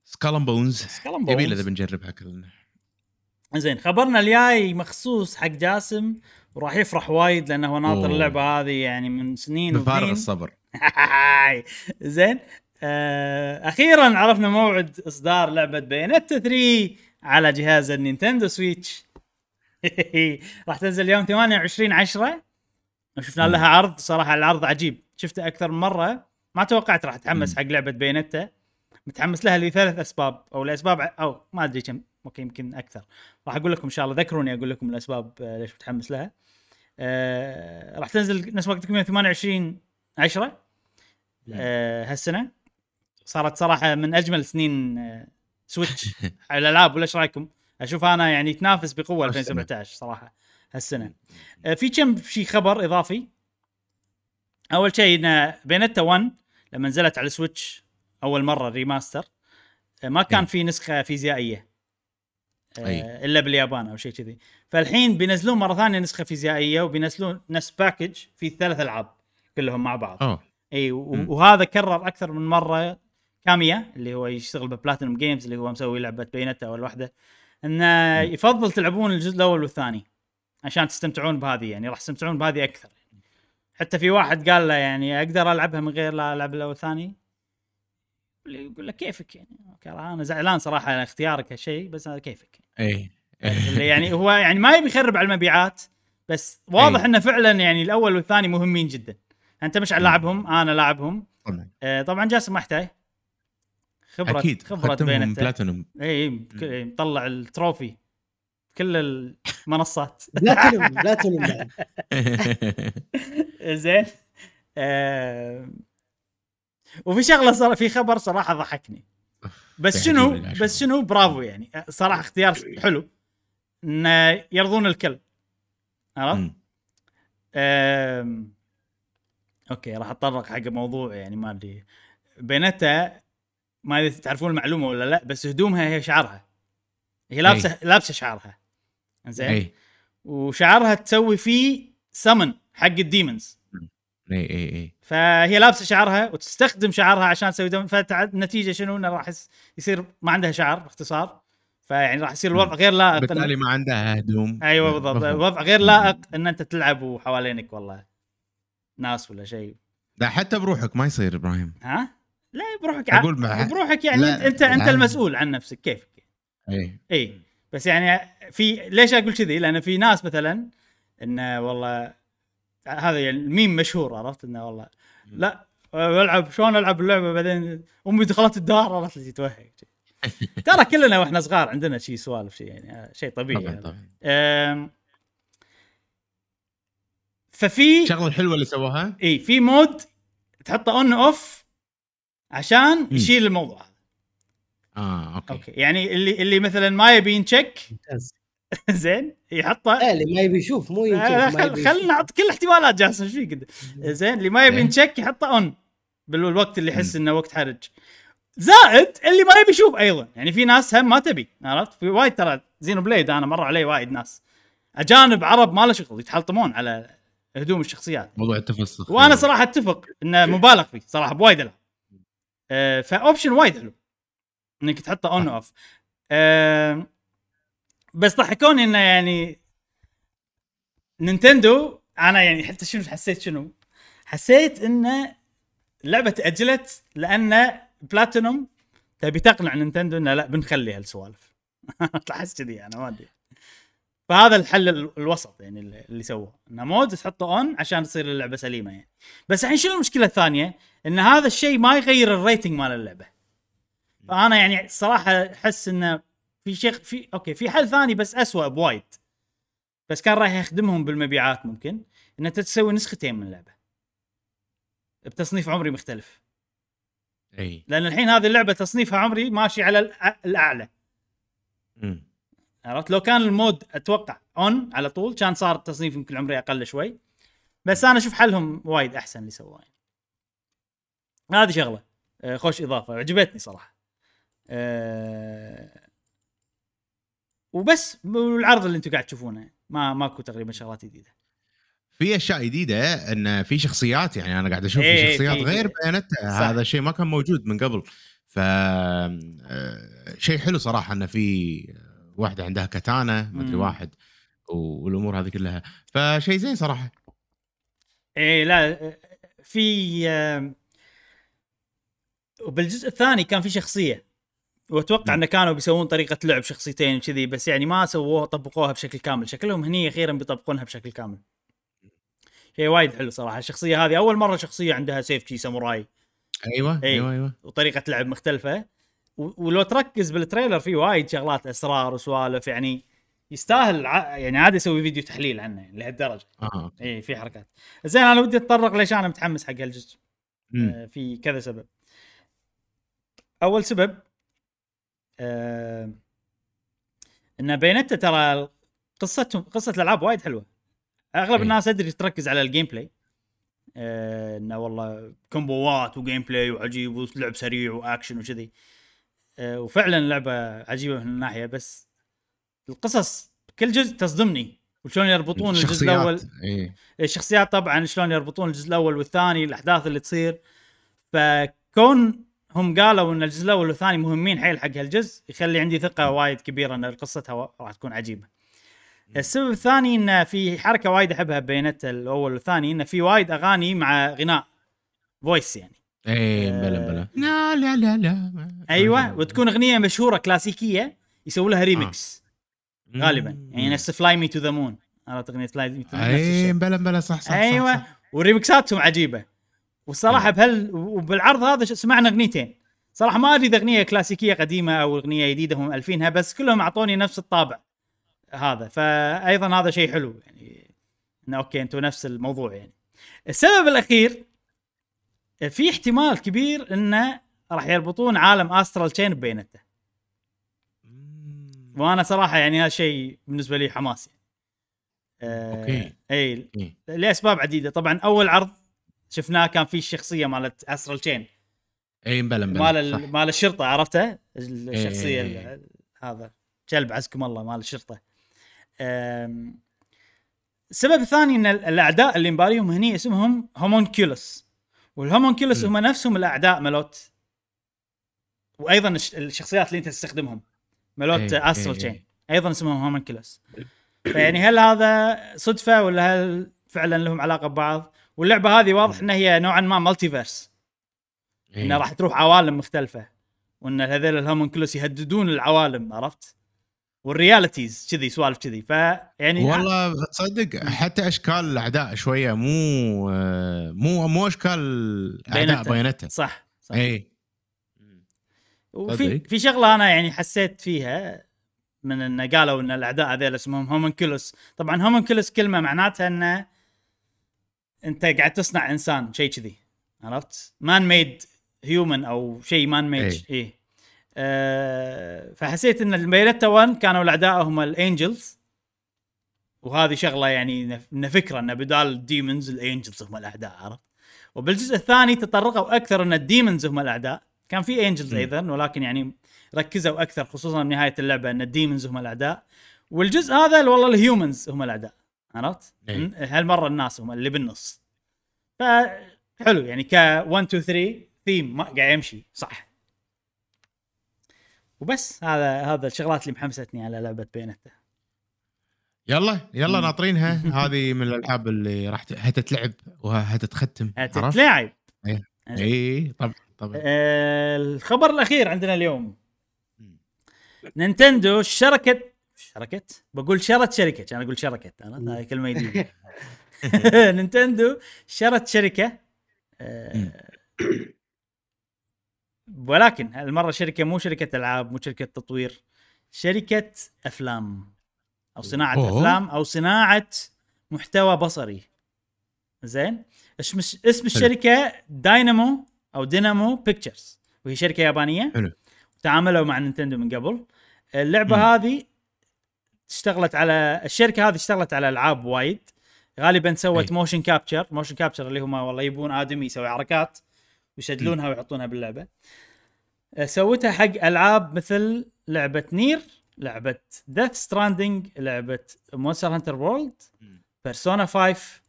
S3: Skull
S1: and Bones Skull and
S3: يبي إذا
S1: Bones
S3: بنجربها كلنا.
S1: زين خبرنا الجاي مخصوص حق جاسم وراح يفرح وايد لأنه هو ناطر
S3: أوه.
S1: اللعبة هذه يعني من سنين
S3: بفارغ الصبر.
S1: زين آه أخيرا عرفنا موعد إصدار لعبة Bayonetta 3 على جهاز ال Nintendo Switch. راح تنزل يوم 28 10 وشفنا. لها عرض صراحة العرض عجيب. شفته أكثر من مرة. ما توقعت راح اتحمس. حق لعبة Bayonetta متحمس لها لثلاث أسباب أو لاسباب أو ما أدري كم أوكي يمكن أكثر. راح أقول لكم إن شاء الله ذكروني أقول لكم الأسباب آه، ليش متحمس لها. آه راح تنزل نفس وقتكم يوم 28 10 آه هالسنة. صارت صراحة من أجمل سنين آه Switch على الألعاب ولا إيش رأيكم؟ أشوف أنا يعني تنافس بقوة
S3: هالسنة.
S1: 2017 صراحة هالسنة آه في كم شيء خبر إضافي أول شيء إن Bayonetta 1 لما نزلت على ال Switch أول مرة remaster آه ما كان. في نسخة فيزيائية
S3: أي.
S1: آه إلا باليابان أو شيء كذي فالحين بينزلون مرة ثانية نسخة فيزيائية وبينزلون نفس package في ثلاث ألعاب كلهم مع بعض أوه
S3: إي.
S1: وهذا كرر أكثر من مرة كاميا اللي هو يشتغل ب Platinum Games اللي هو مسوي لعبة Bayonetta اول واحدة انه يفضل تلعبون الجزء الأول والثاني عشان تستمتعون بهذه يعني راح تستمتعون بهذه أكثر. حتى في واحد قال له يعني أقدر ألعبها من غير لا ألعب الأول والثاني؟ يقول له كيفك يعني؟ أنا زعلان صراحة على اختيارك هالشيء بس هذا كيفك. اللي يعني هو يعني ما يبي يخرب على المبيعات بس واضح
S3: أي.
S1: إنه فعلا يعني الأول والثاني مهمين جدا. أنت مش لاعبهم أنا لاعبهم.
S3: طبعا.
S1: آه، طبعا جاسم ما يحتاج. خبره
S3: أكيد
S1: خبره
S3: Bayonetta
S1: platinum. إي مطلع ال trophy كل المنصات.
S2: بلاتينوم بلاتينوم بعد.
S1: زين. آه وفي شغلة صار في خبر صراحة ضحكني. بس شنو. بس شنو برافو يعني. صراحة اختيار حلو. انه يرضون الكل. عرفت؟ okay راح اتطرق حق موضوع يعني ما أدري. Bayonetta ما أدري تعرفون المعلومة ولا لا بس هدومها هي شعرها. هي لابسه لابسة شعرها. زين
S3: اي
S1: وشعرها تسوي فيه سمن حق ال demons.
S3: اي اي اي
S1: فهي لابسة شعرها وتستخدم شعرها عشان تسوي دم فالنتيجه شنو؟ إنه راح يصير ما عندها شعر باختصار. فيعني راح يصير الوضع غير لائق
S3: بالتالي ما عندها هدوم.
S1: أيوه بالضبط. الوضع غير لائق إن أنت تلعب وحوالينك والله. ناس ولا شيء.
S3: لا حتى بروحك ما يصير إبراهيم.
S1: ها؟ لا بروحك
S3: مع-
S1: بروحك يعني
S3: لا،
S1: انت انت
S3: لا.
S1: المسؤول عن نفسك كيفك؟
S3: اي
S1: اي بس يعني في ليش أقول كذي؟ لأن في ناس مثلا إنه والله هذا يعني الميم مشهور عرفت؟ إنه والله لا ألعب شلون ألعب اللعبة بعدين؟ أمي دخلت الدار عرفت؟ اللي تتوهق. ترى كلنا وإحنا صغار عندنا شيء سوالف شيء يعني شيء طبيعي
S3: طبعا
S1: هذا.
S3: طبعا.
S1: ففي
S3: الشغله الحلوه اللي سووها؟
S1: اي في مود تحطه اون اوف عشان يشيل الموضوع هذا.
S3: آه أوكي,
S1: أوكي. يعني اللي اللي مثلا ما يبي ينشك
S2: ممتاز.
S1: زين يحطه.
S2: لا اللي ما يبي يشوف مو يمكن
S1: آه،
S2: ما
S1: خل
S2: يبي
S1: خلنا
S2: يشوف.
S1: نعطي كل الاحتمالات جاسم إيش فيك؟ زين اللي ما يبي. ينشك يحطه اون بالوقت اللي يحس إنه وقت حرج. زائد اللي ما يبي يشوف أيضا. يعني في ناس هم ما تبي عرفت؟ في وايد ترى زينو بليد أنا مر علي وايد ناس. أجانب عرب ما له شغل يتحلطمون على هدوم الشخصيات.
S3: موضوع التفسخ.
S1: وأنا صراحة أتفق إنه مبالغ فيه صراحة بوايد العاب آه ف option وايد حلو. إنك تحطه on off آه بس ضحكوني إنه يعني Nintendo أنا يعني حتى شنو حسيت شنو؟ حسيت إن اللعبه تاجلت لأن بلاتينوم تبي تقنع Nintendo إنه لا بنخلي هالسوالف. أحس كذي أنا ما أدري. فهذا الحل ال- الوسط يعني اللي سووه. إنه mode تحطه on عشان تصير اللعبة سليمة يعني. بس الحين شنو المشكلة الثانية؟ إن هذا الشيء ما يغير ال rating مال اللعبة. فأنا يعني صراحة أحس انه في شيء في okay في حل ثاني بس أسوأ بوايد. بس كان راح يخدمهم بالمبيعات ممكن. إن أنت تسوي نسختين من اللعبة. بتصنيف عمري مختلف.
S3: إي.
S1: لأن الحين هذه اللعبة تصنيفها عمري ماشي على الأعلى.
S3: مم.
S1: عرفت؟ لو كان ال mode أتوقع on على طول كان صار التصنيف يمكن عمري أقل شوي. بس أنا أشوف حلهم وايد أحسن اللي سووه. يعني. هذه شغلة. آه، خوش إضافة. عجبتني صراحة. أه وبس والعرض اللي أنتم قاعد تشوفونه. ما ماكو تقريبا شغلات جديدة.
S3: في أشياء جديدة إن في شخصيات يعني أنا قاعد أشوف
S1: إيه،
S3: في شخصيات
S1: في-
S3: غير Bayonetta
S1: صح.
S3: هذا الشيء ما كان موجود من قبل. ف آه، شيء حلو صراحة انه في واحدة عندها كاتانا ما
S1: أدري.
S3: واحد والأمور هذه كلها. فشيء زين صراحة.
S1: إيه لا في وبالجزء الثاني كان في شخصية.
S3: وأتوقع.
S1: انه كانوا بيسوون طريقة لعب شخصيتين كذي بس يعني ما سووها طبقوها بشكل كامل. شكلهم هني أخيرا بيطبقونها بشكل كامل. شيء وايد حلو صراحة. الشخصية هذه أول مرة شخصية عندها سيف شي ساموراي.
S3: أيوه
S1: إيه.
S3: أيوه أيوه.
S1: وطريقة لعب مختلفة. ولو تركز بال trailer في وايد شغلات اسرار وسوالف يعني يستاهل ع... يعني عادي أسوي فيديو تحليل عنه يعني لهالدرجة.
S3: آه
S1: اي في حركات. زين أنا ودي أتطرق ليش أنا متحمس حق هالجزء. آه، في كذا سبب. أول سبب آه إن Bayonetta ترى قصتهم قصة الألعاب وايد حلوة. أغلب
S3: إي.
S1: الناس أدري تركز على ال gameplay. آه إنه والله كومبوات و gameplay وعجيب ولعب سريع وأكشن وكذي. آه وفعلا لعبة عجيبة من الناحية بس القصص كل جزء تصدمني. وشلون يربطون الجزء الأول؟
S3: إيه
S1: الشخصيات طبعا شلون يربطون الجزء الأول والثاني الأحداث اللي تصير. فكون هم قالوا إن الجزء الأول والثاني مهمين حيل حق هالجزء يخلي عندي ثقة وايد كبيرة إن قصتها راح تكون عجيبة. السبب الثاني إن في حركة وايد أحبها ب Bayonetta الأول والثاني انه في وايد أغاني مع غناء voice يعني.
S3: إيه مبلا مبلا. لا لا لا لا.
S1: أيوه وتكون أغنية مشهورة كلاسيكية يسووا لها ريمكس غالبا.
S3: مم.
S1: يعني نفس Fly Me to the Moon عرفت أغنية Fly Me to
S3: اي مبلا مبلا صح صح
S1: أيوه
S3: صح. صح.
S1: وريمكساتهم عجيبة. والصراحة بهال وبالعرض هذا سمعنا أغنيتين. صراحة ما أدري إذا أغنية كلاسيكية قديمة أو أغنية جديدة هم ألفينها بس كلهم أعطوني نفس الطابع هذا. فايضا هذا شيء حلو يعني إنه okay أنتم نفس الموضوع يعني. السبب الأخير في احتمال كبير انه راح يربطون عالم Astral Chain ب
S3: Bayonetta.
S1: وأنا صراحة يعني هذا شيء بالنسبة لي حماس يعني. آه
S3: okay.
S1: إي
S3: إيه.
S1: لأسباب عديدة طبعا أول عرض شفناه كان فيه الشخصية مالت Astral Chain
S3: إي مبلا مبلا
S1: مال مال الشرطة عرفته الشخصية
S3: إيه.
S1: ال- هذا كلب عزكم الله مال الشرطة السبب الثاني إن ال- الأعداء اللي مباريهم هني اسمهم homunculus وال
S3: homunculus.
S1: هم نفسهم الأعداء مالوت وأيضا الش- الشخصيات اللي أنت تستخدمهم. مالوت
S3: إيه،
S1: Astral
S3: إيه،
S1: Chain.
S3: إيه.
S1: أيضا اسمهم homunculus فيعني هل هذا صدفة ولا هل فعلا لهم علاقة ببعض؟ واللعبة هذه واضح انها هي نوعا ما multiverse.
S3: إيه.
S1: انه راح تروح عوالم مختلفة. وإن هذول ال homunculus يهددون العوالم عرفت؟ وال realities كذي سوالف كذي. فيعني
S3: والله تصدق حتى أشكال الأعداء شوية مو آه، مو مو أشكال
S1: أعداء.
S3: Bayonetta
S1: صح صح.
S3: اي
S1: وفي. في شغلة أنا يعني حسيت فيها من ان قالوا إن الأعداء هذول اسمهم homunculus طبعا homunculus كلمة معناتها انه أنت قاعد تصنع إنسان شيء كذي. عرفت؟ man made human أو شيء man
S3: made.
S1: اي أه فحسيت إن Bayonetta 1 كانوا الأعداء هم ال angels وهذه شغلة يعني انه فكره انه بدال ال demons ال angels هم الأعداء عرفت وبالجزء الثاني تطرقوا أكثر إن ال demons هم الأعداء كان في
S3: angels.
S1: أيضا ولكن يعني ركزوا أكثر خصوصا بنهايه اللعبة إن ال demons هم الأعداء والجزء هذا والله ال humans هم الأعداء عرفت؟
S3: إي.
S1: ن- هالمرة الناس هم اللي بالنص فحلو يعني ك 1 2 3 ثيم ما قاعد يمشي صح وبس هذا هذا الشغلات اللي محمستني على لعبة بينتا
S3: يلا يلا. ناطرينها. هذه من الألعاب اللي راح هتتلعب وهتتختم عرفت؟
S1: هتتلاعب
S3: إيه. اي طبعا طبعا
S1: آه، الخبر الأخير عندنا اليوم. نينتندو شركت شركت؟ بقول شرت شركة كان أقول شركت أنا هاي كلمة جديده نينتندو شرت شركة آه، ولكن المره شركة مو شركة ألعاب مو شركة تطوير شركة أفلام أو صناعة
S3: أوه.
S1: أفلام أو صناعة محتوى بصري زين اسم اسم الشركة داينامو أو دينامو بيكتشرز وهي شركة يابانية
S3: حلو.
S1: تعاملوا مع نينتندو من قبل اللعبة
S3: مم.
S1: هذه اشتغلت على الشركة هذه اشتغلت على ألعاب وايد غالبا سوت
S3: أي.
S1: motion capture motion capture اللي هم والله يبون آدمي يسوي حركات ويسجلونها ويحطونها باللعبة أه، سوتها حق ألعاب مثل لعبة نير لعبة ديث ستراندنج لعبة مونستر هانتر وورلد. بيرسونا 5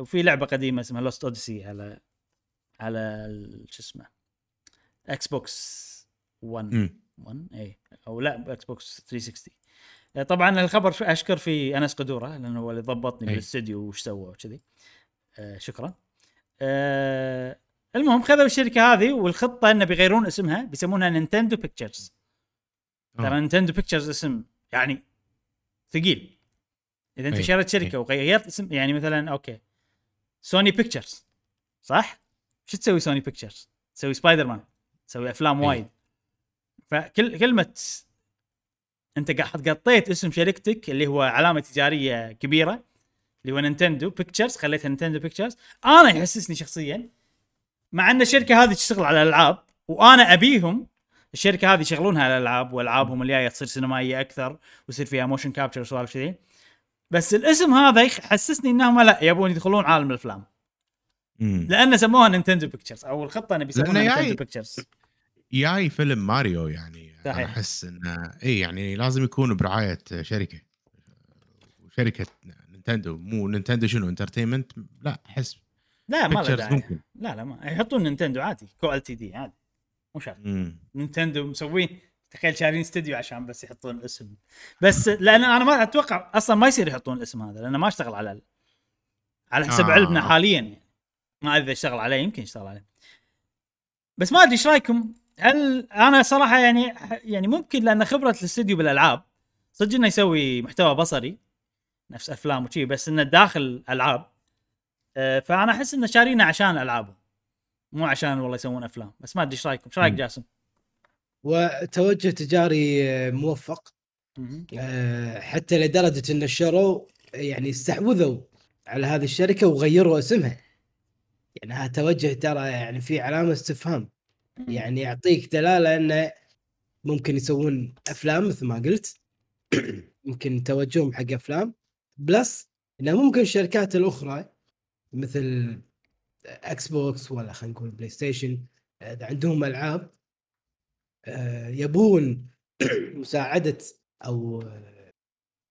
S1: وفي لعبة قديمة اسمها لوست اوديسي على على ال- شو اسمه إكس بوكس 1
S3: مم.
S1: 1 اي أو لا إكس بوكس 360 آه، طبعا الخبر في- أشكر في أنس قدورة لأنه هو اللي ضبطني
S3: أي.
S1: بالاستديو وش سوى وكذي آه شكرا آه المهم خذوا الشركة هذه والخطة انه بيغيرون اسمها بيسمونها نينتندو بيكتشرز ترى
S3: آه.
S1: نينتندو بيكتشرز اسم يعني ثقيل إذا أنت
S3: أي.
S1: شريت. شركة وغيرت اسم يعني مثلا أوكي سوني بيكتشرز صح؟ شو تسوي سوني بيكتشرز؟ تسوي سبايدر مان تسوي أفلام
S3: أي.
S1: وايد فكل كلمة أنت قاعد قطيت اسم شركتك اللي هو علامة تجارية كبيرة اللي هو نينتندو بيكتشرز خليتها نينتندو بيكتشرز أنا يحسسني شخصيا مع أن الشركة هذه تشتغل على الألعاب وأنا أبيهم الشركة هذه يشغلونها على الألعاب وألعابهم الجاية تصير سينمائية أكثر ويصير فيها motion capture وسوالف كذي. بس الاسم هذا يحسسني إنهم لا يبون يدخلون عالم
S3: الأفلام.
S1: لأن سموها نينتندو بيكتشرز أو الخطة انه بيسمونها
S3: لأنه
S1: نينتندو بيكتشرز.
S3: جاي فيلم ماريو يعني
S1: صحيح.
S3: أحس إنه إي يعني لازم يكون برعاية شركة. شركة نينتندو مو نينتندو شنو entertainment لا أحس
S1: لا ما له داعي لا لا ما يحطون نينتندو عادي Co Ltd عادي. مو شرط. نينتندو مسوين تخيل شارين استديو عشان بس يحطون الاسم. بس لأن أنا ما أتوقع أصلا ما يصير يحطون الاسم هذا لأنه ما اشتغل على ال- على حسب
S3: آه.
S1: علمنا حاليا يعني. ما أدري إذا اشتغل عليه يمكن يشتغل عليه. بس ما أدري إيش رأيكم؟ هل أنا صراحة يعني يعني ممكن لأن خبرة الاستديو بالألعاب صدق إنه يسوي محتوى بصري نفس أفلام وشي بس إنه داخل ألعاب. فأنا أحس انه شارينه عشان ألعابهم. مو عشان والله يسوون أفلام. بس ما أدري إيش رأيكم؟ إيش
S2: رأيك.
S1: جاسم؟
S2: وتوجه تجاري آه، موفق. آه، حتى لدرجة إن شروا يعني استحوذوا على هذه الشركة وغيروا اسمها. يعني هذا توجه ترى يعني في علامة استفهام. يعني يعطيك دلالة انه ممكن يسوون أفلام مثل ما قلت. ممكن توجههم حق أفلام. plus إنه ممكن الشركات الأخرى مثل إكس بوكس ولا خلينا نقول بلاي ستيشن اذا عندهم ألعاب آه، يبون مساعدة أو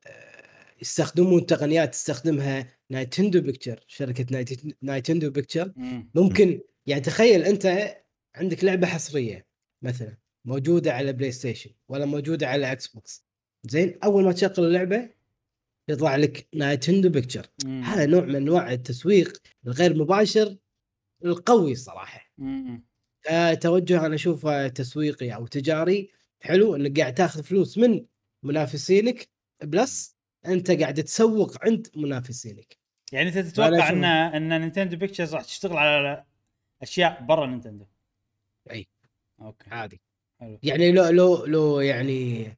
S2: آه، يستخدمون تقنيات تستخدمها نايتندو بيكتشر شركة نايت- نايتندو بيكتشر.
S1: مم.
S2: ممكن يعني تخيل أنت عندك لعبة حصرية مثلا موجودة على بلاي ستيشن ولا موجودة على إكس بوكس زين أول ما تشغل اللعبة يطلع لك نايتندو بيكتشر. هذا نوع من أنواع التسويق الغير مباشر القوي صراحة.
S1: مم.
S2: فتوجه أنا اشوفه تسويقي أو تجاري حلو إنك قاعد تاخذ فلوس من منافسينك plus أنت قاعد تسوق عند منافسينك.
S1: يعني
S2: أنت
S1: تتوقع إن إن نينتندو بيكتشرز راح تشتغل على أشياء برا نينتندو
S2: أي.
S1: أوكي.
S2: عادي.
S1: حلو.
S2: يعني لو لو لو يعني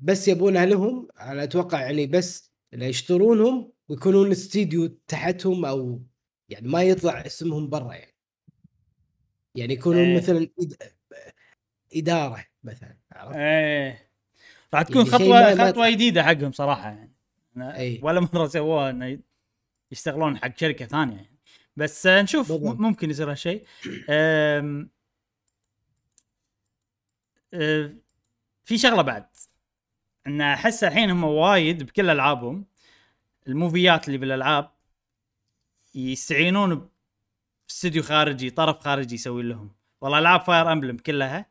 S2: بس يبونها لهم أنا أتوقع يعني بس اللي يشترونهم ويكونون استديو تحتهم أو يعني ما يطلع اسمهم برا يعني يعني يكونون
S1: إيه.
S2: مثلا إدارة مثلا عرفت؟
S1: إيه راح تكون
S2: يعني
S1: خطوة
S2: ما-
S1: خطوة جديدة حقهم صراحة يعني أنا
S2: أي.
S1: ولا مرة سووها إنه يشتغلون حق شركة ثانية يعني بس نشوف
S2: بالضبط.
S1: ممكن يصير هالشيء أه، في شغلة بعد إن أحس الحين هم وايد بكل ألعابهم الموفيات اللي بالألعاب يستعينون باستديو خارجي طرف خارجي يسوي لهم. والله ألعاب فاير امبلم كلها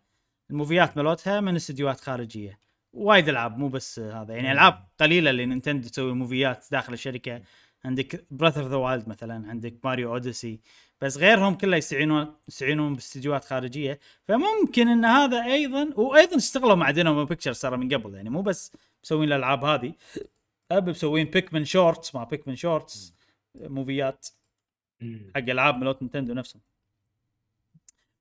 S1: الموفيات ملوتها من استديوهات خارجية. وايد ألعاب مو بس هذا. يعني ألعاب قليلة اللي نينتندو تسوي موفيات داخل الشركة. عندك بريث اوف ذا وايلد مثلا عندك ماريو اوديسي بس غيرهم كله يستعينون يستعينون باستديوهات خارجية. فممكن إن هذا أيضا وأيضا اشتغلوا مع دينامو بيكتشرز ترى من قبل يعني مو بس مسوين الألعاب هذه. أب مسوين بيكمن shorts مع بيكمن shorts موفيات. حق ألعاب ملوت نينتندو نفسهم.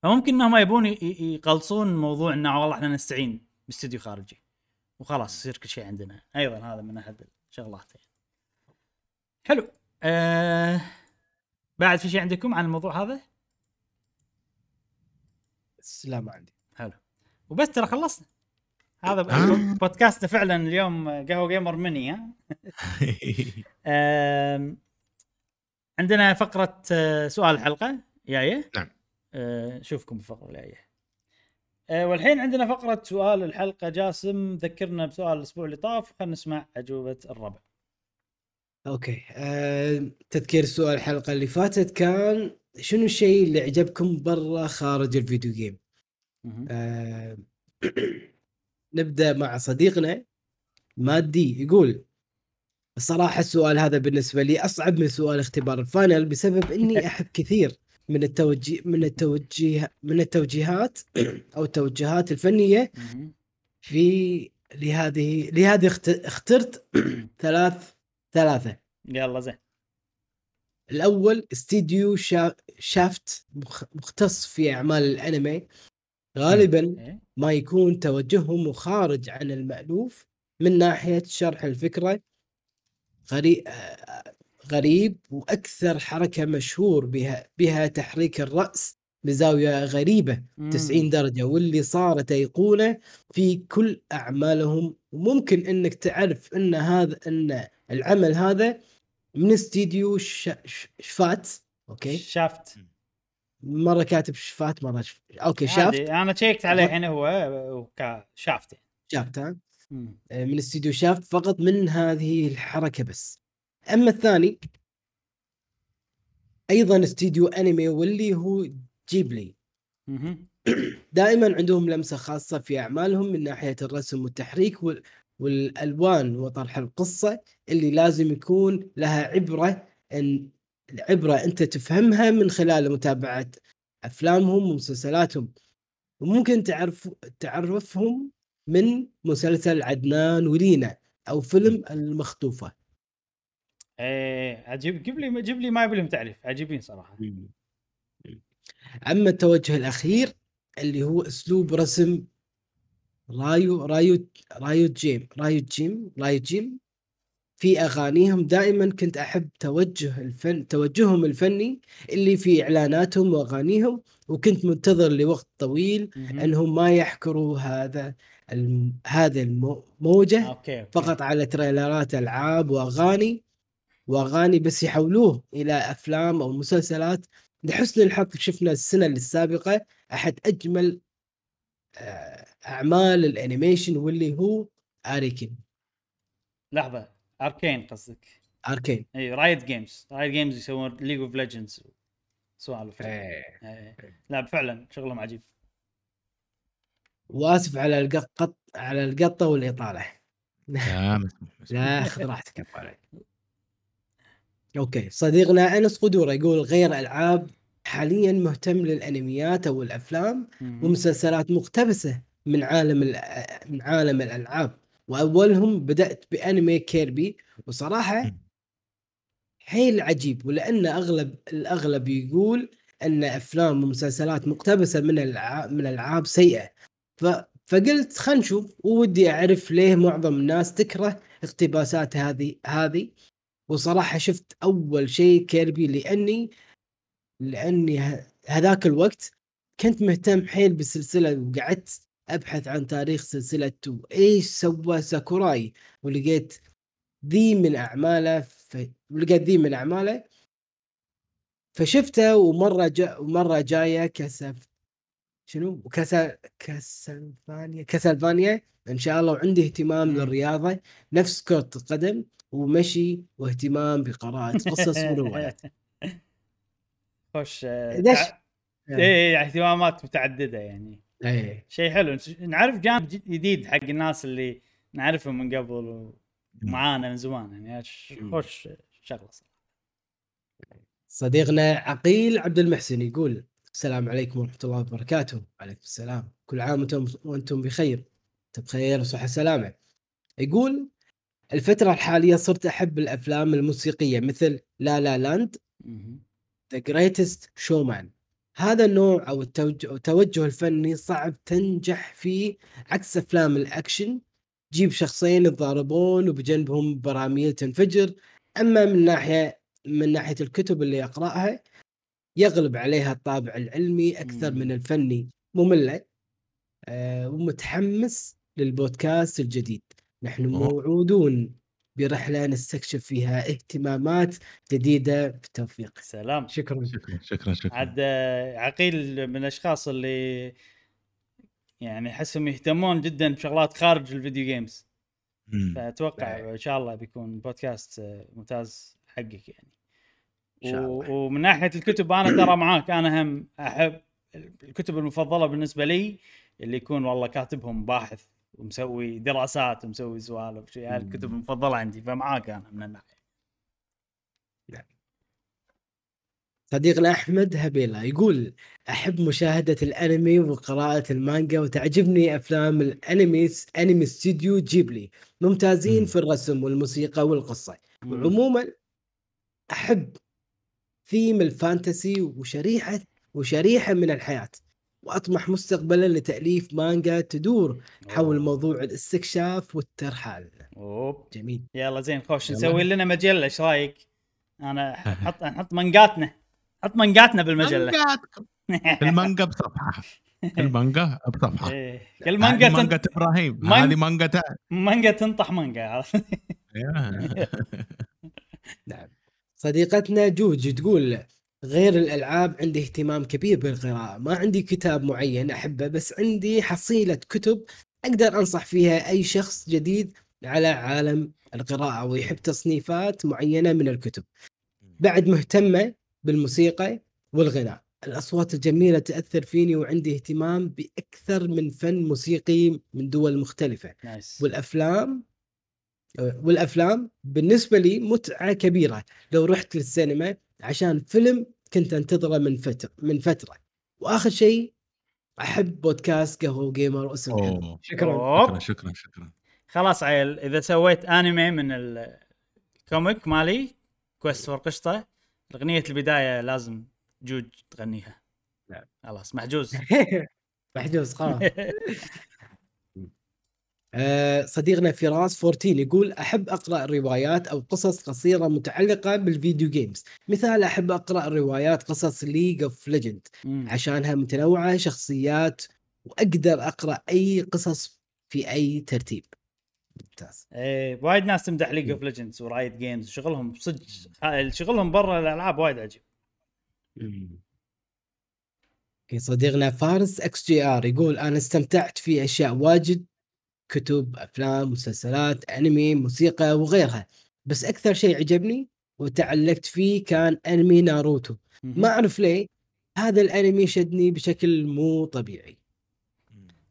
S1: فممكن إنهم يبون يقلصون موضوع إنه والله إحنا نستعين باستديو خارجي. وخلاص يصير كل شيء عندنا. أيضا هذا من أحد الشغلات يعني. حلو. آه بعد في شيء عندكم عن الموضوع هذا؟
S2: لا ما عندي.
S1: حلو. وبس ترى خلصنا. هذا
S3: آه.
S1: بودكاستنا فعلا اليوم قهوة جيمر مني ها؟ عندنا فقرة آه، سؤال الحلقة جاية؟
S3: نعم.
S1: نشوفكم بالفقرة الجاية آه، والحين عندنا فقرة سؤال الحلقة. جاسم ذكرنا بسؤال الأسبوع اللي طاف. خلينا نسمع أجوبة الربع.
S2: أوكي، آه، تذكير سؤال الحلقة اللي فاتت كان شنو الشيء اللي عجبكم برّا خارج ال video
S1: game؟
S2: آه، نبدأ مع صديقنا مادي يقول: "الصراحة السؤال هذا بالنسبة لي أصعب من سؤال اختبار ال final بسبب إني أحب كثير من التوجي من التوجيه من التوجيهات أو التوجهات
S1: الفنية
S2: في لهذه لهذه اخترت ثلاث ثلاثة.
S1: يلا زين.
S2: الأول استديو شا... شافت مختص في أعمال الأنمي. غالبا ما يكون توجههم خارج عن المألوف من ناحية شرح الفكرة. غريب غريب وأكثر حركة مشهور بها بها تحريك الرأس بزاوية غريبة.
S1: مم.
S2: 90 درجة واللي صارت ايقونه في كل أعمالهم. وممكن إنك تعرف إن هذا إن العمل هذا من استديو ش... ش... شفات okay؟
S1: Shaft.
S2: مرة كاتب شفات مرة شف... okay
S1: Shaft. أنا تشيكت عليه الحين هو شافت.
S2: شافت ها؟
S1: مم.
S2: من استوديو شافت فقط من هذه الحركة بس. أما الثاني أيضا استوديو انمي واللي هو جيبلي. دائما عندهم لمسة خاصة في أعمالهم من ناحية الرسم والتحريك وال- والألوان وطرح القصة اللي لازم يكون لها عبرة إن العبره أنت تفهمها من خلال متابعة أفلامهم ومسلسلاتهم. وممكن تعرف تعرفهم من مسلسل عدنان ولينا أو فيلم المخطوفة.
S1: إيه عجيب Ghibli Ghibli ما يبي لهم تعريف عجيبين صراحة.
S2: أما التوجه الأخير اللي هو أسلوب رسم رايو رايو رايو جيم رايو جيم رايو جيم في أغانيهم دائما كنت أحب توجه الفن توجههم الفني اللي في إعلاناتهم وأغانيهم وكنت منتظر لوقت طويل
S1: مهم.
S2: إنهم ما يحكروا هذا الم... هذا الموجه
S1: okay, okay.
S2: فقط على تريلرات ألعاب وأغاني وأغاني بس يحولوه إلى أفلام أو مسلسلات لحسن الحظ شفنا السنة السابقة أحد أجمل آه، أعمال ال animation واللي هو Arcane
S1: لحظة Arcane قصدك؟
S2: Arcane
S1: إي Riot Games Riot Games يسوون League of Legends سوالف. لا فعلا شغلهم عجيب.
S2: وآسف على القط على القطة والإطالة.
S3: لا مسموح مسموح.
S2: لا خذ راحتك. okay صديقنا أنس قدوره يقول غير ألعاب حاليا مهتم للأنميات أو
S1: الأفلام.
S2: ومسلسلات مقتبسة. من عالم من عالم الألعاب. وأولهم بدأت بأنمي كيربي.
S3: وصراحة.
S2: حيل عجيب. ولأن اغلب الأغلب يقول أن أفلام ومسلسلات مقتبسة من الالعاب من الالعاب سيئة. ف فقلت خلينا نشوف. وودي أعرف ليه معظم الناس تكره اقتباسات هذه هذه. وصراحة شفت أول شيء كيربي. لاني لأني هذاك الوقت كنت مهتم حيل بالسلسله وقعدت أبحث عن تاريخ سلسلة وايش سوى ساكوراي؟ ولقيت ذي من أعماله ف... ولقيت ذي من أعماله فشفته ومرة جا... ومرة جاية كسف شنو؟ كسا كاسلفانيا كاسلفانيا إن شاء الله وعندي اهتمام. للرياضة نفس كرة القدم ومشي واهتمام بقراءه قصص وروايات
S1: خوش آه،
S2: ليش؟
S1: إيه اهتمامات متعددة يعني.
S2: إيه.
S1: شيء حلو. نعرف جانب جديد حق الناس اللي نعرفهم من قبل ومعانا من زمان يعني. خوش شغلة صراحة.
S2: صديقنا عقيل عبد المحسن يقول السلام عليكم ورحمة الله وبركاته. وعليكم السلام. كل عام وأنتم وأنتم بخير. انت بخير وصحة سلامة. يقول الفترة الحالية صرت أحب الأفلام الموسيقية مثل La La
S1: Land.
S2: The Greatest Showman هذا النوع أو التوجه, التوجه الفني صعب تنجح فيه عكس أفلام الأكشن. جيب شخصين يتضاربون وبجنبهم براميل تنفجر. أما من ناحية من ناحية الكتب اللي أقرأها يغلب عليها الطابع العلمي
S1: أكثر.
S2: من الفني. ممله آه ومتحمس للبودكاست الجديد. نحن. موعودون. برحلة نستكشف فيها اهتمامات جديدة. بالتوفيق.
S1: سلام.
S2: شكرا.
S3: شكرا شكرا شكرا.
S1: عاد آه، عقيل من الأشخاص اللي يعني أحسهم يهتمون جدا بشغلات خارج الفيديو جيمز.
S2: فأتوقع.
S1: إن شاء الله بيكون بودكاست آه، ممتاز حقك يعني.
S2: إن شاء
S1: و-
S2: الله.
S1: ومن ناحية الكتب أنا ترى معاك أنا هم أحب الكتب المفضلة بالنسبة لي اللي يكون والله كاتبهم باحث. ومسوي دراسات ومسوي سوالف شيء هاي الكتب المفضلة عندي فمعاك أنا من الناحية.
S2: صديقنا احمد هبيله يقول أحب مشاهدة الأنمي وقراءة المانجا وتعجبني أفلام الانمي أنمي استوديو جيبلي ممتازين
S3: مم.
S2: في الرسم والموسيقى والقصة. وعموما أحب theme ال fantasy وشريحة وشريحة من الحياة. وأطمح مستقبلا لتأليف مانجا تدور حول
S1: أوه.
S2: موضوع الاستكشاف والترحال
S1: أوه.
S2: جميل
S1: يلا زين خوش
S2: يلا.
S1: نسوي لنا مجلة إيش رأيك؟ أنا نحط نحط منقاتنا حط منقاتنا بالمجلة
S3: مانجاتكم. المانجا بصفحة المانجا بصفحة
S1: إيه. كل
S3: هذه
S1: مانجا. إبراهيم
S3: هذه مانجا تا-
S1: مانجا تنطح مانجا.
S2: نعم صديقتنا جوج تقول غير الألعاب عندي اهتمام كبير بالقراءة. ما عندي كتاب معين أحبه بس عندي حصيلة كتب أقدر أنصح فيها أي شخص جديد على عالم القراءة ويحب تصنيفات معينة من الكتب. بعد مهتمة بالموسيقى والغناء. الأصوات الجميلة تأثر فيني وعندي اهتمام بأكثر من فن موسيقي من دول مختلفة.
S1: نايس
S2: والأفلام والأفلام بالنسبة لي متعة كبيرة. لو رحت للسينما عشان فيلم كنت انتظره من فترة من فترة. وآخر شيء أحب بودكاست قهوة gamer واسم. شكرا.
S3: شكرا شكرا شكرا.
S1: خلاص عيل إذا سويت أنمي من ال comic مالي Quest for قشطة اغنيه البداية لازم جوج تغنيها.
S2: نعم.
S1: خلاص محجوز.
S2: محجوز خلاص. صديقنا فراس 14 يقول أحب أقرأ روايات أو قصص قصيرة متعلقة بال video games مثال أحب أقرأ روايات قصص League of
S1: Legends.
S2: عشانها متنوعة شخصيات وأقدر أقرأ أي قصص في أي ترتيب. ممتاز.
S1: إيه وايد ناس تمدح League of Legends و Riot Games شغلهم صدق شغلهم برا الألعاب وايد عجيب.
S2: صديقنا فارس XGR يقول أنا استمتعت في أشياء واجد كتب أفلام مسلسلات أنمي موسيقى وغيرها. بس أكثر شيء عجبني وتعلقت فيه كان أنمي ناروتو. ما أعرف ليه هذا الأنمي شدني بشكل مو طبيعي.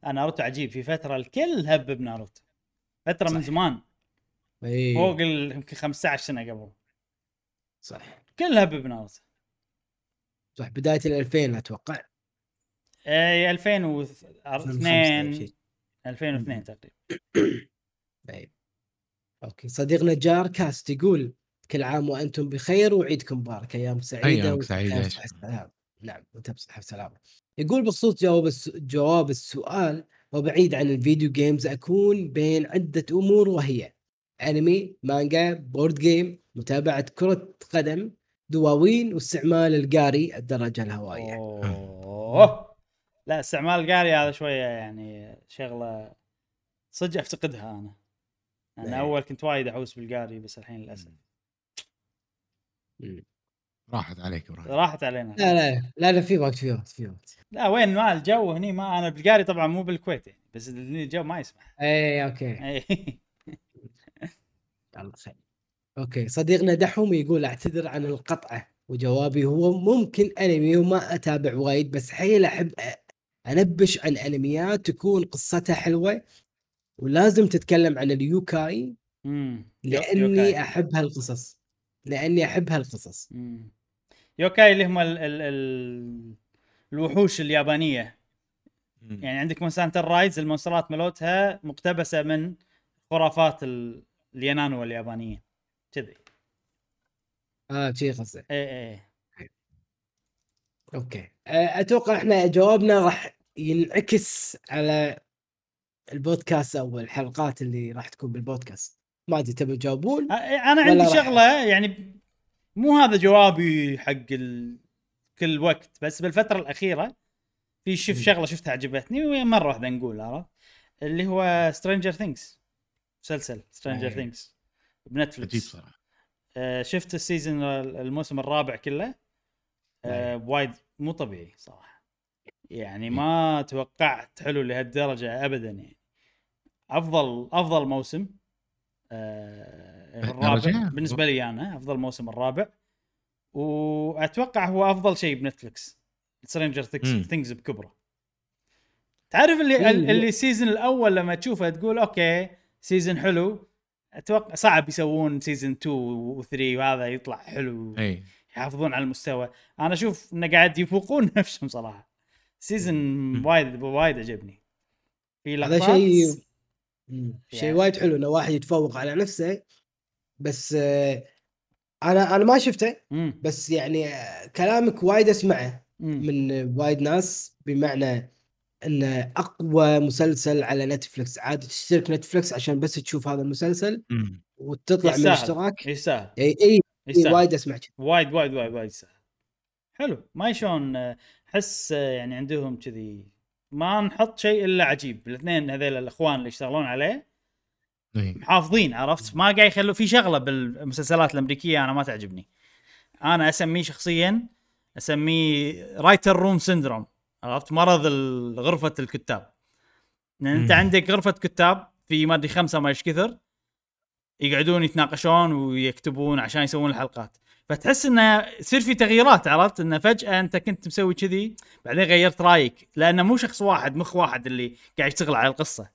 S1: ناروتو عجيب. في فترة الكل هب بناروتو. فترة من
S2: صح.
S1: زمان.
S2: اي
S1: فوق ال- يمكن 15 سنة قبل.
S2: صح.
S1: كل هب بناروتو.
S2: صح بداية ال 2000 أتوقع
S1: اي
S2: 2005
S1: 2002
S2: شيء.
S1: 2002 تقريبا.
S2: طيب. okay. صديقنا جار كاست يقول كل عام وأنتم بخير وعيدكم مبارك أيام
S3: سعيدة شيخ.
S2: السلام. نعم وانت بصحه وسلامه يقول بخصوص جواب الس... جواب السؤال وبعيد عن ال video games أكون بين عدة أمور وهي انمي مانجا board game متابعة كرة قدم دواوين واستعمال القاري الدراجة الهوائية.
S1: أوه. لا استعمال القاري هذا شوية يعني شغلة صدق أفتقدها أنا. أنا
S2: إيه.
S1: أول كنت وايد احوس بالقاري بس الحين للأسف.
S3: راحت عليك إبراهيم.
S1: راحت علينا.
S2: لا لا لا لا في وقت في وقت في وقت.
S1: لا وين؟ ما الجو هني ما أنا بالقاري طبعا مو بالكويت يعني بس هني الجو ما يسمح.
S2: اي okay.
S1: إيه.
S2: الله خير. okay صديقنا دحوم يقول أعتذر عن القطعه وجوابي هو ممكن أنمي وما أتابع وايد بس حيل أحب انبش عن انميات تكون قصتها حلوة ولازم تتكلم عن اليوكاي
S1: لأني.
S2: أحب هالقصص. لأني أحب هالقصص.
S1: يوكاي اللي هم ال ال ال الوحوش اليابانية.
S3: مم.
S1: يعني عندك Monster Rise المونسترات ملوتها مقتبسة من خرافات ال- اليانانو اليابانية. كذي.
S2: آه شي قصدي
S1: اي اي
S2: okay. آه، أتوقع إحنا جوابنا راح ينعكس على البودكاست أو الحلقات اللي راح تكون بالبودكاست. ما أدري تبي تجاوبون؟ أنا
S1: عندي شغلة يعني مو هذا جوابي حق ال... كل وقت بس بالفترة الأخيرة في
S2: مم.
S1: شغلة شفتها عجبتني مرة واحدة نقول عرفت؟ اللي هو Stranger Things مسلسل
S2: Stranger.
S1: Things
S3: عجيب
S1: بنتفلكس
S3: صراحة.
S1: آه شفت ال season الموسم الرابع كله؟ آه وايد مو طبيعي صراحة. يعني ما توقعت حلو لهالدرجة ابدا يعني. أفضل أفضل موسم آه الرابع.
S3: درجة؟
S1: بالنسبة لي أنا أفضل موسم الرابع. وأتوقع هو أفضل شيء بنتفلكس
S3: Stranger.
S1: Things بكبره. تعرف اللي
S2: مم.
S1: اللي ال season الأول لما تشوفه تقول okay season حلو. أتوقع صعب يسوون season 2 و3 وهذا يطلع حلو.
S3: اي
S1: يحافظون على المستوى. أنا أشوف إنه قاعد يفوقون نفسهم صراحة. season
S3: مم.
S1: وايد وايد عجبني في
S2: هذا
S1: لقطات
S2: شيء مم. شيء
S1: يعني-
S2: وايد حلو إنه واحد يتفوق على نفسه بس آه، أنا أنا ما شفته. بس يعني آه، كلامك وايد
S1: أسمعه.
S2: من وايد ناس بمعنى إنه أقوى مسلسل على نتفلكس عاد تشترك نتفلكس عشان بس تشوف هذا المسلسل. وتطلع من
S1: يستاهل.
S2: الاشتراك
S1: يستاهل
S2: اي اي وايد اسمع.
S1: وايد وايد وايد وايد يستاهل حلو ما شلون احس آه، يعني عندهم كذي ما نحط شيء إلا عجيب. الاثنين هذيل الإخوان اللي يشتغلون عليه. محافظين عرفت؟ ما قاعد يخلوا في شغلة بالمسلسلات الأمريكية أنا ما تعجبني. أنا أسميه شخصيا أسميه writer room syndrome عرفت؟ مرض غرفة الكتاب. لأن أنت
S3: مم.
S1: عندك غرفة كتاب في ما أدري خمسة ما إيش كثر يقعدون يتناقشون ويكتبون عشان يسوون الحلقات. فتحس إنه يصير في تغييرات عرفت؟ إنه فجأة أنت كنت مسوي كذي بعدين غيرت رأيك لأنه مو شخص واحد مخ واحد اللي قاعد يشتغل على القصة.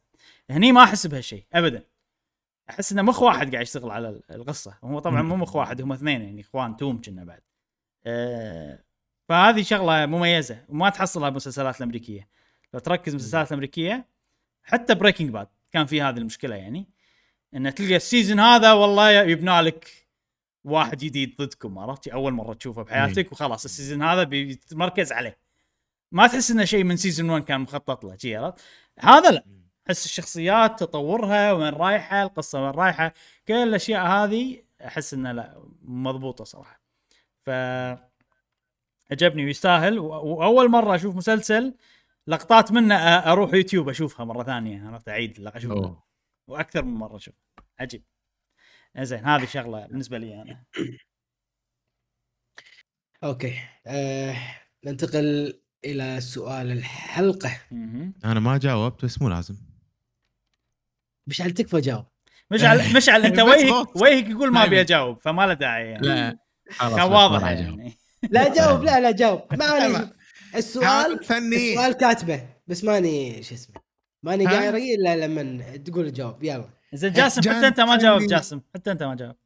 S1: هني ما أحس بهالشيء ابدا. أحس إنه مخ واحد قاعد يشتغل على القصة. هو طبعا مو مخ واحد هم اثنين يعني إخوان توم كانوا بعد. أه فهذه شغلة مميزة وما تحصلها بالمسلسلات الأمريكية. لو تركز المسلسلات الأمريكية حتى Breaking Bad كان في هذه المشكلة يعني ان تلقى ال season هذا والله يبنى لك واحد جديد ضدكم عرفتي أول مرة تشوفه بحياتك وخلاص ال season هذا بيتمركز عليه. ما تحس إنه شيء من season 1 كان مخطط له شي عرفت؟ هذا لا. احس الشخصيات تطورها وين رايحة القصة وين رايحة كل الأشياء هذه أحس انها لا مضبوطة صراحة. ف عجبني ويستاهل. وأول مرة أشوف مسلسل لقطات منه أروح يوتيوب أشوفها مرة ثانية عرفت؟ أعيد
S3: أشوفها.
S1: وأكثر من مرة أشوف عجيب. زين هذه شغلة بالنسبة لي أنا.
S2: أوكي آه ننتقل إلى سؤال
S1: الحلقة.
S3: أنا ما جاوبت بس مو لازم.
S2: مشعل تكفى جاوب.
S1: مشعل مشعل
S3: أنت
S1: وجهك. وجهك يقول ما أبي
S3: دايماً.
S1: أجاوب فما له داعي يعني.
S3: لا خلاص
S1: كان واضح. يعني.
S2: لا جاوب لا لا جاوب. ما علي السؤال
S3: فني
S2: السؤال كاتبه بس ماني شو اسمه ماني
S3: ها؟
S2: قاير إلا لما تقول الجواب. يلا.
S1: زين جاسم حتى أنت ما جاوب. جاسم. حتى أنت ما جاوب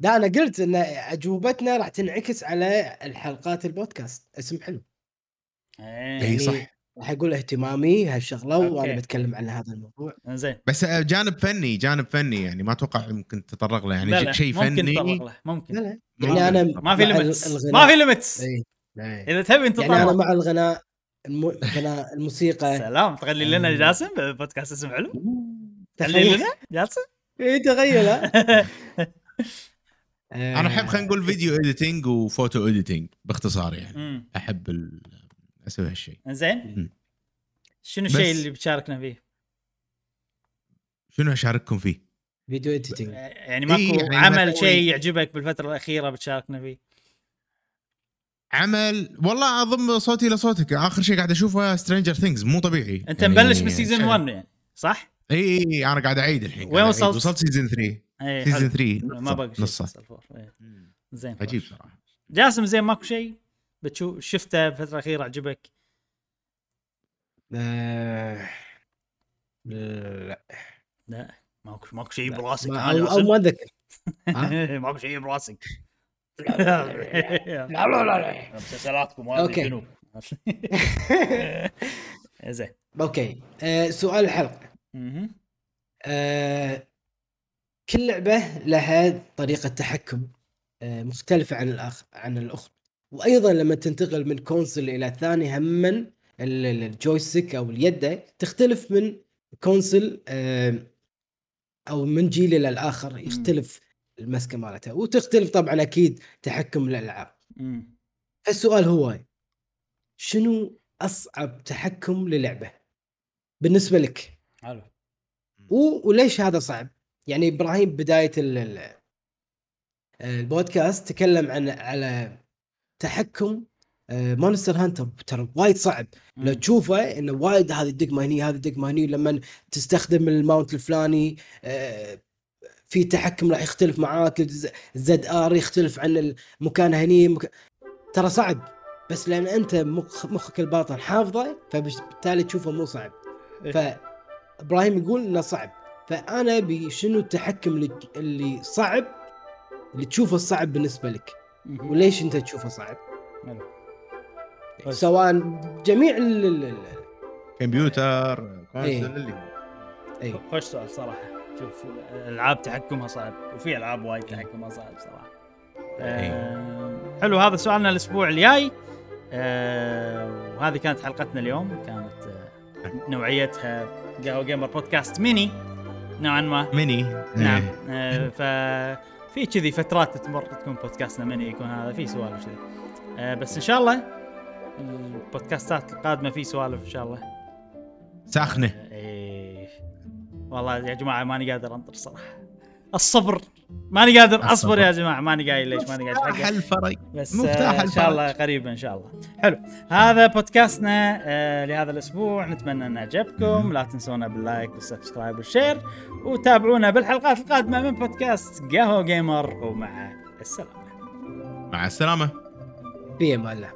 S2: لا أنا قلت إن أجوبتنا راح تنعكس على الحلقات البودكاست. اسم حلو.
S3: اي صح.
S2: راح أقول اهتمامي هالشغلة
S1: وأنا.
S2: بتكلم عن هذا الموضوع.
S1: زين.
S3: بس جانب فني جانب فني يعني ما أتوقع ممكن تتطرق له. يعني
S1: لا لا
S3: شيء
S1: ممكن
S3: فني.
S1: تطرق له
S2: لا
S1: ممكن.
S2: لا
S3: ممكن.
S2: يعني أنا
S1: ما في
S2: limits.
S1: ما في limits
S2: إيه، إيه.
S1: إذا تبي أنت
S2: يعني أنا
S1: تطرق.
S2: مع الغناء الم... الغناء الموسيقى.
S1: سلام. تغني لنا
S2: آه.
S1: جاسم بودكاست اسم حلو.
S2: تخيل.
S1: جاسم
S2: إيه تخيل ها؟
S3: أنا احب خلينا نقول video editing و photo editing باختصار يعني.
S1: أمم.
S3: أحب ال... أسوي هالشيء
S1: زين.
S3: مم.
S1: شنو الشيء
S3: بس-
S1: اللي بتشاركنا فيه؟
S3: شنو أشارككم فيه؟
S2: video editing
S1: يعني ماكو
S3: إيه، يعني
S1: عمل شيء يعجبك بالفترة الأخيرة بتشاركنا فيه؟
S3: عمل والله أضم صوتي لصوتك. آخر شيء قاعد أشوفه Stranger Things مو طبيعي.
S1: أنت
S3: يعني
S1: مبلش بال season
S3: شيء-
S1: 1 يعني صح؟
S3: اي اي اي أنا قاعد أعيد الحين
S1: وين. وصلت؟
S3: وصلت season 3
S1: اي
S3: season
S1: حلو.
S3: 3
S1: ما بقى شيء
S3: نصه
S1: مسلسل four. إيه. زين
S3: عجيب صراحة
S1: جاسم زين ماكو شيء بتشوف شفته بالفترة الأخيرة عجبك؟
S2: آه... لا
S1: لا ماكو ماكو شيء. براسك
S2: ما- أو؟ ما اتذكر؟
S1: ماكو شيء براسك
S2: لا لا لا لا
S1: مسلسلاتكم
S2: okay.
S1: شنو؟ زين
S2: okay آه سؤال
S1: الحلقة
S2: آه كل لعبة لها طريقة تحكم آه مختلفة عن الآخر عن الاخرى وأيضا لما تنتقل من console إلى الثاني هم ال- ال- ال joystick أو اليد تختلف من console آه أو من جيل إلى الآخر يختلف المسكة مالتها. وتختلف طبعا أكيد تحكم الألعاب.
S1: مم.
S2: فالسؤال هو شنو أصعب تحكم للعبة؟ بالنسبة لك.
S1: حلو.
S2: و- وليش هذا صعب؟ يعني إبراهيم بداية ال- ال- البودكاست تكلم عن على تحكم Monster Hunter. ترى وايد صعب. لو. تشوفه إنه وايد هذه الدقمه هني هذه الدقمه هني لما تستخدم ال mount الفلاني آه، في تحكم راح يختلف معاك. ال ZR يختلف عن المكان هني مك... ترى صعب. بس لأن أنت مخ مخك الباطن حافظه فبالتالي تشوفه مو صعب.
S1: إيه.
S2: فابراهيم يقول إنه صعب. فأنا أبي شنو التحكم اللي, اللي صعب؟ اللي تشوفه صعب بالنسبة لك. وليش أنت تشوفه صعب؟
S1: حلو. طيب.
S2: سواء جميع ال
S3: كمبيوتر
S2: إيه.
S3: console اللي
S2: اي
S1: خوش سؤال صراحة. شوف الألعاب تحكمها صعب وفي ألعاب وايد تحكمها صعب صراحة. آه، حلو هذا سؤالنا الأسبوع الجاي. آه، وهذه كانت حلقتنا اليوم. كانت آه، نوعيتها قهوه gamer بودكاست ميني نوعا ما.
S3: ميني.
S1: نعم.
S3: إيه.
S1: آه، ففي كذي فترات تمر تكون بودكاستنا ميني يكون هذا في سوالف كذي آه، بس إن شاء الله البودكاستات القادمة في سوالف إن شاء الله.
S3: ساخنة.
S1: إيه. والله يا جماعة ماني قادر أنطر صراحة. الصبر. ماني قادر أصبر
S3: الصبر.
S1: يا جماعة. ماني قايل ليش ماني قادر
S3: مفتاح. الفرق.
S1: بس
S3: مفتاح
S1: آه إن شاء الله. قريبا إن شاء الله. حلو. هذا بودكاستنا آه لهذا الأسبوع. نتمنى ان عجبكم. لا تنسونا بال like وال subscribe وال share. وتابعونا بالحلقات القادمة من بودكاست قهوة gamer. ومع السلامة.
S3: مع السلامة.
S2: في أمان الله.